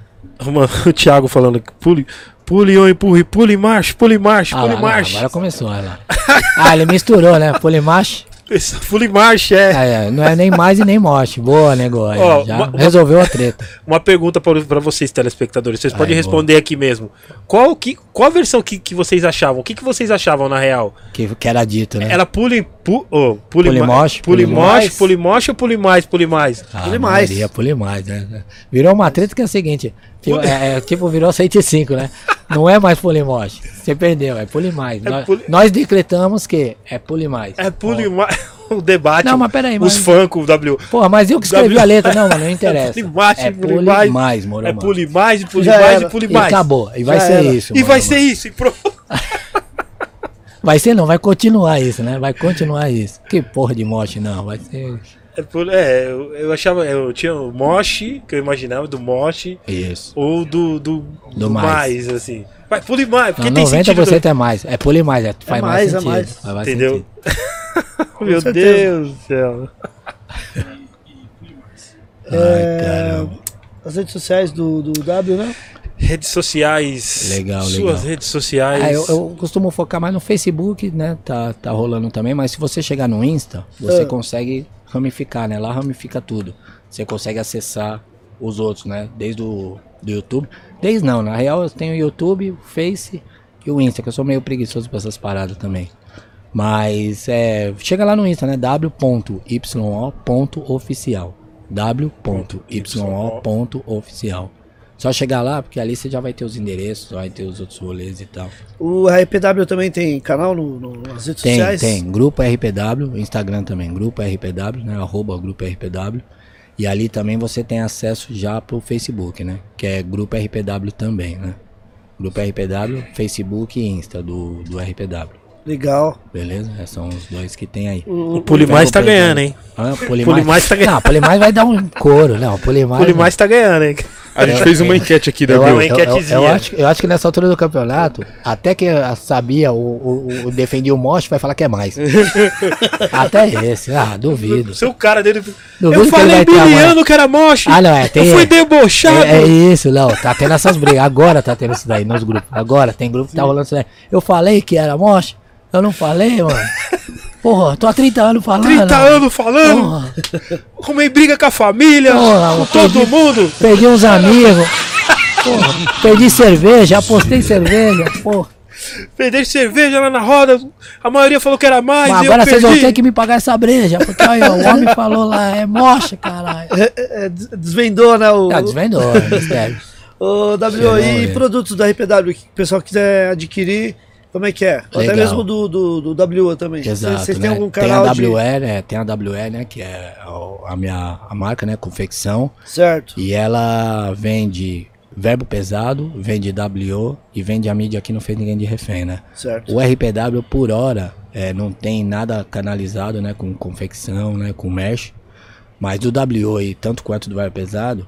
Mano, o Thiago falando que pule, pule ou empurre, pule marcha, pule marcha, Ah, pule lá, lá, marcha. agora começou, olha lá. Ah, ele misturou, né? Polimache. Esse Pule marcha, é. É, é, não é nem mais e nem moche. Boa, negócio. Ó, já uma- resolveu a treta. Uma pergunta pra pra vocês, telespectadores. Vocês podem Ai, responder aqui mesmo. Qual, que, qual a versão que, que vocês achavam? O que, que vocês achavam na real? Que, que era dito, né? Era pule, pu, oh, pule, Pule moche, pule moche, pule moche ou pule mais, pule mais? Ah, Pule mais. Maria, pule mais, né? Virou uma treta que é o seguinte, tipo, é, é, tipo virou 105, né? Não é mais polimoche. Você perdeu, é pule mais. É nós, pule- nós decretamos que é pule mais. É pule mais. O debate. Não, mas peraí, Os mas- com o W. Porra, mas eu que escrevi W- a letra, não, mano, não interessa. É pule pule mais. mais, moro, É mano. pule mais, pule Já mais era. e pule E acabou. E vai Já ser era. isso. E mano, vai mano. ser isso, e pronto. Vai ser não, vai continuar isso, né? Vai continuar isso. Que porra de morte, não. Vai ser. É, é, eu, eu achava, eu tinha o moche, que eu imaginava, do moche, Isso. ou do, do, do, mais. mais. assim. Vai, pule mais, porque Não, tem 90% sentido. é mais. É pule mais, é, faz mais, mais, é sentido. mais. Faz mais Entendeu? sentido. Meu. Deus do céu. Ai, caramba. As redes sociais do, do W, né? Redes sociais. Legal, Suas legal. redes sociais. Ah, eu, eu costumo focar mais no Facebook, né? Tá, tá rolando também, mas se você chegar no Insta, você Ah. consegue ramificar, né? Lá ramifica tudo. Você consegue acessar os outros, né? Desde o do YouTube. Desde não, na real eu tenho o YouTube, o Face e o Insta, que eu sou meio preguiçoso pra essas paradas também. Mas é, chega lá no Insta, né? w.yo.oficial. w.yo.oficial. Só chegar lá, porque ali você já vai ter os endereços, vai ter os outros rolês e tal. O RPW também tem canal no, no- nas redes Tem, sociais? tem. Grupo RPW, Instagram também, Grupo RPW, né? Arroba Grupo RPW. E ali também você tem acesso já pro Facebook, né? Que é Grupo RPW também, né? Grupo RPW, Facebook e Insta do, do RPW. Legal. Beleza? Esses são os dois que tem aí. O, O Polimais tá ganhando, hein? Ah, Polimais, Polimais tá ganhando. Não, Polimais vai dar um couro, não. O Polimais. Polimais tá ganhando, hein? A gente fez uma enquete aqui, Eu, W. eu, uma eu, eu, enquetezinha. acho, eu acho que nessa altura do campeonato, até quem sabia o, o, o defendia o Mosh vai falar que é mais. até esse, ah, duvido. Seu cara dele. Duvido eu que falei vai ter a biliano que era moche. Ah, não, é, tem- Eu fui debochado. É, é isso, não, tá tendo essas brigas. Agora tá tendo isso daí nos grupos. Agora tem grupo que tá rolando isso daí. Eu falei que era Mosh? Eu não falei, mano. Porra, tô há 30 anos falando. 30 anos falando. Porra, Arrumei briga com a família. Porra, com todo perdi- mundo. perdi uns amigos. Porra, perdi cerveja, apostei cerveja. Porra. Perdi cerveja lá na roda. A maioria falou que era mais. Mas eu agora vocês vão ter que me pagar essa breja. Porque olha, o homem falou lá, é mocha, caralho. É, é, des- desvendou, né? O, Ah, desvendou, é mistério. o W Chegou, e é. produtos da RPW que o pessoal quiser adquirir, como é que é? Ou Até Legal. mesmo do, do, do W também. Exato, Vocês né? têm algum tem a canal de... WE, né? Tem a WE, né? Que é a minha a marca, né? Confecção. Certo. E ela vende verbo pesado, vende WO e vende a mídia que não fez ninguém de refém, né? Certo. O RPW por hora é, não tem nada canalizado, né? Com confecção, né? Com mesh. Mas do WO e tanto quanto do verbo pesado,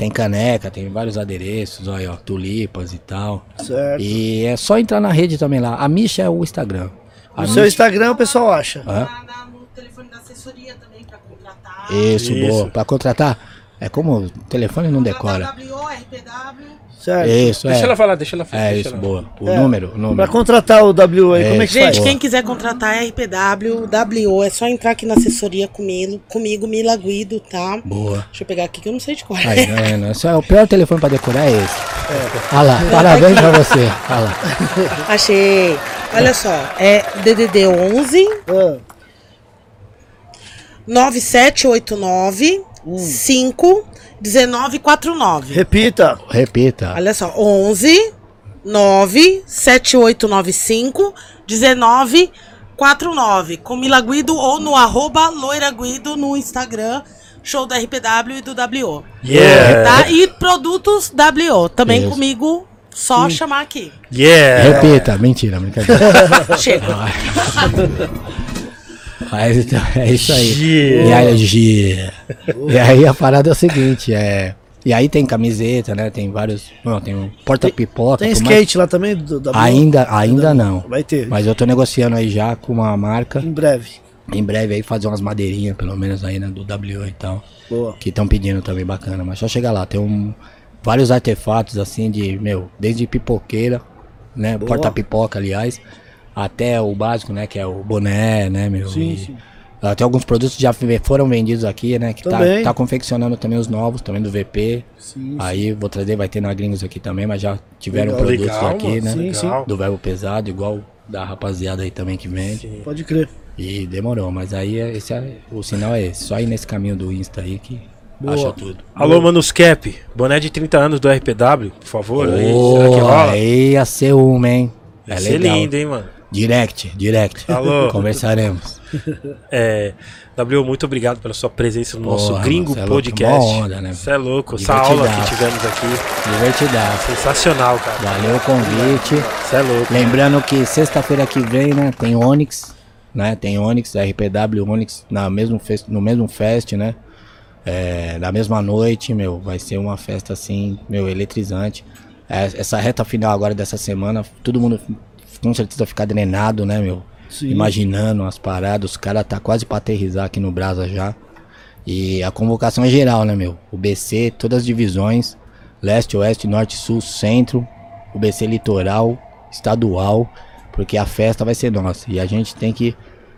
tem caneca, tem vários adereços, olha, ó, tulipas e tal. Certo. E é só entrar na rede também lá. A Misha é o Instagram. A seu Misha- Instagram o pessoal acha. Hã? No telefone da assessoria também pra contratar. Isso, Isso. boa. Pra contratar, é como o telefone não decora. WO, RPW. Certo. Isso, é. Deixa ela falar, deixa ela falar. É deixa isso, ela- boa. O É. número, o Pra número. contratar o W aí, como é que É, faz? Gente, Boa. quem quiser contratar RPW, WO, é só entrar aqui na assessoria comigo, comigo Mila Guido, tá? Boa. Deixa eu pegar aqui que eu não sei de. Aí? Esse é o pior telefone pra decorar é esse. Olha lá, parabéns pra você. Olha lá. Achei. Olha só, é DDD 11 Ah, 9789 5 1949. repita. Repita. Olha só, 11 9 7895 1949. Com Mila Guido ou no arroba Loira Guido no Instagram. Show da RPW e do WO. Yeah. Tá? E produtos WO. Também Isso. comigo, só chamar aqui. Yeah. Repita. Mentira, brincadeira. Chega. Mas então, é isso aí. Yeah. E aí. E aí a parada é o seguinte, é. E aí tem camiseta, né? Tem vários. Não, tem um porta-pipoca. Tem por mais- skate lá também do W? Ainda, ainda não. Vai ter. Mas eu tô negociando aí já com uma marca. Em breve. Em breve aí fazer umas madeirinhas, pelo menos aí, né? Do WO e tal. Boa. Que estão pedindo também bacana. Mas só chegar lá, tem um, vários artefatos assim de, meu, desde pipoqueira, né? Porta-pipoca, aliás, até o básico, né? Que é o boné, né, meu? Sim, E sim. Até alguns produtos já foram vendidos aqui, né? Que tá, tá confeccionando também os novos, também do VP. Sim, Aí vou trazer, vai ter na Gringos aqui também, mas já tiveram Legal. produtos Legal, aqui, mano, né? Sim, sim. Do verbo pesado, igual da rapaziada aí também que vende. Pode crer. E demorou, mas aí é- esse é- o sinal é esse. Só ir nesse caminho do Insta aí que Boa. acha tudo. Alô, Manus Cap. Boné de 30 anos do RPW, por favor. aí. Será que rola? aí ia ser uma, hein? Ia É ser legal. lindo, hein, mano? Direct, direct. Alô. Conversaremos. É, W, muito obrigado pela sua presença no nosso Porra, Gringo mano, cê é louco, Podcast. mó onda, né? Você é louco. Essa aula que tivemos aqui, Divertidaço. sensacional, cara. Valeu o convite. Você é louco. Lembrando que sexta-feira que vem, né, tem Onix, né? Tem Onix, RPW Onix na mesmo fest, no mesmo fest, né? É, na mesma noite, meu, vai ser uma festa assim, meu, eletrizante. É, essa reta final agora dessa semana, todo mundo com certeza ficar drenado, né, meu? Sim. Imaginando as paradas, os caras tá quase pra aterrizar aqui no Brasa já. E a convocação é geral, né, meu? O BC, todas as divisões, leste, oeste, norte, sul, centro, o BC litoral, estadual, porque a festa vai ser nossa. E a gente tem que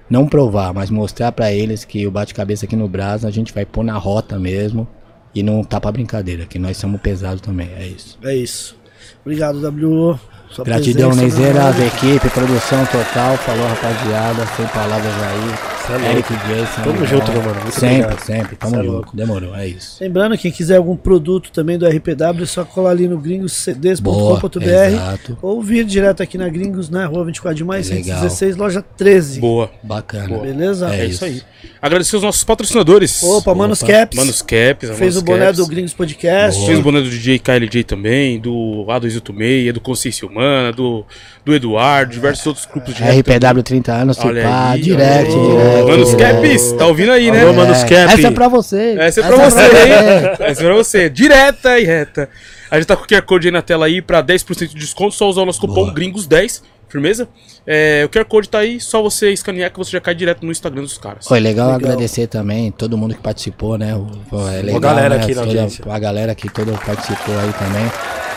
não provar, mas mostrar pra eles que o bate-cabeça aqui no Brasa a gente vai pôr na rota mesmo. E não tá pra brincadeira, que nós somos pesados também, é isso. É isso. Obrigado, W. Sua Gratidão, Neizeiras, né? equipe, produção total. Falou, rapaziada. Sem palavras aí. Cê é. Eric Jason. Tamo junto, meu mano. Muito sempre, obrigado. sempre. Tamo Cê é junto. louco. Demorou, é isso. Lembrando, quem quiser algum produto também do RPW, é só colar ali no Boa, gringoscds.com.br ou vir direto aqui na Gringos, na rua 24 de maio, Legal. 116, loja 13. Boa. Bacana. Beleza? É É isso aí. Agradecer os nossos patrocinadores. Opa, Manos Opa. Caps. Manos Caps. a fez Manos o boné Caps. do Gringos Podcast. Fez o boné do DJ KLJ também, do A286, do Consciência Humana, do, do Eduardo, diversos outros grupos de RPW 30 anos, Olha pá, aí, direto, ó. direto. Manos direto. Caps, tá ouvindo aí, né? Alô, Manos Cap. Essa é pra você. Essa é pra você, hein? Essa é pra você. Direta e reta. A gente tá com o QR Code aí na tela aí pra 10% de desconto, só usar o nosso cupom Boa. Gringos10, firmeza? É, o QR Code tá aí, só você escanear que você já cai direto no Instagram dos caras. Foi legal, agradecer também todo mundo que participou, né? O- Pô, é legal, galera né? aqui na Toda- audiência. A galera que toda participou aí também.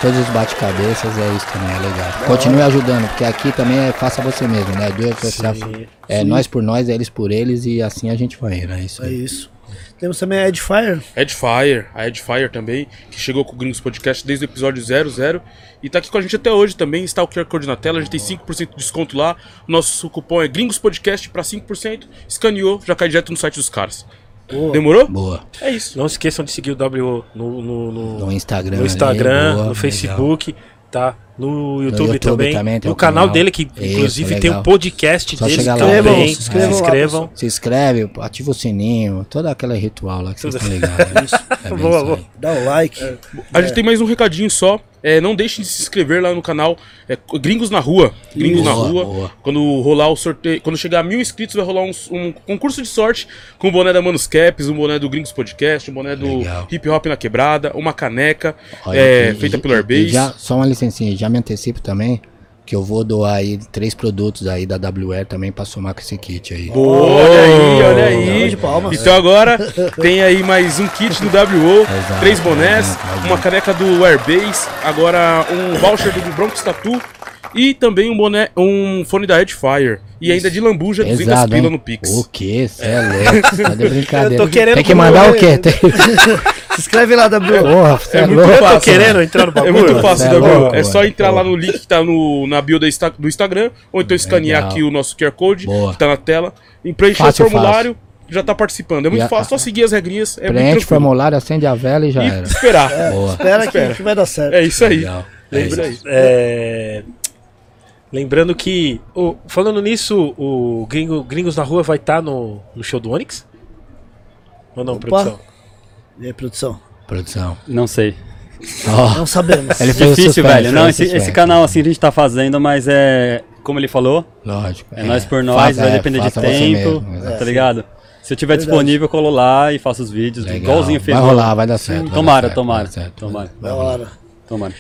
Todos os bate-cabeças, é isso também, é legal. Continue ajudando, porque aqui também é faça você mesmo, né? Do it yourself. É nós por nós, eles por eles e assim a gente vai, né? Isso É aí. isso. Temos também a Edfire. Edfire, a Edfire também, que chegou com o Gringos Podcast desde o episódio 00 e tá aqui com a gente até hoje também. Está o QR Code na tela, a gente tem 5% de desconto lá. O nosso cupom é Gringos Podcast pra 5%. Escaneou, já cai direto no site dos caras. Demorou? Boa. É isso. Não esqueçam de seguir o WO no, no, no, No Instagram. no ali, Instagram, boa, no legal. Facebook, tá? No YouTube, YouTube também. também tem no o canal, canal. dele, que Isso, inclusive tem legal. um podcast Só dele chegar lá. também. Se inscrevam, Se se inscrevam. Se inscreve, ativa o sininho, todo aquele ritual lá que vocês estão ligados. né? É Boa, isso boa. Dá o like. A gente tem mais um recadinho só. É, não deixem de se inscrever lá no canal é, Gringos na Rua. Gringos na Boa, Rua. boa. Quando rolar o sorteio. Quando chegar a mil inscritos, vai rolar um, um concurso de sorte com o boné da Manos Caps, um boné do Gringos Podcast, um boné do Legal. Hip Hop na Quebrada, uma caneca Olha, é, e- feita e- pelo Airbase. já- Só uma licencinha, já me antecipo também, que eu vou doar aí três produtos aí da WR também pra somar com esse kit aí. Olha aí, olha aí. de palmas. Então agora tem aí mais um kit do WO, Exato, três bonés, uma caneca do Airbase, agora um voucher do Bronx Tattoo e também um boné, um fone da Edfire. E ainda de lambuja, 200 Pesado, pila hein? no Pix. O que? Cê é louco, tá de brincadeira. Eu tô querendo Tem que mandar o quê? Tem... Se inscreve lá, W. Porra, cê é, muito louco. Eu tô fácil, querendo entrar no É bagulho. muito fácil, Cê é louco, É só entrar lá no link que tá no, na bio do Instagram, ou então escanear Legal. aqui o nosso QR Code, Boa. que tá na tela, e preencher Fácil, o formulário, já tá participando. É muito E a- fácil, só seguir as regrinhas, é muito Preenche o formulário, acende a vela e já E era. esperar. Boa. Espera que, Espera. que vai dar certo. É isso aí. Legal. É Lembra isso. aí. É, Lembrando que, o- falando nisso, o Gringo- Gringos na Rua vai estar no, no show do Onix? Ou não, Opa. produção? E aí, produção? Produção. Não sei. Ó, Não sabemos. ele fez o Difícil, suspense, velho. Não, esse, esse canal assim a gente tá fazendo, mas é. Como ele falou, Lógico. é, nós por nós, Faça- vai é, depender de faça você tempo. mesmo, tá exato. ligado? Se eu tiver Verdade. disponível, eu colo lá e faço os vídeos. Legal. Igualzinho fez. Vai rolar, vai dar certo. vai dar Tomara, certo, tomara. vai dar certo. Tomara. Da hora. Tomara.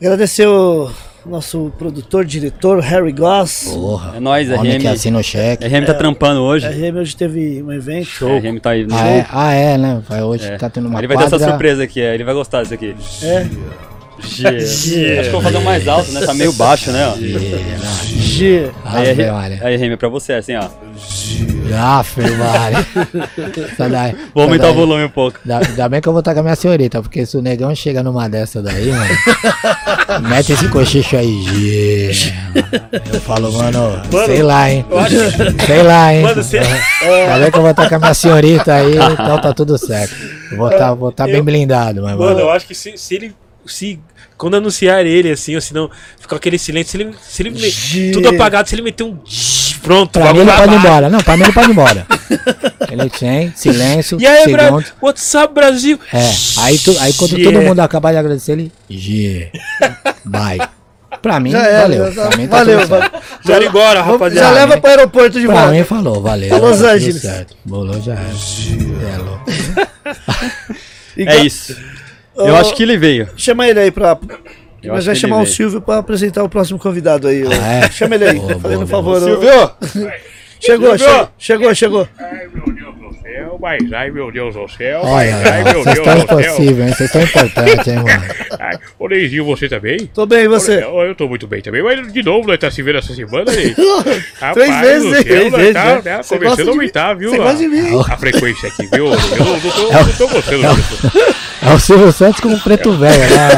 Agradecer o nosso produtor, diretor, Harry Goss. Porra. É nóis, Homem que RM. assina o cheque. RM tá trampando hoje. A RM hoje teve um evento. Show. RM tá aí no Ah é, ah, é, né? Vai hoje É. tá tendo uma Ele vai ter essa quadra- surpresa aqui, é. ele vai gostar disso aqui. É. Yeah. Acho que eu vou fazer um mais alto, né? Tá meio baixo, né? Ó. G. Aí, é, Maria. aí RM é pra você, assim, ó. Ave Maria. Essa daí- Vou aumentar o daí- volume um pouco. Ainda, bem que eu vou estar com a minha senhorita, porque se o negão chega numa dessa daí, mano. mete esse cochicho aí, Gê. Eu falo, mano, sei lá, hein? Sei lá, hein? Mano, você- Ainda bem que eu vou estar com a minha senhorita aí, então tá tudo certo. Vou estar vou tá bem blindado, mas, Mano, mano. eu acho que se, se ele. Se, quando anunciar ele, assim, ou se não ficar aquele silêncio, se ele, se ele tudo apagado, se ele meter um. Pronto, Pra mim ele pode ir embora. Não, pra mim ele pode ir embora. Ele tem silêncio, E aí, Bra segundo. What's up, Brasil? É, aí, tu, aí quando todo mundo acabar de agradecer, ele. G. Bye. Pra mim, Já era, valeu. já- Pra mim tá valeu. tudo certo. va- Bora embora, Vamos- rapaziada. Já leva pro aeroporto de Pra volta. mim falou, valeu. Los Angeles. Bolou já era. É. É isso. Eu acho que ele veio. Chama ele aí pra. Eu acho vai chamar o veio. Silvio pra apresentar o próximo convidado aí. Ah, é? Chama ele aí, Boa, fazendo um favor. Silvio! Chegou, chegou, chegou, chegou. Ai, meu Deus do céu, mas ai, meu Deus do céu. Olha, ai, meu vocês Deus estão do céu. impossíveis, hein? Vocês estão importantes, hein, mano? Ai, ô, Neizinho, você também? Tô bem, e você? Eu, eu tô muito bem também, mas de novo nós tá se vendo essa semana aí. Três vezes, hein? Três nós vezes, tá, né? né, começando a aumentar, viu? Você a- gosta de mim? A frequência aqui, viu? Eu não, não tô, não tô gostando disso. É o Silvio Santos com o preto velho, né?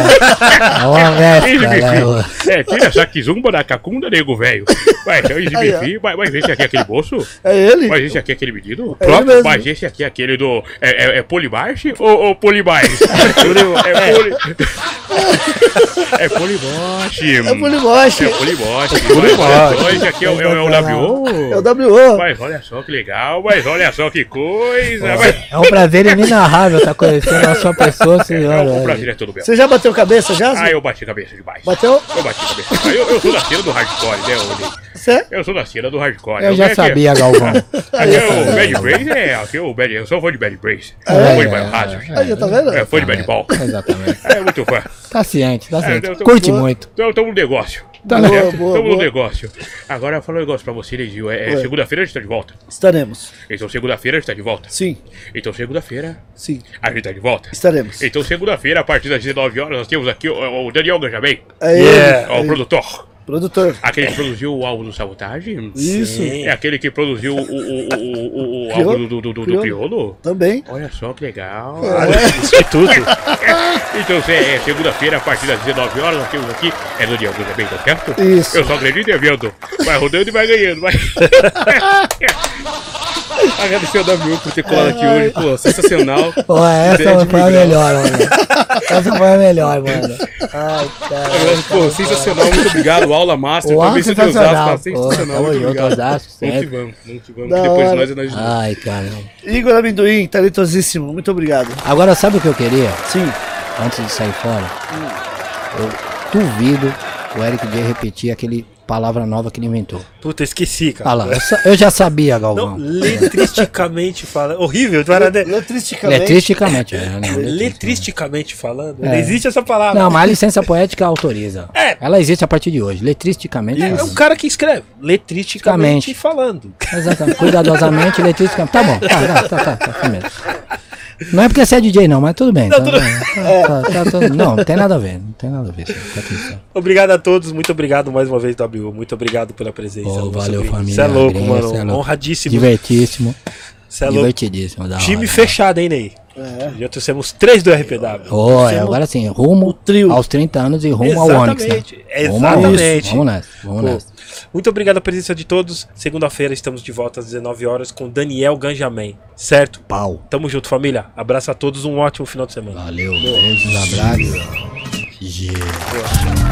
É uma mescla, né? É, tira essa kizumba da cacunda, nego velho. Vai, então bife, vai, vai ver se aqui é aquele moço. É ele? Mas esse aqui é aquele menino? É ele mesmo. Mas esse aqui é aquele do. É, é, é Polimarche ou, ou Polibares? é Poli. É Poliboche. É Poliboche. É Poliboche. Poliboche. Mas Esse aqui é, o- é, o- é o WO. É o WO. Mas olha só que legal, mas olha só que coisa. Mas... É um prazer inenarrável estar conhecendo a sua pessoa, senhora. O prazer é todo meu. Você já bateu cabeça já? Ah, eu bati cabeça demais. Bateu? Eu bati cabeça. Eu, eu sou da cena do hardcore, né, Oli? Você? Eu sou da cena do hardcore. Eu já aqui- sabia, Galvão. Aqui é o Bad Brace, é, aqui é o Bad, eu sou fã de Bad Brace. É, fã de é, Biohazard. Aí, tá vendo? É, fã de Bad Ball. Exatamente. É muito fã. Tá ciente, tá É, ciente. eu tô- Curte muito. Então estamos no negócio. Tá Boa, certo? boa, Estamos no boa. negócio. Agora, falar um negócio pra você, Nezinho. É, é segunda-feira a gente tá de volta. Estaremos. Então, segunda-feira a gente tá de volta. Sim, Então, segunda-feira sim, a gente tá de volta. estaremos. Então, segunda-feira, a partir das 19 horas, nós temos aqui o, o Daniel Ganjamem, É Yeah. o é produtor. Produtor. Aquele que produziu o álbum do Sabotagem. Isso, É aquele que produziu o, o, o, o, o, álbum do, do, do, do Criolo. também. Olha só que legal. Isso é tudo. Então, é, é segunda-feira, a partir das 19 horas, nós temos aqui. É no Daniel Ganjamem, tá certo? Isso. Eu só acredito em vendo. Vai rodando e vai ganhando, vai. Agradecer ao W por ter colado aqui hoje, pô, sensacional. Pô, essa de foi a melhor, mano. Essa foi a melhor, mano. Ai, cara. Pô, sensacional, muito obrigado. Aula master, também você deu sensacional. Osasco, Pô, sensacional, tamo muito obrigado. Osasco, sempre. vamos, que vamos, Da que depois hora. nós é nós de novo. Ai, caramba. Igor Amendoim, talentosíssimo. Muito obrigado. Agora, sabe o que eu queria? Sim. Antes de sair fora? Eu duvido o Eric J repetir aquele palavra nova que ele inventou. Puta, esqueci, cara. Ah lá, eu, sa- eu já sabia, Não, Galvão. letristicamente falando. Horrível, tu vai de... Letristicamente. Letristicamente, é, né? Letristicamente falando. É. Não existe essa palavra. Não, mas a licença poética autoriza. É. Ela existe a partir de hoje. Letristicamente. É, é um cara que escreve. Letristicamente falando. Exatamente. Cuidadosamente, letristicamente. Tá bom, tá, tá, tá, tá, tá, tá. Não é porque você é DJ, não, mas tudo bem. tá, tudo- tá, tá, tá, tudo- não, não tem nada a ver. Não tem nada a ver. Fica atenção. Obrigado a todos, muito obrigado mais uma vez, W. Muito obrigado pela presença. Nosso valeu, família. Cê é louco, Gringo, mano. é louco. Honradíssimo. Divertíssimo. Cê é louco. Divertidíssimo. Da Time hora. fechado, hein, Ney? É. Já trouxemos três do RPW. Ô, é, agora sim, rumo trio. aos 30 anos e rumo ao Onix. Né? Exatamente, exatamente. Vamos nessa, vamos Pô, nessa. Muito obrigado a presença de todos. Segunda-feira estamos de volta às 19 horas com Daniel Ganjamin. Certo? Pau. Tamo junto, família. Abraço a todos, um ótimo final de semana. Valeu, beijos, abraços. Yeah.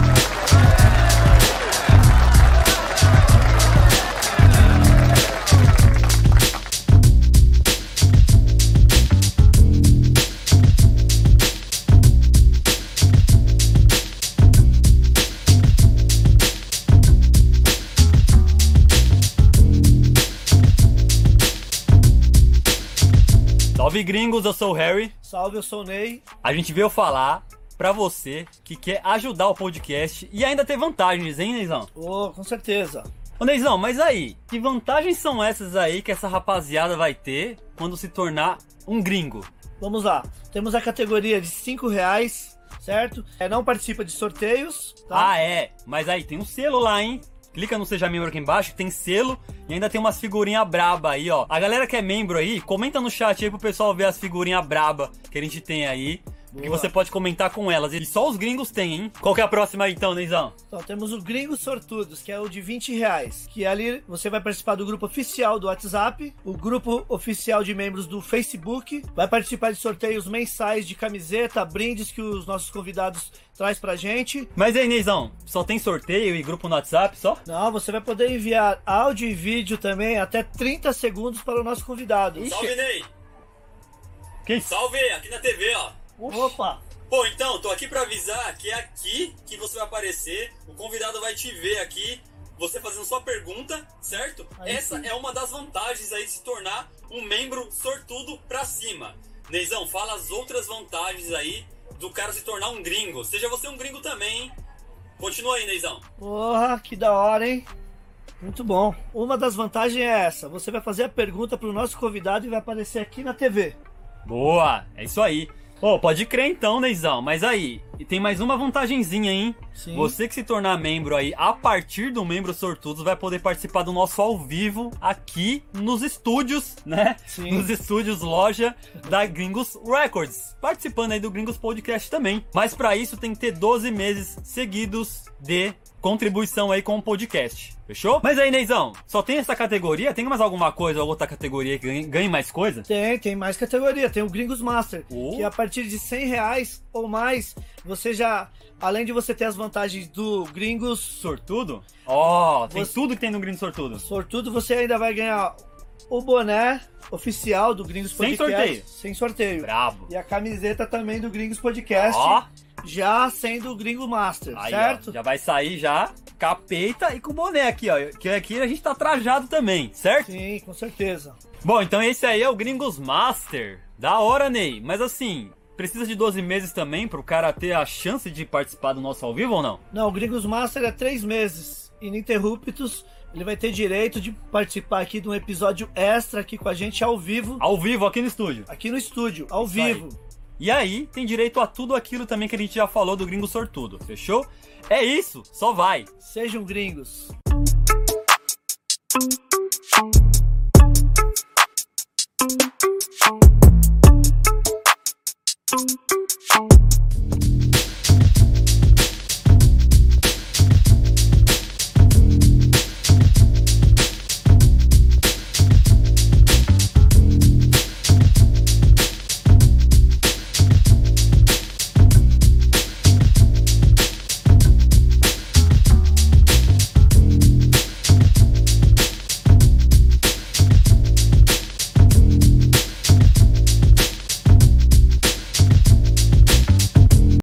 Salve gringos, eu sou o Harry. Salve, eu sou o Ney. A gente veio falar pra você que quer ajudar o podcast e ainda ter vantagens, hein, Neizão? Ô, com certeza. Ô, Neizão, mas aí, que vantagens são essas aí que essa rapaziada vai ter quando se tornar um gringo? Vamos lá. Temos a categoria de 5 reais, certo? É, não participa de sorteios, tá? Ah, é. Mas aí, tem um selo lá, hein? Clica no Seja Membro aqui embaixo, tem selo e ainda tem umas figurinhas braba aí, ó. A galera que é membro aí, comenta no chat aí pro pessoal ver as figurinhas braba que a gente tem aí. Que Boa. você pode comentar com elas. E só os gringos têm, hein? Qual que é a próxima aí então, Neizão? Então, temos o Gringos Sortudos, que é o de 20 reais. Que ali você vai participar do grupo oficial do WhatsApp, o grupo oficial de membros do Facebook, vai participar de sorteios mensais de camiseta, brindes que os nossos convidados traz pra gente. Mas aí, Neizão, só tem sorteio e grupo no WhatsApp só? Não, você vai poder enviar áudio e vídeo também até 30 segundos para o nosso convidado. Salve, Ney! Que isso? Salve, aqui na TV, ó. Opa! Pô, então, tô aqui pra avisar que é aqui que você vai aparecer, o convidado vai te ver aqui, você fazendo sua pergunta, certo? Aí Essa sim. é uma das vantagens aí de se tornar um membro sortudo pra cima. Neizão, fala as outras vantagens aí do cara se tornar um gringo. Seja você um gringo também, hein? Continua aí, Neizão. Porra, que da hora, hein? Muito bom. Uma das vantagens é essa: você vai fazer a pergunta pro nosso convidado e vai aparecer aqui na TV. Boa, é isso aí. Ô, pode crer então, Neizão. Mas aí, e tem mais uma vantagenzinha, hein? Sim. Você que se tornar membro aí, a partir do membro sortudos, vai poder participar do nosso ao vivo aqui nos estúdios, né? Sim. Nos estúdios loja da Gringos Records. Participando aí do Gringos Podcast também. Mas pra isso tem que ter 12 meses seguidos de contribuição aí com o podcast. Fechou? Mas aí, Neizão, só tem essa categoria? Tem mais alguma coisa ou outra categoria que ganhe, ganhe mais coisa? Tem, tem mais categoria. Tem o Gringos Master, Oh. que a partir de 100 reais ou mais, você já, além de você ter as vantagens do Gringos Sortudo? Ó, tem Você- tudo que tem no Gringos Sortudo. Sortudo, você ainda vai ganhar o boné oficial do Gringos Sem Podcast. sorteio. Sem sorteio. Brabo. E a camiseta também do Gringos Podcast, Ó, já sendo o Gringo Master, aí, certo? ó, já vai sair já capeta e com boné aqui, ó. Que aqui a gente tá trajado também, certo? Sim, com certeza. Bom, então esse aí é o Gringos Master. Da hora, Ney. Mas assim, precisa de 12 meses também pro cara ter a chance de participar do nosso ao vivo ou não? Não, o Gringos Master é três meses ininterruptos. Ele vai ter direito de participar aqui de um episódio extra aqui com a gente ao vivo, Ao vivo aqui no estúdio. aqui no estúdio, ao Isso aí. E aí tem direito a tudo aquilo também que a gente já falou do gringo sortudo, fechou? É isso, só vai! Sejam gringos! Música